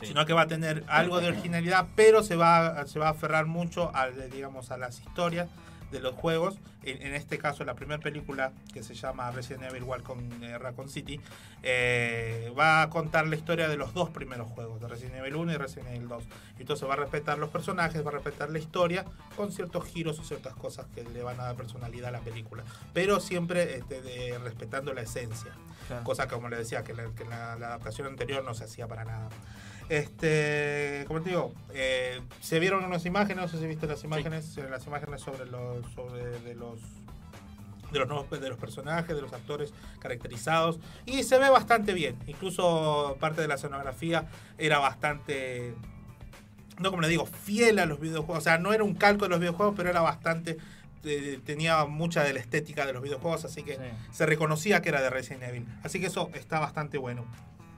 Sí. Sino que va a tener algo de originalidad, pero se va, se va a aferrar mucho a, digamos, a las historias de los juegos. En, en este caso, la primera película, que se llama Resident Evil Welcome eh, Raccoon City, eh, va a contar la historia de los dos primeros juegos, de Resident Evil 1 y Resident Evil 2. Entonces va a respetar los personajes, va a respetar la historia, con ciertos giros o ciertas cosas que le van a dar personalidad a la película. Pero siempre este, de- respetando la esencia. Claro. Cosa que, como le decía, que, la, que la- la adaptación anterior no se hacía para nada. Este, como te digo, eh, se vieron unas imágenes, no sé si viste las imágenes, las imágenes sobre los, sobre de los de los nuevos de los personajes, de los actores caracterizados y se ve bastante bien. Incluso parte de la escenografía era bastante no como le digo, fiel a los videojuegos, o sea, no era un calco de los videojuegos, pero era bastante eh, tenía mucha de la estética de los videojuegos, así que se reconocía que era de Resident Evil. Así que eso está bastante bueno.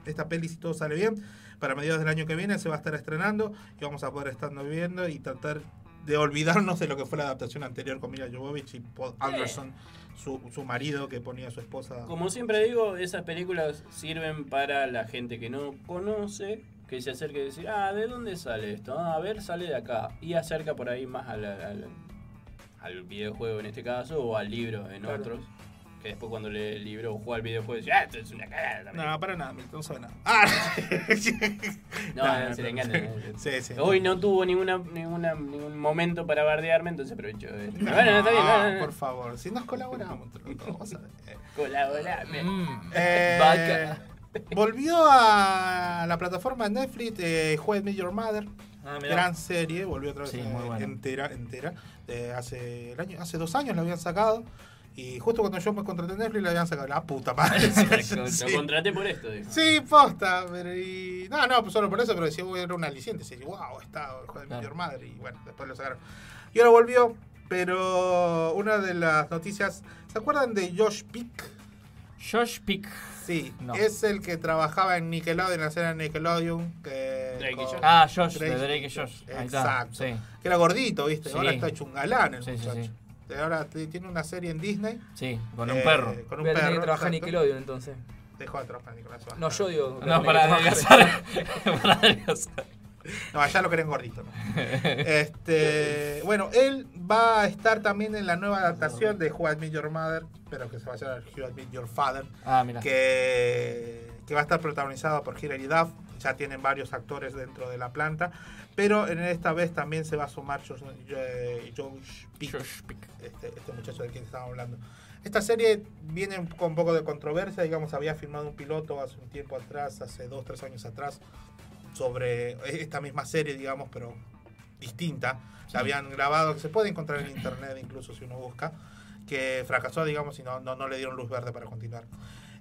Esta peli, si todo sale bien, para mediados del año que viene se va a estar estrenando y vamos a poder estar viendo y tratar de olvidarnos de lo que fue la adaptación anterior con Mila Jovovich y Paul Anderson, su, su marido que ponía a su esposa. Como siempre digo, esas películas sirven para la gente que no conoce, que se acerque y decir, ah, ¿de dónde sale esto? Ah, a ver, sale de acá. Y acerca por ahí más al, al, al videojuego en este caso, o al libro en Claro. otros. Que después cuando lee el libro o juega al videojuego dice, ah, esto es una cagada. también". No, para nada, Milton, no sabe nada. Ah, No, No, no, se le no, encanta. sí, sí. Hoy no tuvo ninguna, ninguna, ningún momento para bardearme, entonces aprovecho. esto. bueno, no, está bien. no, no, no. por favor, si nos colaboramos vamos a ver. Colaborame. Eh, Vaca. volvió a la plataforma de Netflix eh, I Met Your Mother. Ah, gran serie, volvió otra vez Sí, eh, entera, entera. Eh, hace, el año, hace dos años la habían sacado. Y justo cuando yo me contraté en Netflix la habían sacado. La puta madre. Lo Sí. contraté por esto, dijo. Sí, posta, pero y... No, no, pues solo por eso, pero decía, era un aliciente. Wow, está Claro. Your Mother. Y bueno, después lo sacaron. Y ahora volvió, pero una de las noticias. ¿Se acuerdan de Josh Peck? Josh Peck. Sí, No. es el que trabajaba en Nickelodeon, en la de Nickelodeon. Que Drake y Josh. Ah, Josh, de Drake y Josh. Exacto. sí. Que era gordito, ¿viste? Sí. Ahora está hecho un galán el sí, muchacho. Ahora t- tiene una serie en Disney. Sí, con un Eh, perro. Con un Voy a tener perro. que trabajar exacto. Nickelodeon entonces. Dejó de trabajar en Nickelodeon. No, yo digo. No, para adelgazar. para adelgazar. No, allá lo quieren gordito. ¿no? este, bueno, él va a estar también en la nueva adaptación de Who I Met Your Mother, pero que se va a llamar Who Met Your Father, Ah, mira. que, que va a estar protagonizado por Hilary Duff. Ya tienen varios actores dentro de la planta, pero en esta vez también se va a sumar Josh, eh, Josh Peck, Este, este muchacho del quien estábamos hablando. Esta serie viene con un poco de controversia, digamos, había filmado un piloto hace un tiempo atrás, hace dos, tres años atrás, sobre esta misma serie, digamos, pero distinta. La habían grabado, que se puede encontrar en internet incluso si uno busca, que fracasó, digamos, y no, no, no le dieron luz verde para continuar.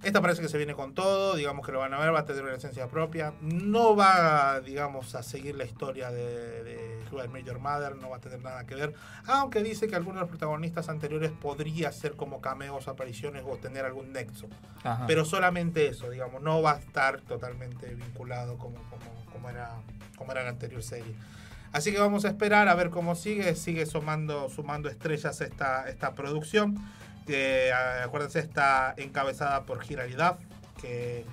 Esta parece que se viene con todo, digamos que lo van a ver, va a tener una esencia propia. No va, digamos, a seguir la historia de, de Your Mother, no va a tener nada que ver. Aunque dice que algunos de los protagonistas anteriores podría ser como cameos, apariciones o tener algún nexo. Ajá. Pero solamente eso, digamos, no va a estar totalmente vinculado como, como, como, era, como era la anterior serie. Así que vamos a esperar a ver cómo sigue, sigue sumando, sumando estrellas esta, esta producción, que eh, acuérdense está encabezada por Duff, que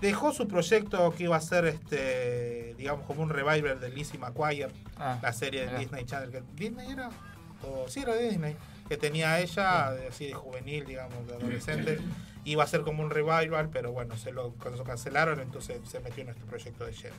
dejó su proyecto que iba a ser este digamos como un revival de Lizzie McGuire, Ah, la serie de. Disney Channel, que Disney era, o sí era de Disney, que tenía ella de- así de juvenil, digamos, de adolescente, iba a ser como un revival, pero bueno, se lo, cuando se cancelaron, entonces se metió en este proyecto de lleno.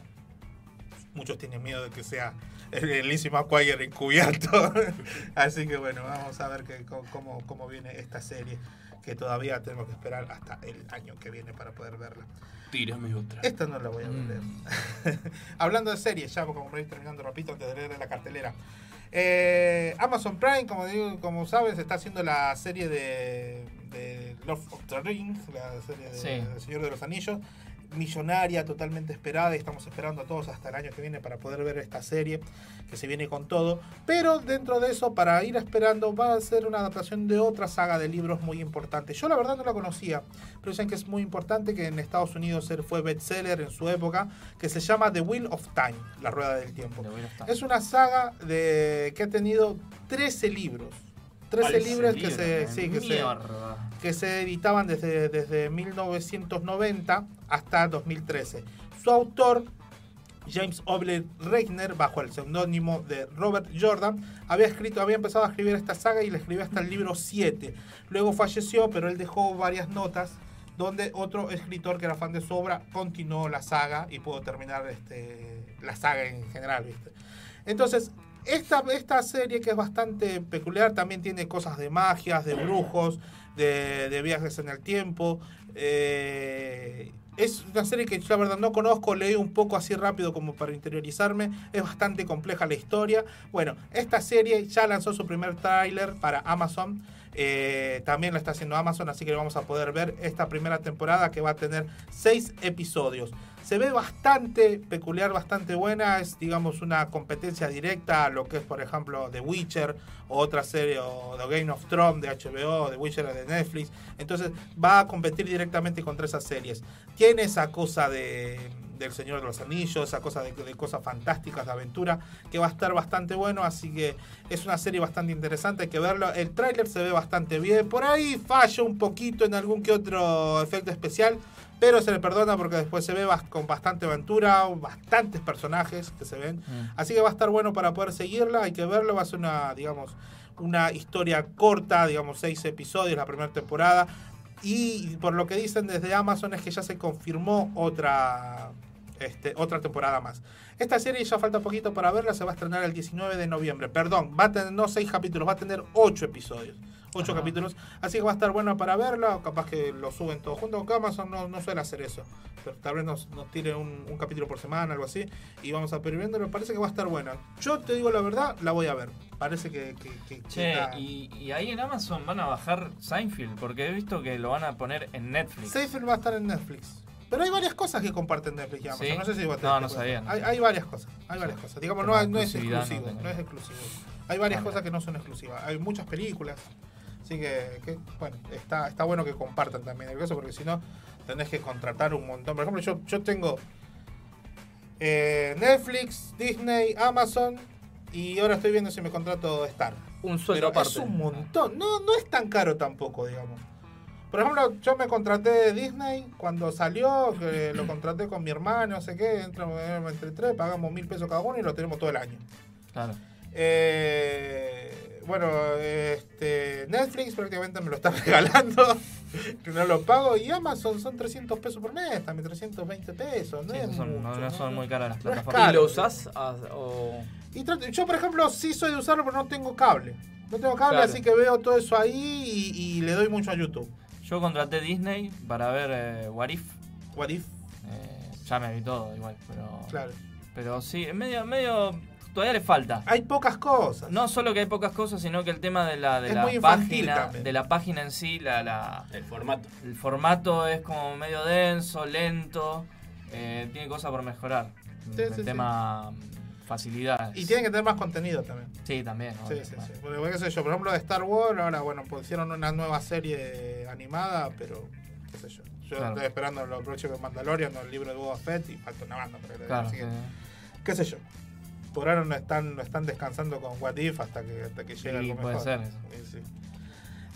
Muchos tienen miedo de que sea el, Lizzie McGuire encubierto. Así que bueno, vamos a ver que, cómo, cómo viene esta serie, que todavía tenemos que esperar hasta el año que viene para poder verla. Tírame otra. Esta no la voy a ver. Hablando de series, ya como voy terminando rapidito antes de leer la cartelera. Eh, Amazon Prime, como digo, como sabes, está haciendo la serie de, de Lord of the Rings, la serie de, Sí. del Señor de los Anillos. Millonaria, totalmente esperada, y estamos esperando a todos hasta el año que viene para poder ver esta serie, que se viene con todo. Pero dentro de eso, para ir esperando, va a ser una adaptación de otra saga de libros muy importante. Yo la verdad no la conocía, pero dicen que es muy importante, que en Estados Unidos él fue bestseller en su época, que se llama The Wheel of Time, la rueda del tiempo. Es una saga de que ha tenido 13 libros. 13 13 libros que se, sí, que, se, mierda. que se editaban desde, desde 1990 hasta 2013. Su autor, James Oble Reigner, bajo el seudónimo de Robert Jordan, había escrito, había empezado a escribir esta saga y le escribió hasta el libro 7. Luego falleció, pero él dejó varias notas donde otro escritor que era fan de su obra continuó la saga y pudo terminar este, la saga en general. ¿viste? Entonces, esta, esta serie que es bastante peculiar también tiene cosas de magias, de brujos, de, viajes en el tiempo. eh, es una serie que yo la verdad no conozco, leí un poco así rápido como para interiorizarme. Es bastante compleja la historia. Bueno, esta serie ya lanzó su primer tráiler para Amazon. eh, también la está haciendo Amazon, así que vamos a poder ver esta primera temporada que va a tener seis episodios. Se ve bastante peculiar, bastante buena. Es, digamos, una competencia directa a lo que es, por ejemplo, The Witcher o otra serie, o The Game of Thrones de HBO, The Witcher de Netflix. Entonces va a competir directamente contra esas series. Tiene esa cosa de del Señor de los Anillos, esa cosa de, de cosas fantásticas, de aventura, que va a estar bastante bueno, así que es una serie bastante interesante, hay que verlo. El tráiler se ve bastante bien, por ahí falla un poquito en algún que otro efecto especial, pero se le perdona porque después se ve con bastante aventura, bastantes personajes que se ven. Así que va a estar bueno para poder seguirla, hay que verlo, va a ser una, digamos, una historia corta, digamos, seis episodios la primera temporada. Y por lo que dicen desde Amazon es que ya se confirmó otra, este, otra temporada más. Esta serie ya falta poquito para verla, se va a estrenar el 19 de noviembre. Perdón, va a tener no seis capítulos, va a tener ocho episodios. Ocho capítulos, así que va a estar bueno para verla, o capaz que lo suben todos juntos, aunque Amazon no, no suele hacer eso. Pero tal vez nos, nos tire un, un capítulo por semana, algo así, y vamos a ir viéndolo. Parece que va a estar buena. Yo te digo la verdad, la voy a ver. Parece que, que- que- que Che, está- y, y ahí en Amazon van a bajar Seinfeld, porque he visto que lo van a poner en Netflix. Seinfeld va a estar en Netflix. Pero hay varias cosas que comparten Netflix y Amazon. ¿Sí? No sé si vos te No, no sabía, no Hay, hay varias cosas. Hay varias cosas. Digamos, no, no es no exclusivo. No, es exclusivo. Hay varias cosas que no son exclusivas. Hay muchas películas. Así que, que, bueno, está, está bueno que compartan también el caso, porque si no, tenés que contratar un montón. Por ejemplo, yo, yo tengo eh, Netflix, Disney, Amazon, y ahora estoy viendo si me contrato Star. Un sueldo Pero aparte. es un montón. No, no es tan caro tampoco, digamos. Por ejemplo, yo me contraté de Disney cuando salió, que lo contraté con mi hermano, no sé qué, entramos entre tres, pagamos mil pesos cada uno y lo tenemos todo el año. Claro. Eh, bueno, este, Netflix prácticamente me lo está regalando, que no lo pago, y Amazon son 300 pesos por mes, también 320 pesos, no Sí, es son, no- mucho, no son muy caras las plataformas. ¿Y lo usás? ah, o- Y trato- yo, por ejemplo, sí soy de usarlo, pero no tengo cable. No tengo cable, Claro. así que veo todo eso ahí y, y le doy mucho a YouTube. Yo contraté Disney para ver eh, What If. What If. Eh, ya me vi todo igual, pero. Claro. Pero sí, es medio, medio. Todavía le falta. Hay pocas cosas. No solo que hay pocas cosas, sino que el tema de la, de Es la muy página. también. De la página en sí, la, la- El formato. el formato es como medio denso, lento. eh, tiene cosas por mejorar. Sí, el sí, sí. tema mm, facilidades. Y tienen que tener más contenido también. Sí, también. Sí, sí, bueno. sí. Porque, qué sé yo, por ejemplo, de Star Wars, ahora, bueno, pusieron una nueva serie animada, pero qué sé yo. Yo Claro. estoy esperando lo próximo de Mandalorian, o el libro de Boba Fett, y falta una banda. Pero, Claro, así que, sí. qué sé yo. Por ahora no están, no están descansando con What If hasta que, hasta que llegue Sí, algo puede mejor. ser eso. Sí.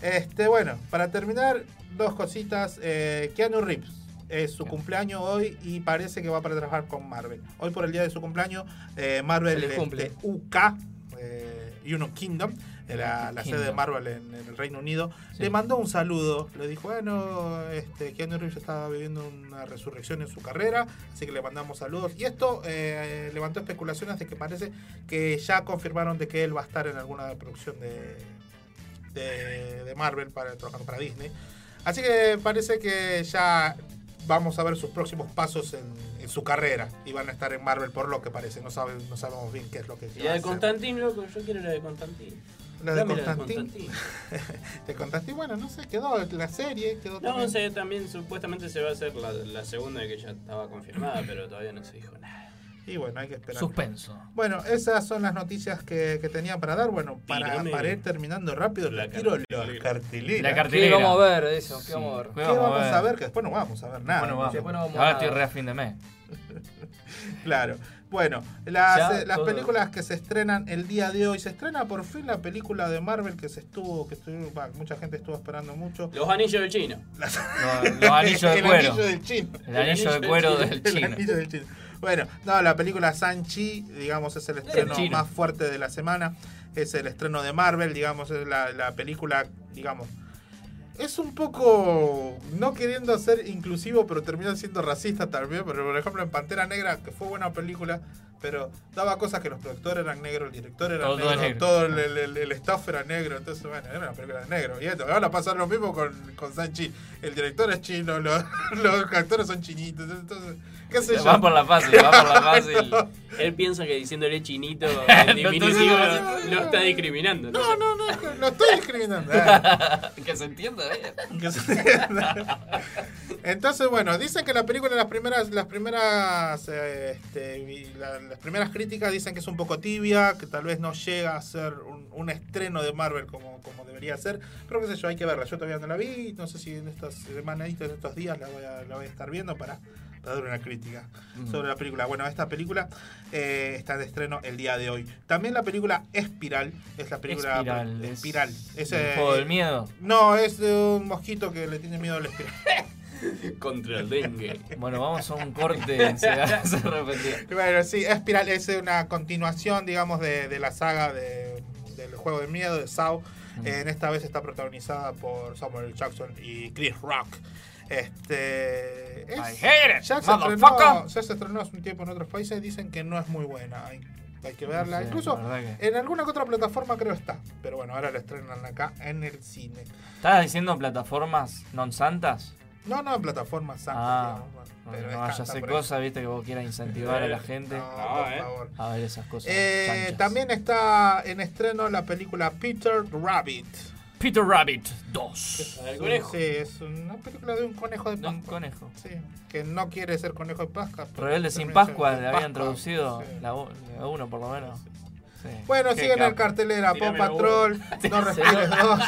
Este, bueno, para terminar, dos cositas. Eh, Keanu Reeves. Es su cumpleaños hoy y parece que va para trabajar con Marvel. Hoy por el día de su cumpleaños, eh, Marvel este, UK, eh, United Kingdom, de la, sede de Marvel en, en el Reino Unido, Sí. le mandó un saludo. Le dijo, bueno, este, Keanu Reeves estaba viviendo una resurrección en su carrera, así que le mandamos saludos. Y esto eh, levantó especulaciones de que parece que ya confirmaron de que él va a estar en alguna producción de, de, de Marvel para trabajando para Disney. Así que parece que ya vamos a ver sus próximos pasos en, en su carrera y van a estar en Marvel por lo que parece. No, sabe, no sabemos bien qué es lo que Y va la de hacer. Constantín, loco, yo quiero la de Constantín. La de Constantín. De Constantín, bueno, no sé, quedó la serie, quedó No, también. sé, también supuestamente se va a hacer la, la segunda que ya estaba confirmada, pero todavía no se dijo nada. Y bueno, hay que esperar. Suspenso. Bueno, esas son las noticias que, que tenía para dar. Bueno, para, ir terminando rápido, le tiro la cartelera. La cartelera. ¿Qué vamos a ver eso? ¿Qué Sí. vamos a ver? ¿Qué vamos a ver? Que después no vamos a ver nada. Bueno, vamos. Después no vamos a Ahora estoy re a fin de mes. Claro. Bueno, las, eh, las películas que se estrenan el día de hoy. Se estrena por fin la película de Marvel que se estuvo, que estuvo, bah, mucha gente estuvo esperando mucho. Los anillos del chino. Los, los anillos de El cuero. anillo del chino. El anillo de cuero del El chino. anillo del chino. Bueno, no, la película Sanchi, digamos, es el estreno más fuerte de la semana. Es el estreno de Marvel, digamos, es la, la película, digamos. Es un poco, no queriendo ser inclusivo, pero termina siendo racista también. Pero, por ejemplo, en Pantera Negra, que fue buena película, pero daba cosas que los productores eran negros, el director era Todo negro, todo el, el- el staff era negro. Entonces, bueno, era una película de negro. Y esto, ahora pasa lo mismo con, con Sanchi. El director es chino, los, los actores son chinitos. Entonces, qué sé yo. Va por la fácil, va por la fácil. Él piensa que diciéndole chinito No en diminutivo lo está discriminando. No, no, no, no estoy discriminando. eh. que se entienda bien. Que se entienda. Entonces, bueno, dicen que la película, las primeras, las primeras, eh, este, la- las primeras críticas dicen que es un poco tibia, que tal vez no llega a ser un, un estreno de Marvel como, como debería ser. Pero qué sé yo, hay que verla. Yo todavía no la vi, no sé si en estas semanitas, en estos días la voy a, la voy a estar viendo para, dar una crítica Mm. sobre la película. Bueno, esta película eh, está de estreno el día de hoy. También la película Espiral, es la película Espiral, es Espiral. Es, el eh, juego del miedo. No, es de un mosquito que le tiene miedo al espiral. Contra el dengue. Bueno, vamos a un corte. se hace repetir. Bueno, sí, Espiral es una continuación, digamos, de, de la saga de- del juego del miedo de Saw. Mm. En esta vez está protagonizada por Samuel. Jackson y Chris Rock. Este. es- I hate it, ya, se estrenó, ya se estrenó hace un tiempo en otros países. Dicen que no es muy buena. Hay, hay que verla. Sí, Incluso que- en alguna que otra plataforma creo está. Pero bueno, ahora la estrenan acá en el cine. ¿Estás diciendo plataformas non santas? No, no en plataformas santas, Ah, digamos, bueno, no, pero no está- vaya a está hacer por ahí. cosas, viste, que vos quieras incentivar a la gente. No, por favor. A ver esas cosas. Eh, también está en estreno la película Peter Rabbit. Peter Rabbit 2. Es un- Sí, es una película de un conejo de Pascua. conejo. Sí, que no quiere ser conejo de Pascua. pero Rebelde sin Pascua, le habían Pascua. traducido Sí. la, la uno por lo menos. Sí. Bueno, Qué siguen en cartelera Paw Patrol. No Respires 2,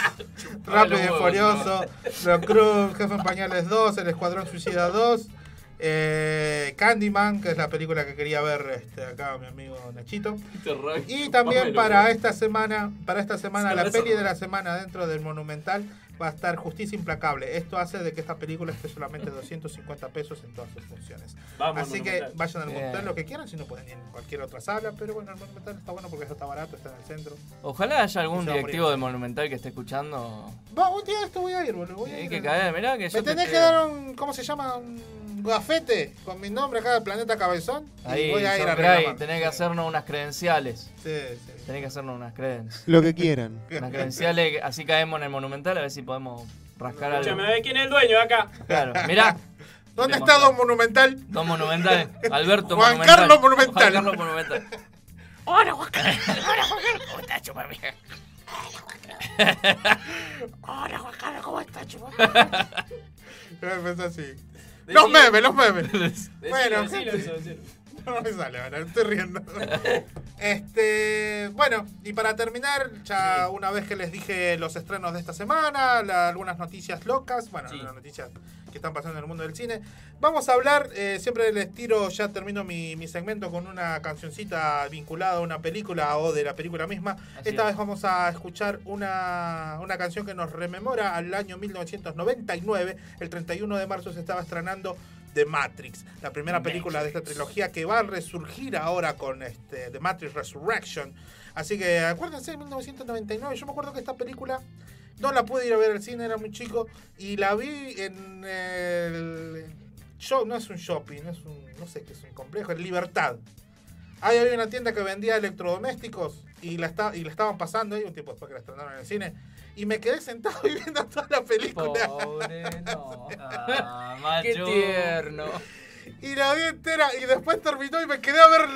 Rápido y Furioso, The Crew, Jefe en Pañales 2, El Escuadrón Suicida 2, eh, Candyman, que es la película que quería ver este, acá mi amigo Nachito. Y también para esta semana, para esta semana, Se la peli de la semana dentro del Monumental va a estar Justicia Implacable. Esto hace de que esta película esté solamente 250 pesos en todas sus funciones. Vamos Así que vayan al. Monumental lo que quieran, si no pueden ir en cualquier otra sala, pero bueno, el Monumental está bueno porque está barato, está en el centro. Ojalá haya algún directivo del Monumental que esté escuchando. Va, un día esto voy a ir, boludo. Voy a ir. que caer, mirá que Me te tenés que dar un, ¿cómo se llama? Un gafete con mi nombre acá del Planeta Cabezón. y Ahí, voy a ir a tenés que hacernos unas credenciales. Sí, sí. Tenés que hacernos unas credenciales. Lo que quieran. Unas credenciales, así caemos en el Monumental a ver si podemos rascar algo. Escúchame, ¿ves quién es el dueño acá? Claro, mirá. ¿Dónde está mostré. Don Monumental? Don Monumental. Alberto Juan Monumental. Carlos Monumental. Juan Carlos Monumental. Hola, Juan Carlos. Hola, Juan Carlos. ¿Cómo estás, chupamija? Hola, Juan Carlos. ¿Cómo estás, chupamija? Empezó así. Los memes, los memes. bueno, decilo, gente. decilo, decilo. No me sale, ahora, estoy riendo. Este, bueno, y para terminar, ya una vez que les dije los estrenos de esta semana, la- algunas noticias locas, bueno, algunas noticias que están pasando en el mundo del cine, vamos a hablar, eh, siempre les tiro, ya termino mi, mi segmento con una cancioncita vinculada a una película o de la película misma. Así esta es. vez vamos a escuchar una, una canción que nos rememora al año 1999, el 31 de marzo se estaba estrenando The Matrix, la primera película de esta trilogía que va a resurgir ahora con este, The Matrix Resurrection. Así que acuérdense de 1999, yo me acuerdo que esta película no la pude ir a ver al cine, era muy chico, y la vi en el show, no es un shopping, no es un, no sé qué es un complejo, es Libertad. Ahí había una tienda que vendía electrodomésticos y la, está, y la estaban pasando ahí un tiempo después que la estrenaron en el cine. Y me quedé sentado y viendo toda la película. Pobre, no. Ah, Qué macho. tierno. Y la vi entera y después terminó y me quedé a ver,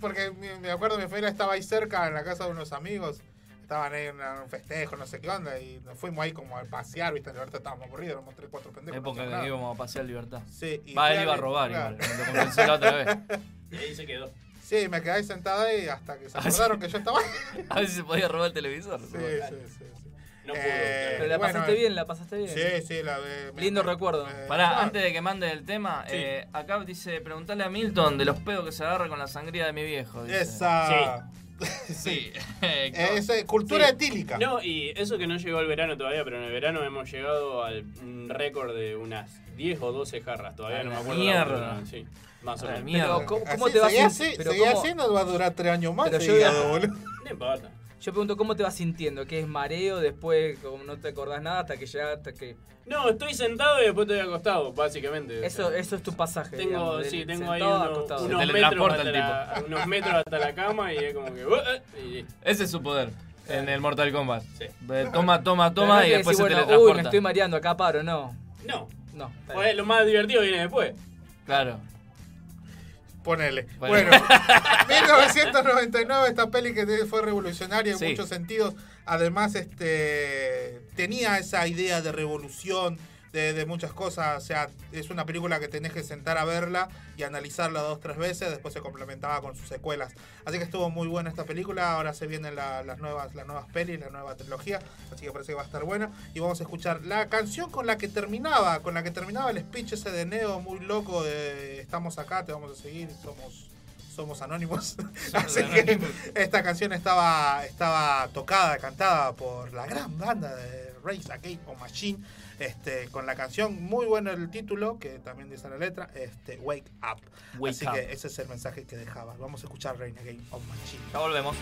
porque me acuerdo mi familia estaba ahí cerca en la casa de unos amigos. Estaban ahí en un festejo, no sé qué onda, y nos fuimos ahí como a pasear, viste, en Libertad estábamos aburridos, éramos tres, cuatro pendejos. no Época que nada. íbamos a pasear libertad. Sí, y Va, él a iba a robar claro. igual. Me lo convenció la otra vez. Y ahí se quedó. Sí, me quedé ahí sentado ahí hasta que se Ah, acordaron que yo estaba ahí. A ver si se podía robar el televisor. Sí, sí, sí. Sí. No pudo. Eh, Pero la bueno, pasaste bien, la pasaste bien. Sí, sí, la Lindo me- recuerdo. me- Pará, Ah, antes de que mande el tema, Sí. eh, acá dice, preguntale a Milton de los pedos que se agarra con la sangría de mi viejo. dice. Esa. Sí. Eh, Es eh, cultura Sí. etílica. No, y eso que no llegó el verano todavía, pero en el verano hemos llegado al récord de unas 10 o 12 jarras. Todavía A no me la acuerdo. mierda. última, Sí, más o A la menos. mierda. Pero, ¿cómo, cómo Así, te vas sintiendo? así, Pero seguí cómo- así, nos va a durar tres años más. Pero yo seguido, a- boludo. No importa. Yo pregunto, ¿cómo te vas sintiendo? ¿Qué es mareo? Después, como no te acordás nada, hasta que ya, hasta que... No, estoy sentado y después estoy acostado, básicamente. Eso, O sea, eso es tu pasaje. Tengo, digamos, sí, tengo ahí uno- acostado. unos, Se metros teletransporta hasta el la, unos metros hasta la cama y es como que... uh, uh, y- Ese es su poder en el Mortal Kombat. Sí. Eh, Toma, toma, toma y que después decís, se bueno, Uy, me teletransporta. estoy mareando, acá paro, no. No, No. pues lo más divertido viene después. Claro. Ponele. Bueno. Bueno, 1999, esta peli que fue revolucionaria en Sí. muchos sentidos. Además, este tenía esa idea de revolución, de, de muchas cosas. O sea, es una película que tenés que sentar a verla y analizarla dos, tres veces. Después se complementaba con sus secuelas. Así que estuvo muy buena esta película. Ahora se vienen la- las nuevas las nuevas pelis, la nueva trilogía. Así que parece que va a estar buena. Y vamos a escuchar la canción con la que terminaba, con la que terminaba el speech ese de Neo muy loco de estamos acá, te vamos a seguir, somos somos anónimos. Así que esta canción estaba, estaba tocada, cantada por la gran banda de Race Against Machine. Este, con la canción, muy bueno el título, que también dice la letra, este, Wake Up. Wake Así up. que ese es el mensaje que dejaba. Vamos a escuchar Rain Again of Machine. Ya volvemos.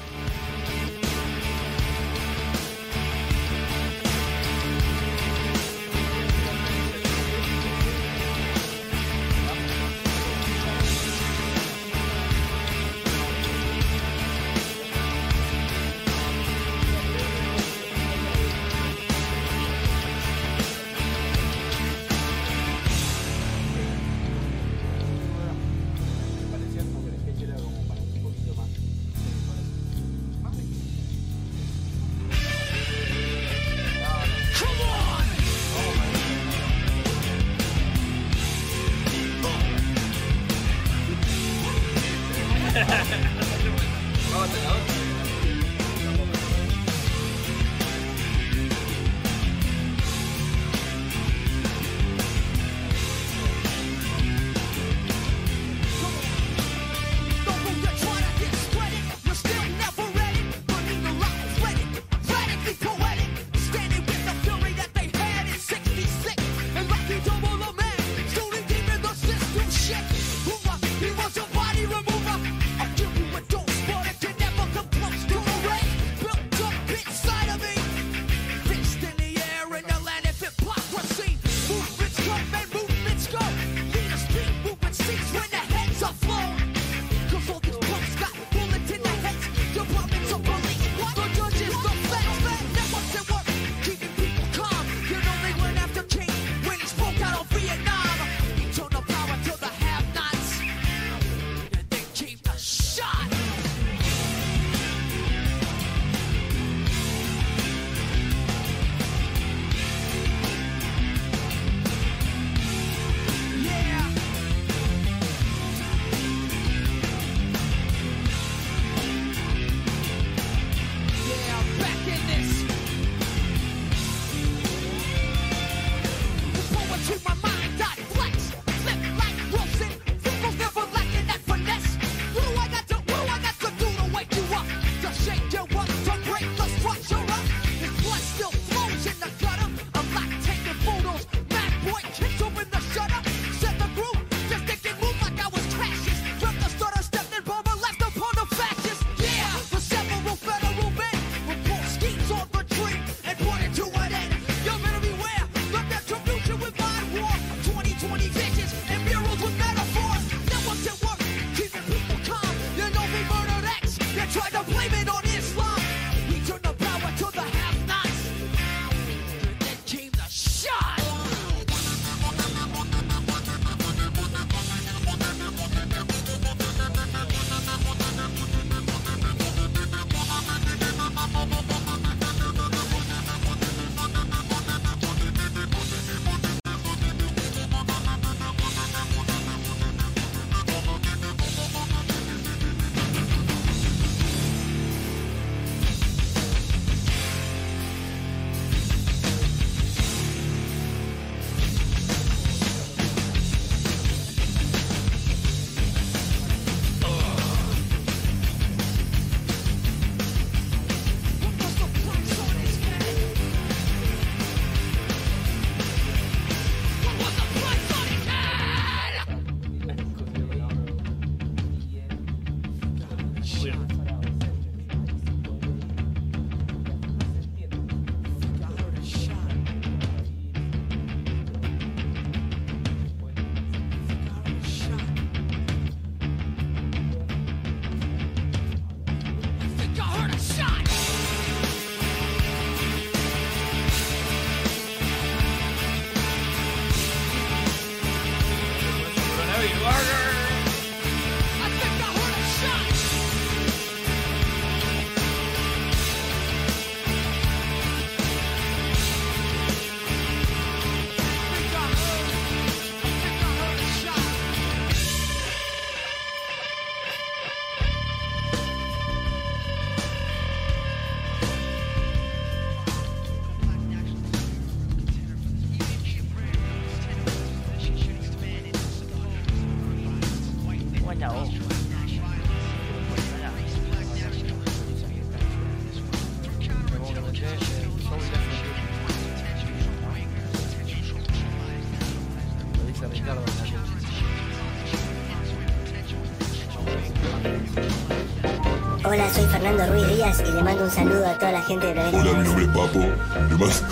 Hola, soy Fernando Ruiz Díaz y le mando un saludo a toda la gente de Planeta Hola, mi nombre es Papo. ¿Qué más?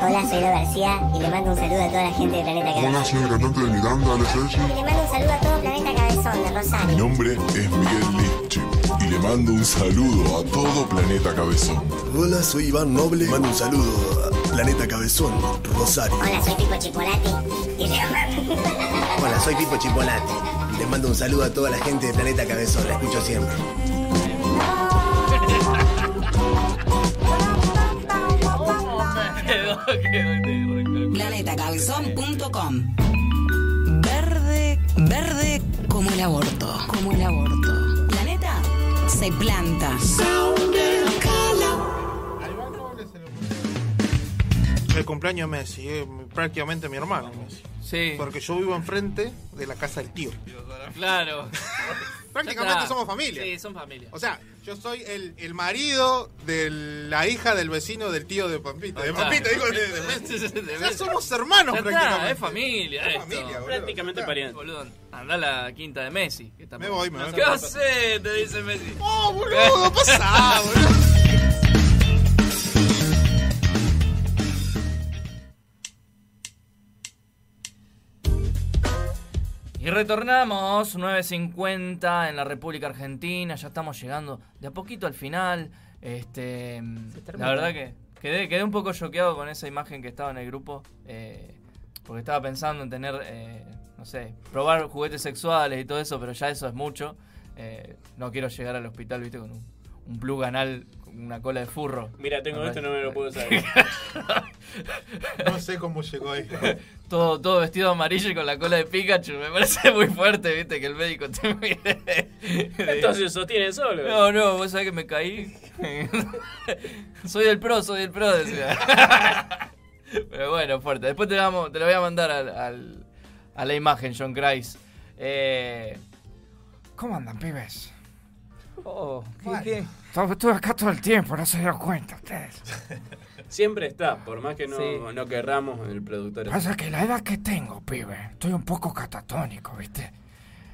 Hola, soy Lo García y le mando un saludo a toda la gente de Planeta Hola, Cabezón. soy el cantante de Miranda, Alex Sergi. Y le mando un saludo a todo Planeta Cabezón de Mi Rosario. nombre es Miguel Lichi y le mando un saludo a todo Planeta Cabezón. Hola, soy Iván Noble. Mando un saludo a Planeta Cabezón, Rosario. Hola, soy Pipo Chipolati y le Hola, soy Pipo Chipolati. Les mando un saludo a toda la gente de Planeta Cabezón. La escucho siempre. Planetacabezón.com Verde, verde como el aborto. Como el aborto. Planeta se planta. El cumpleaños de Messi, es prácticamente mi hermano Messi. Sí. Porque yo vivo enfrente de la casa del tío. Claro. Prácticamente somos familia. Sí, son familia. O sea, yo soy el, el marido de la hija del vecino del tío de Pampita. De está. Pampita, digo, de, de Messi. somos hermanos Ya está, prácticamente. es familia. Es esto. familia, boludo. Prácticamente pariente. Boludo, anda a la quinta de Messi. que está- Me voy, me voy. ¿Qué haces? Te dice Messi. ¡Oh, boludo! ¡Pasá, boludo! Retornamos, 9.50 en la República Argentina, ya estamos llegando de a poquito al final. Este, la verdad que quedé, quedé un poco choqueado con esa imagen que estaba en el grupo, eh, porque estaba pensando en tener, eh, no sé, probar juguetes sexuales y todo eso, pero ya eso es mucho. Eh, no quiero llegar al hospital, viste, con un, un plug anal, una cola de furro. Mira, tengo esto, no parece- me lo puedo saber. No sé cómo llegó ahí. todo, todo vestido amarillo y con la cola de Pikachu. Me parece muy fuerte, viste, que el médico te mire. Entonces sostiene solo. No, no, vos sabés que me caí. soy del pro, soy del pro, decía. Pero bueno, fuerte. Después te, vamos, te lo voy a mandar al, al- a la imagen, John Christ. Eh, ¿Cómo andan, pibes? Oh, ¿qué, Bueno. qué? Estuve acá todo el tiempo, no se dieron cuenta ustedes. Siempre está, por más que no, Sí. no querramos, el productor. Pasa que la edad que tengo, pibe, estoy un poco catatónico, ¿viste?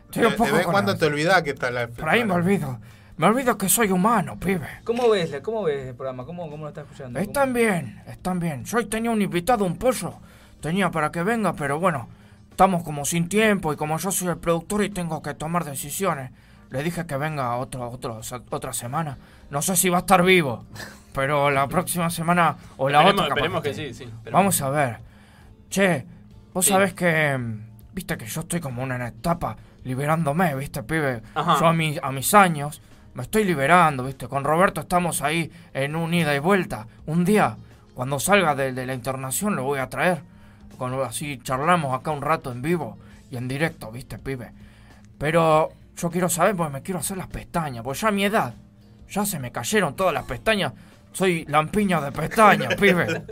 Estoy un poco de vez cuando te olvidás que está la. Por ahí me olvido. Me olvido que soy humano, pibe. ¿Cómo ves, cómo ves el programa? ¿Cómo, cómo lo estás escuchando? ¿Cómo- Están bien, están bien. Yo hoy tenía un invitado, un pollo. Tenía para que venga, pero bueno, estamos como sin tiempo y como yo soy el productor y tengo que tomar decisiones. Le dije que venga otro, otro, otra semana. No sé si va a estar vivo, pero la próxima semana o la Esperemos- otra. esperemos que sí, sí, esperemos. Vamos a ver. Che, vos Sí. sabés que. mm, Viste que yo estoy como en una etapa liberándome, viste, pibe. Ajá. Yo a, mi- a mis años me estoy liberando, viste. Con Roberto estamos ahí en un ida y vuelta. Un día, cuando salga de, de la internación, lo voy a traer. Con, así charlamos acá un rato en vivo y en directo, viste, pibe. Pero yo quiero saber porque me quiero hacer las pestañas. Porque ya a mi edad, ya se me cayeron todas las pestañas. Soy lampiña de pestañas, pibe.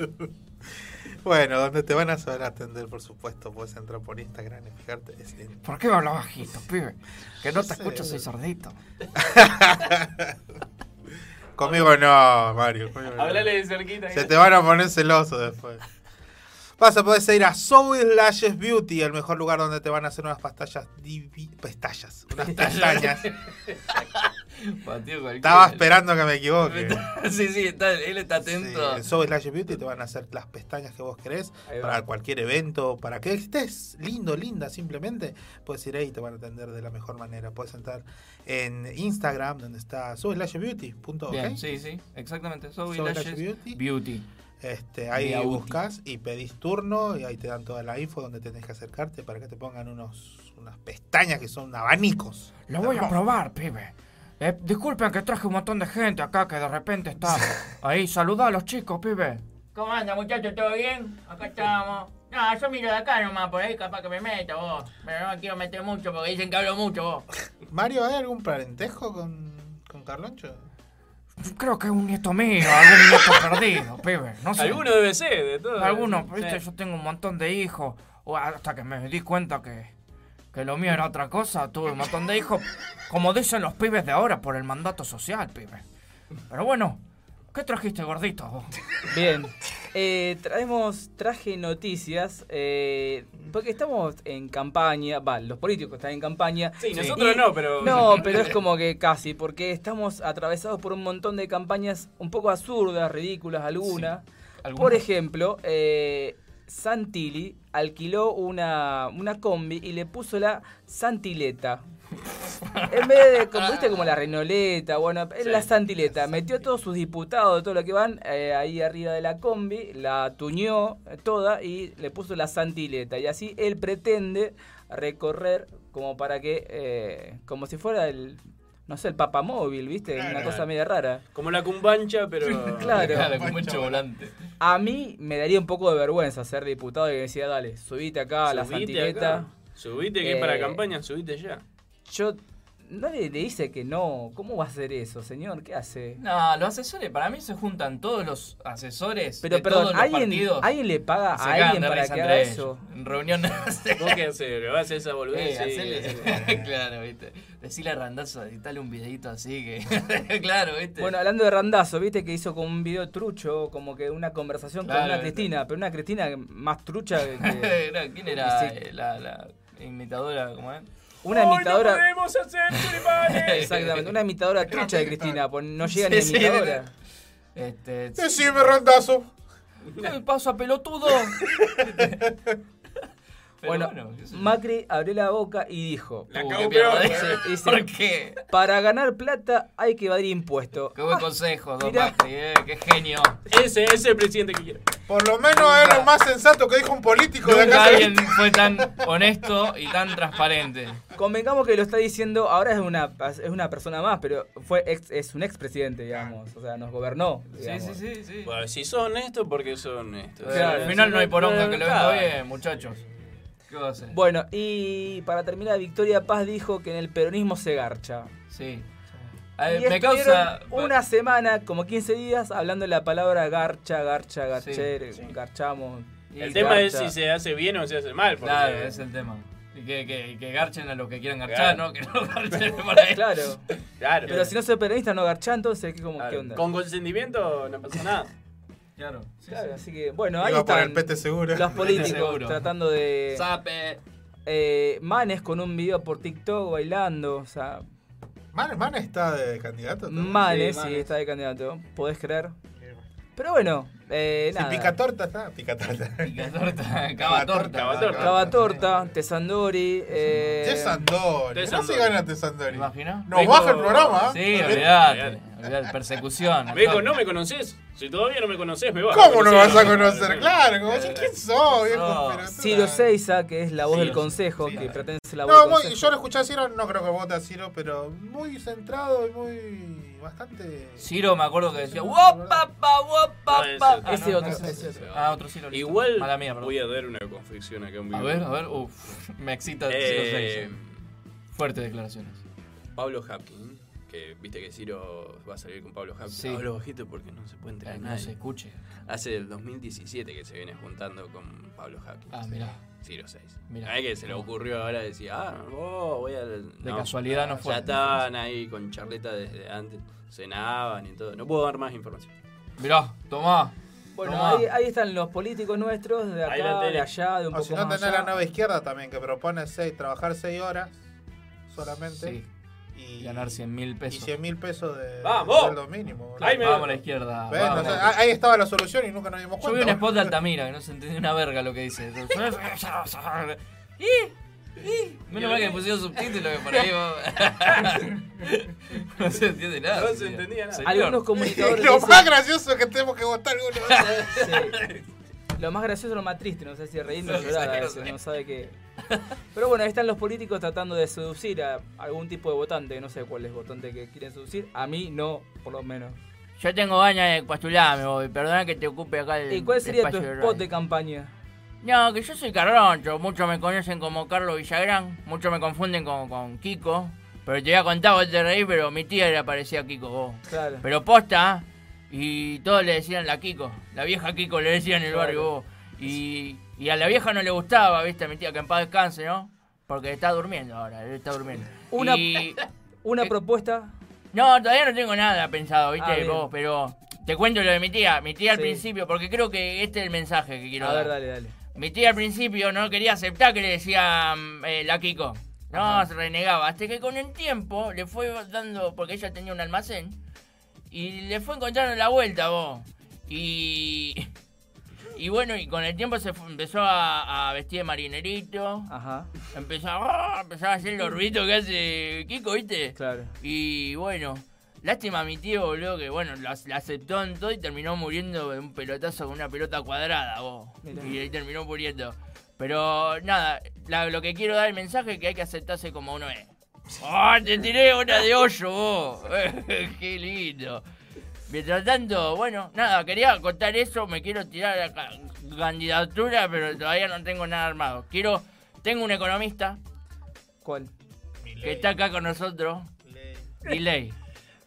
Bueno, donde te van a saber atender, por supuesto, puedes entrar por Instagram y fijarte. es en- ¿Por qué me hablas bajito, pibe? Que no te sé, escucho, soy sordito. Conmigo no, Mario. conmigo no. Hablale de cerquita. Se te van a poner celoso después. Vas a poder ir a Zoe Lashes Beauty, el mejor lugar donde te van a hacer unas pastallas Pestallas. Unas pestañas. Estaba esperando que me equivoque. sí, sí, está- él está atento. En Zoe Lashes Beauty te van a hacer las pestañas que vos querés para cualquier evento, para que estés lindo, linda, simplemente. Puedes ir ahí y te van a atender de la mejor manera. Puedes entrar en Instagram, donde está Lashes Beauty. punto. Bien, sí, sí, exactamente. Lashes Lashes Beauty. Beauty. Este, ahí buscas y pedís turno y ahí te dan toda la info donde tenés que acercarte para que te pongan unos unas pestañas que son abanicos. Lo voy a probar, pibe. Eh, disculpen que traje un montón de gente acá que de repente está ahí. Saluda a los chicos, pibe. ¿Cómo anda, muchachos? ¿Todo bien? Acá estamos. No, yo miro de acá nomás, por ahí capaz que me meto vos. Pero no me quiero meter mucho porque dicen que hablo mucho vos. Mario, ¿hay algún parentejo con, con Carloncho? Creo que es un nieto mío, algún nieto perdido, pibe. No sé. Alguno debe ser, de todo. Alguno, Sí. viste, yo tengo un montón de hijos. O hasta que me di cuenta que, que lo mío era otra cosa, tuve un montón de hijos. Como dicen los pibes de ahora, por el mandato social, pibe. Pero bueno, ¿qué trajiste, gordito? vos? Bien, eh, traemos, traje noticias, eh, porque estamos en campaña, va, los políticos están en campaña. Sí, nosotros no, pero- No, pero es como que casi, porque estamos atravesados por un montón de campañas un poco absurdas, ridículas, algunas. algunas. Por ejemplo, eh, Santilli alquiló una, una combi y le puso la Santileta. En vez de, como viste, como la Renoleta, bueno, es la Santileta. Metió a todos sus diputados, todo lo que van eh, ahí arriba de la combi, la tuñó eh, toda y le puso la Santileta. Y así él pretende recorrer como para que, eh, como si fuera el, no sé, el papamóvil, ¿viste? Una Claro. cosa media rara. Como la cumbancha, pero. Claro. como un volante. A mí me daría un poco de vergüenza ser diputado y que decía, dale, subite acá a la acá. Subite que es para Eh, campaña, subite ya. Yo, nadie le dice que no. ¿Cómo va a hacer eso, señor? ¿Qué hace? No, los asesores, para mí se juntan todos los asesores Pero de perdón, todos los ¿alguien, partidos. ¿alguien le paga a alguien para que haga eso? En reunión. ¿Vos qué haces? ¿Le vas a hacer esa boludez? Eh, Sí, claro, viste. Decirle a Randazo, editale un videito así que. claro, viste. Bueno, hablando de Randazo, viste que hizo como un video trucho, como que una conversación con una Cristina, pero una Cristina más trucha que... ¿Quién era Sí. eh, la, la imitadora? ¿Cómo es? Una Hoy no imitadora... podemos hacer. Exactamente, una imitadora trucha de Cristina, pues no llega Sí, ni sí, imitadora. Este. Decime, Randazo. ¿Qué pasa, pelotudo? Pero Bueno. Macri abrió la boca y dijo... La dice, ¿Por qué? Para ganar plata hay que evadir impuestos. Qué buen consejo, don Mirá. Macri, eh, qué genio. Ese es el presidente que quiero. Por lo menos es lo más sensato que dijo un político de Nunca acá. alguien fue tan honesto y tan transparente. Convengamos que lo está diciendo, ahora es una, es una persona más, pero fue ex- es un expresidente, digamos. O sea, nos gobernó. digamos. Sí, sí, sí, sí. Bueno, si son honestos, porque son honestos. Claro, al final no hay poronga que lo venga bien, muchachos. ¿Qué va a hacer? Bueno, y para terminar, Victoria Paz dijo que en el peronismo se garcha. Sí. A Y ver, me causa. una semana, como 15 días, hablando de la palabra garcha, garcha, garcher, garchamos. El tema es si se hace bien o se hace mal. porque- Claro, es el tema. Y que, que, que garchen a los que quieran Claro. garchar, ¿no? Que no garchen para él. Claro. Claro. Pero si no soy peronista, no garcha, entonces, ¿qué, como, Claro. ¿qué onda? Con consentimiento no pasa nada. Claro. Claro, así que, bueno, ahí Iba están pete seguro. los políticos Seguro. tratando de... Sape. Eh, Manes con un video por TikTok bailando, o sea, Man, Man está de candidato. ¿no? Manes, sí, Manes. está de candidato, podés creer. Pero bueno, eh, Si nada. pica torta está, pica torta. Pica torta, cava torta. Cava torta, Tesandori. Eh... Tesandori. No se gana Tesandori. imaginas? Nos baja el programa. Sí, ¿eh? olvidate. Olvidate, Persecución. Me dijo, ¿no me conoces? Si todavía no me conoces, me vas ¿Cómo no vas a conocer? Claro, como, "Che, ¿quién sos, viejo? Pero- Ciro Seiza, que es la voz del consejo, que pertenece a la voz No, del muy, consejo. yo lo escuché a Ciro, no creo que vote a Ciro, pero muy centrado y muy. bastante. Ciro me acuerdo que decía guapapa. Ah, Ese no, otro. Ah, otro Ciro. listo. Igual Mala mía, perdón. voy a dar una confección acá en vivo. A ver, a ver, uff, me excita Ciro Eh, Seiza. Fuertes declaraciones. Pablo Hapkin, que viste que Ciro va a salir con Pablo Hapkin. Sí. Hablo bajito porque no se puede enterar Eh, no se escuche. Hace del 2017 que se viene juntando con Pablo Hapkin. Ah, mirá. Ciro 6. Mirá. Que se le ocurrió ahora decir, ah, oh, voy al... De casualidad no fue. Ya estaban ahí con charleta desde antes. Cenaban y todo. No puedo dar más información. Mirá, tomá. Bueno, ahí, ahí están los políticos nuestros, de Ahí la acá, de allá, de un O poco si no, más tenés allá. la nueva izquierda también, que propone seis, trabajar 6 horas solamente. Sí. Y ganar 100 mil Y pesos. 100 mil pesos de ¡Vamos! sueldo mínimo. Ahí me- Vamos a la izquierda. ¿Ves? vamos. No sé, ah, ahí estaba la solución y nunca nos dimos Yo cuenta. vi un spot de Altamira que no se entendió una verga lo que dice. ¡Y! ¡Y! Menos mal que pusieron subtítulos que por ahí va- No se entiende nada. No se entendía nada. Algunos comunicadores Lo dicen- más gracioso es que tenemos que votar uno. Sí. Lo más gracioso es lo más triste, no sé si reírme o llorar no sabe qué. Pero bueno, ahí están los políticos tratando de seducir a algún tipo de votante, no sé cuál es el votante que quieren seducir. A mí no, por lo menos. Yo tengo ganas de postularme, voy. Perdona que te ocupe acá el ¿Y cuál sería tu de spot de campaña? No, que yo soy carroncho. Muchos me conocen como Carlos Villagrán. Muchos me confunden con, con Kiko. Pero te voy a contar, vos te reí, pero mi tía le parecía a Kiko, vos. Claro. Pero posta, y todos le decían la Kiko. La vieja Kiko le decían en el Claro. barrio, vos. Y, y a la vieja no le gustaba, viste, mi tía, que en paz descanse, ¿no? Porque está durmiendo ahora, está durmiendo. Una, Y- una eh, propuesta. No, todavía no tengo nada pensado, ¿viste? Ah, vos, pero te cuento lo de mi tía. Mi tía al principio, porque creo que este es el mensaje que quiero A ver, dar. dale, dale. Mi tía al principio no quería aceptar que le decían eh, la Kiko. No, se renegaba. Hasta que con el tiempo le fue dando, porque ella tenía un almacén, y le fue encontrando la vuelta, vos. Y. Y bueno, y con el tiempo se empezó a, a vestir de marinerito. Ajá. Empezó a, empezó a hacer los ruidos que hace Kiko, ¿viste? Claro. Y bueno, lástima a mi tío, boludo, que bueno, la, la aceptó en todo y terminó muriendo de un pelotazo con una pelota cuadrada, vos. Y ahí terminó muriendo. Pero nada, la- lo que quiero dar el mensaje es que hay que aceptarse como uno es. ¡Oh, te tiré una de hoyo, vos! ¡Qué lindo! Mientras tanto, bueno, nada, quería contar eso, me quiero tirar a la ca- candidatura, pero todavía no tengo nada armado. Quiero, tengo un economista ¿Cuál? que está acá con nosotros, Delay.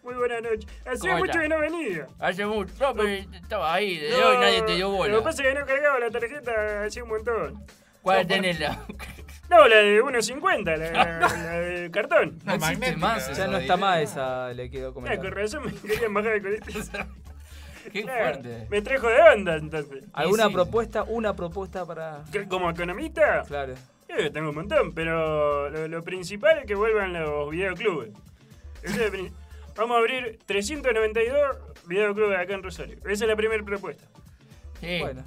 Muy buenas noches. Hacía ¿Cómo mucho está? que no venía. Hace mucho, no, pero estaba ahí, de No, hoy nadie te dio Lo que bola. pasa es que no cargaba la tarjeta hacía un montón. ¿Cuál No, la? No, la de 1.50, la, la, la de cartón. No existe más Ya no está más esa, le quedó comentar. con razón me querían bajar el colectivo. Qué Claro, fuerte. Me trajo de onda entonces. ¿Alguna Sí, sí. propuesta? Una propuesta para. Que Como economista, Claro. eh, tengo un montón, pero lo, lo principal es que vuelvan los videoclubes. Ese es el prin- Vamos a abrir 392 videoclubes acá en Rosario. Esa es la primera propuesta. Sí. Bueno.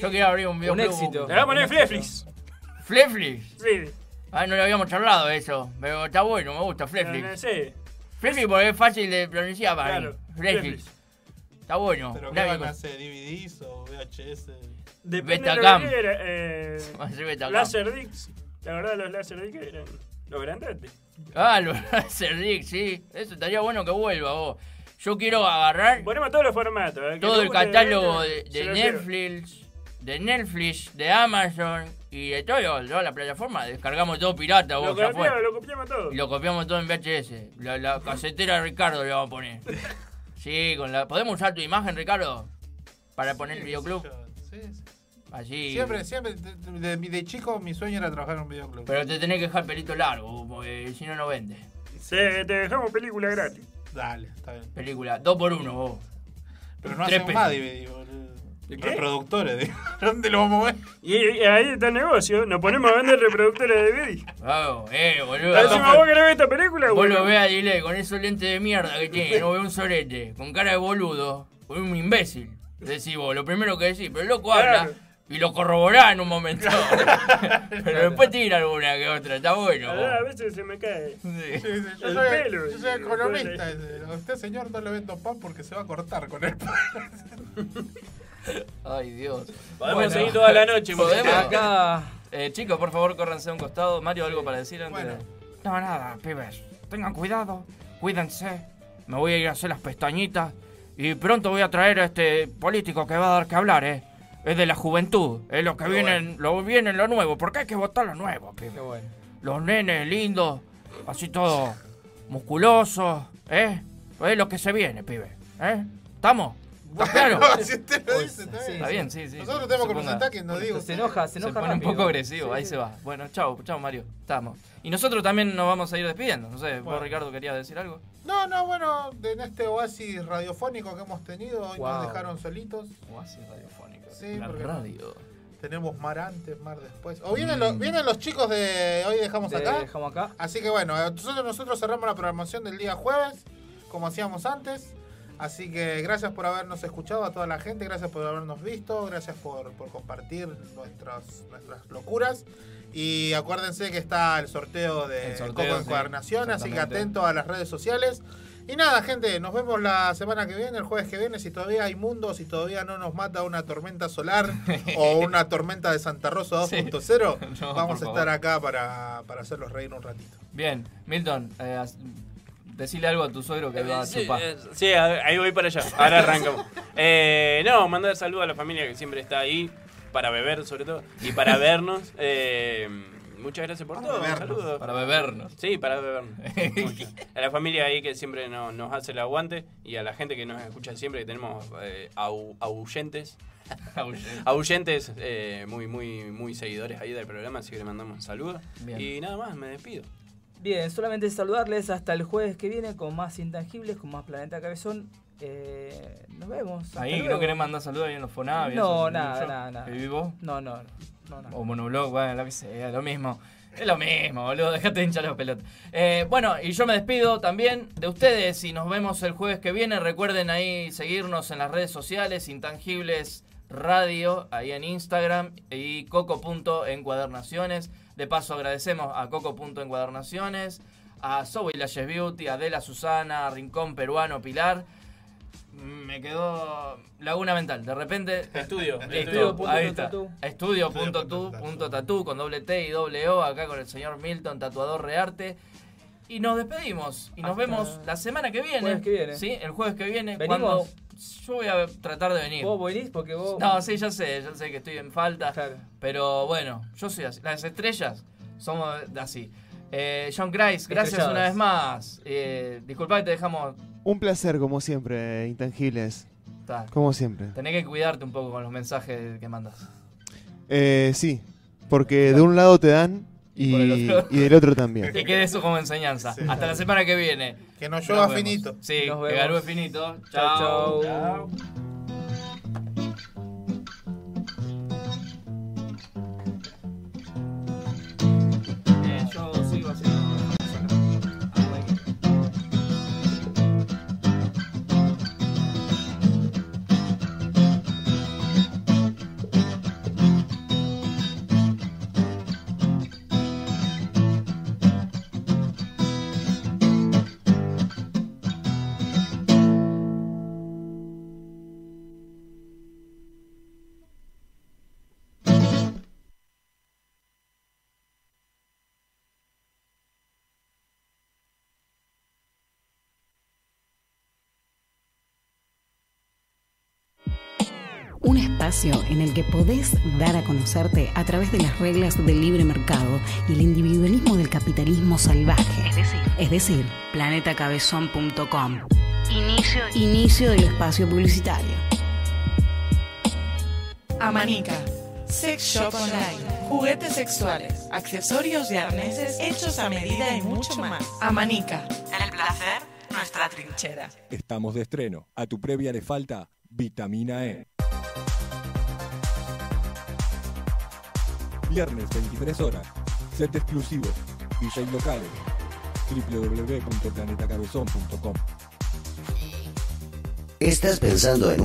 Yo quiero abrir un videoclub. éxito. Le vamos a poner Fleflix. ¿Fleflix? Sí. Ah, no lo habíamos charlado eso, pero está bueno, me gusta Fleflix. no sé. Fleflix porque es fácil de pronunciar para Claro, mí. Fleflix. Está bueno. ¿Pero qué van a hacer? ¿DVDs o VHS? Depende Betacam. de lo que era. Eh, Va a ser Betacam. Laserdix. La verdad, los Laserdix eran los grandotes. Ah, lo Laserdix, sí. Eso estaría bueno que vuelva vos. Yo quiero agarrar Ponemos todos los formatos. eh, todo el catálogo de-. Netflix, de Netflix, de Amazon y de todo, toda la plataforma. Descargamos todo pirata, Lo vos, fue. copiamos, lo copiamos todo. Y lo copiamos todo en VHS. La, la casetera de Ricardo le vamos a poner. Sí, con la. ¿Podemos usar tu imagen, Ricardo? Para poner el videoclub. Sí, sí. Así. Siempre, siempre, de, de- de chico mi sueño era trabajar en un videoclub. Pero te tenés que dejar pelito largo, porque si no, no vende. Sí, te dejamos película gratis. Dale, está bien. Película, dos por uno, vos. Pero no Tres hacemos más. Reproductores, digo. ¿Dónde lo vamos a ver? Y, y ahí está el negocio. Nos ponemos a vender reproductores de DVD. Vamos, eh, boludo. Encima vos querés ver esta película, Vos bueno. lo ves a Delay con esos lentes de mierda que tiene, no ve un sorete, con cara de boludo. un imbécil. Decís vos, lo primero que decís, pero el loco Claro. habla y lo corroborá en un momento. pero después tira alguna que otra, está bueno. A, vos. a veces se me cae. Sí, sí, yo, El soy, pelo. yo soy economista. usted, señor, no le vendo pan porque se va a cortar con el pan. Ay, Dios. Podemos seguir toda la noche, Podemos. Acá. Eh, chicos, por favor, córranse a un costado. Mario, ¿algo para decir antes? Bueno. No, nada, pibes. Tengan cuidado, cuídense. Me voy a ir a hacer las pestañitas. Y pronto voy a traer a este político que va a dar que hablar, ¿eh? Es de la juventud. Es lo que Qué viene, en- lo viene en lo nuevo. Porque hay que votar lo nuevo, pibes. Los nenes lindos, así todo musculosos, ¿eh? Es lo que se viene, pibe. ¿Eh? ¿Estamos? ¿Está claro? si usted lo dice, está bien. Está bien, sí, sí. Nosotros tenemos que Se presentar que nos diga. Se enoja, se Se enoja pone un poco agresivo, Sí, ahí se va. Bueno, chao, chao Mario, estamos. Y nosotros también nos vamos a ir despidiendo. No sé, vos Bueno. Ricardo querías decir algo. No, no, bueno, en este oasis radiofónico que hemos tenido, hoy Wow. nos dejaron solitos. Oasis radiofónico. Sí, La porque radio. tenemos mar antes, mar después. O vienen, los, vienen los chicos de hoy dejamos De acá. Dejamos acá. Así que bueno, nosotros, nosotros cerramos la programación del día jueves, como hacíamos antes. Así que gracias por habernos escuchado a toda la gente, gracias por habernos visto, gracias por, por compartir nuestras, nuestras locuras. Y acuérdense que está el sorteo de El sorteo, Coco sí, Encuadernación, así que atento a las redes sociales. Y nada, gente, nos vemos la semana que viene, el jueves que viene. Si todavía hay mundo, si todavía no nos mata una tormenta solar o una tormenta de Santa Rosa 2.0, No, vamos a favor. estar acá para, para hacerlos reír un ratito. Bien, Milton, eh, decile algo a tu suegro que va a Sí, chupar. eh, sí, a- ahí voy para allá. Ahora arrancamos. Eh, no, mandar saludos a la familia que siempre está ahí, para beber sobre todo, y para vernos. Eh, muchas gracias por todo. bebernos. Saludos. Para bebernos. Sí, para bebernos. A la familia ahí que siempre no- nos hace el aguante y a la gente que nos escucha siempre, que tenemos eh, au- ahuyentes. ahuyentes eh, muy, muy, muy seguidores ahí del programa, así que le mandamos saludos. Bien. Y nada más, me despido. Bien, solamente saludarles hasta el jueves que viene con más intangibles, con más Planeta Cabezón. Eh, nos vemos. hasta Ahí, luego. ¿no querés mandar saludos ahí en los Fonavi? No, nada, nada, nada. ¿Que vivo? No, no, no, no. O monoblog, bueno, lo que sea, lo mismo. Es lo mismo, boludo, dejate de hinchar los pelotas. Eh, bueno, y yo me despido también de ustedes y nos vemos el jueves que viene. Recuerden ahí seguirnos en las redes sociales, Intangibles Radio, ahí en Instagram y coco.encuadernaciones. De paso agradecemos a coco.encuadernaciones, a Zoe Lashes Beauty, a Adela Susana, a Rincón Peruano Pilar. Me quedó Laguna Mental. De repente. Estudio. Estudio punto ahí tu está. tatú. Estudio punto tu punto tatú con doble T y doble O. Acá con el señor Milton, tatuador rearte. Y nos despedimos. Y nos Hasta vemos la semana que viene. jueves que viene. Sí, el jueves que viene. ¿Venimos? Cuando yo voy a tratar de venir. Vos venís porque vos. No, sí, yo sé, yo sé que estoy en falta. Pero bueno, yo soy así. Las estrellas somos así. Eh, John Grice, gracias Estrelladas. una vez más. Eh, disculpa que te dejamos. Un placer, como siempre, intangibles. Como siempre. Tenés que cuidarte un poco con los mensajes que mandas. Eh, sí, porque de un lado te dan y, por el otro. y del otro también. Que quede eso como enseñanza. Hasta la semana que viene. Que nos llueva finito. Sí, Nos que garúe finito. Chau, Chao. Un espacio en el que podés dar a conocerte a través de las reglas del libre mercado y el individualismo del capitalismo salvaje. Es decir, es decir planetacabezón.com. Inicio, inicio del espacio publicitario. Amanica. Sex Shop Online. Juguetes sexuales, accesorios y arneses hechos a medida y mucho más. Amanica. El placer, nuestra trinchera. Estamos de estreno. A tu previa le falta vitamina E. Viernes 23 horas. Set exclusivo. DJ locales. www.planetacabezón.com ¿Estás pensando en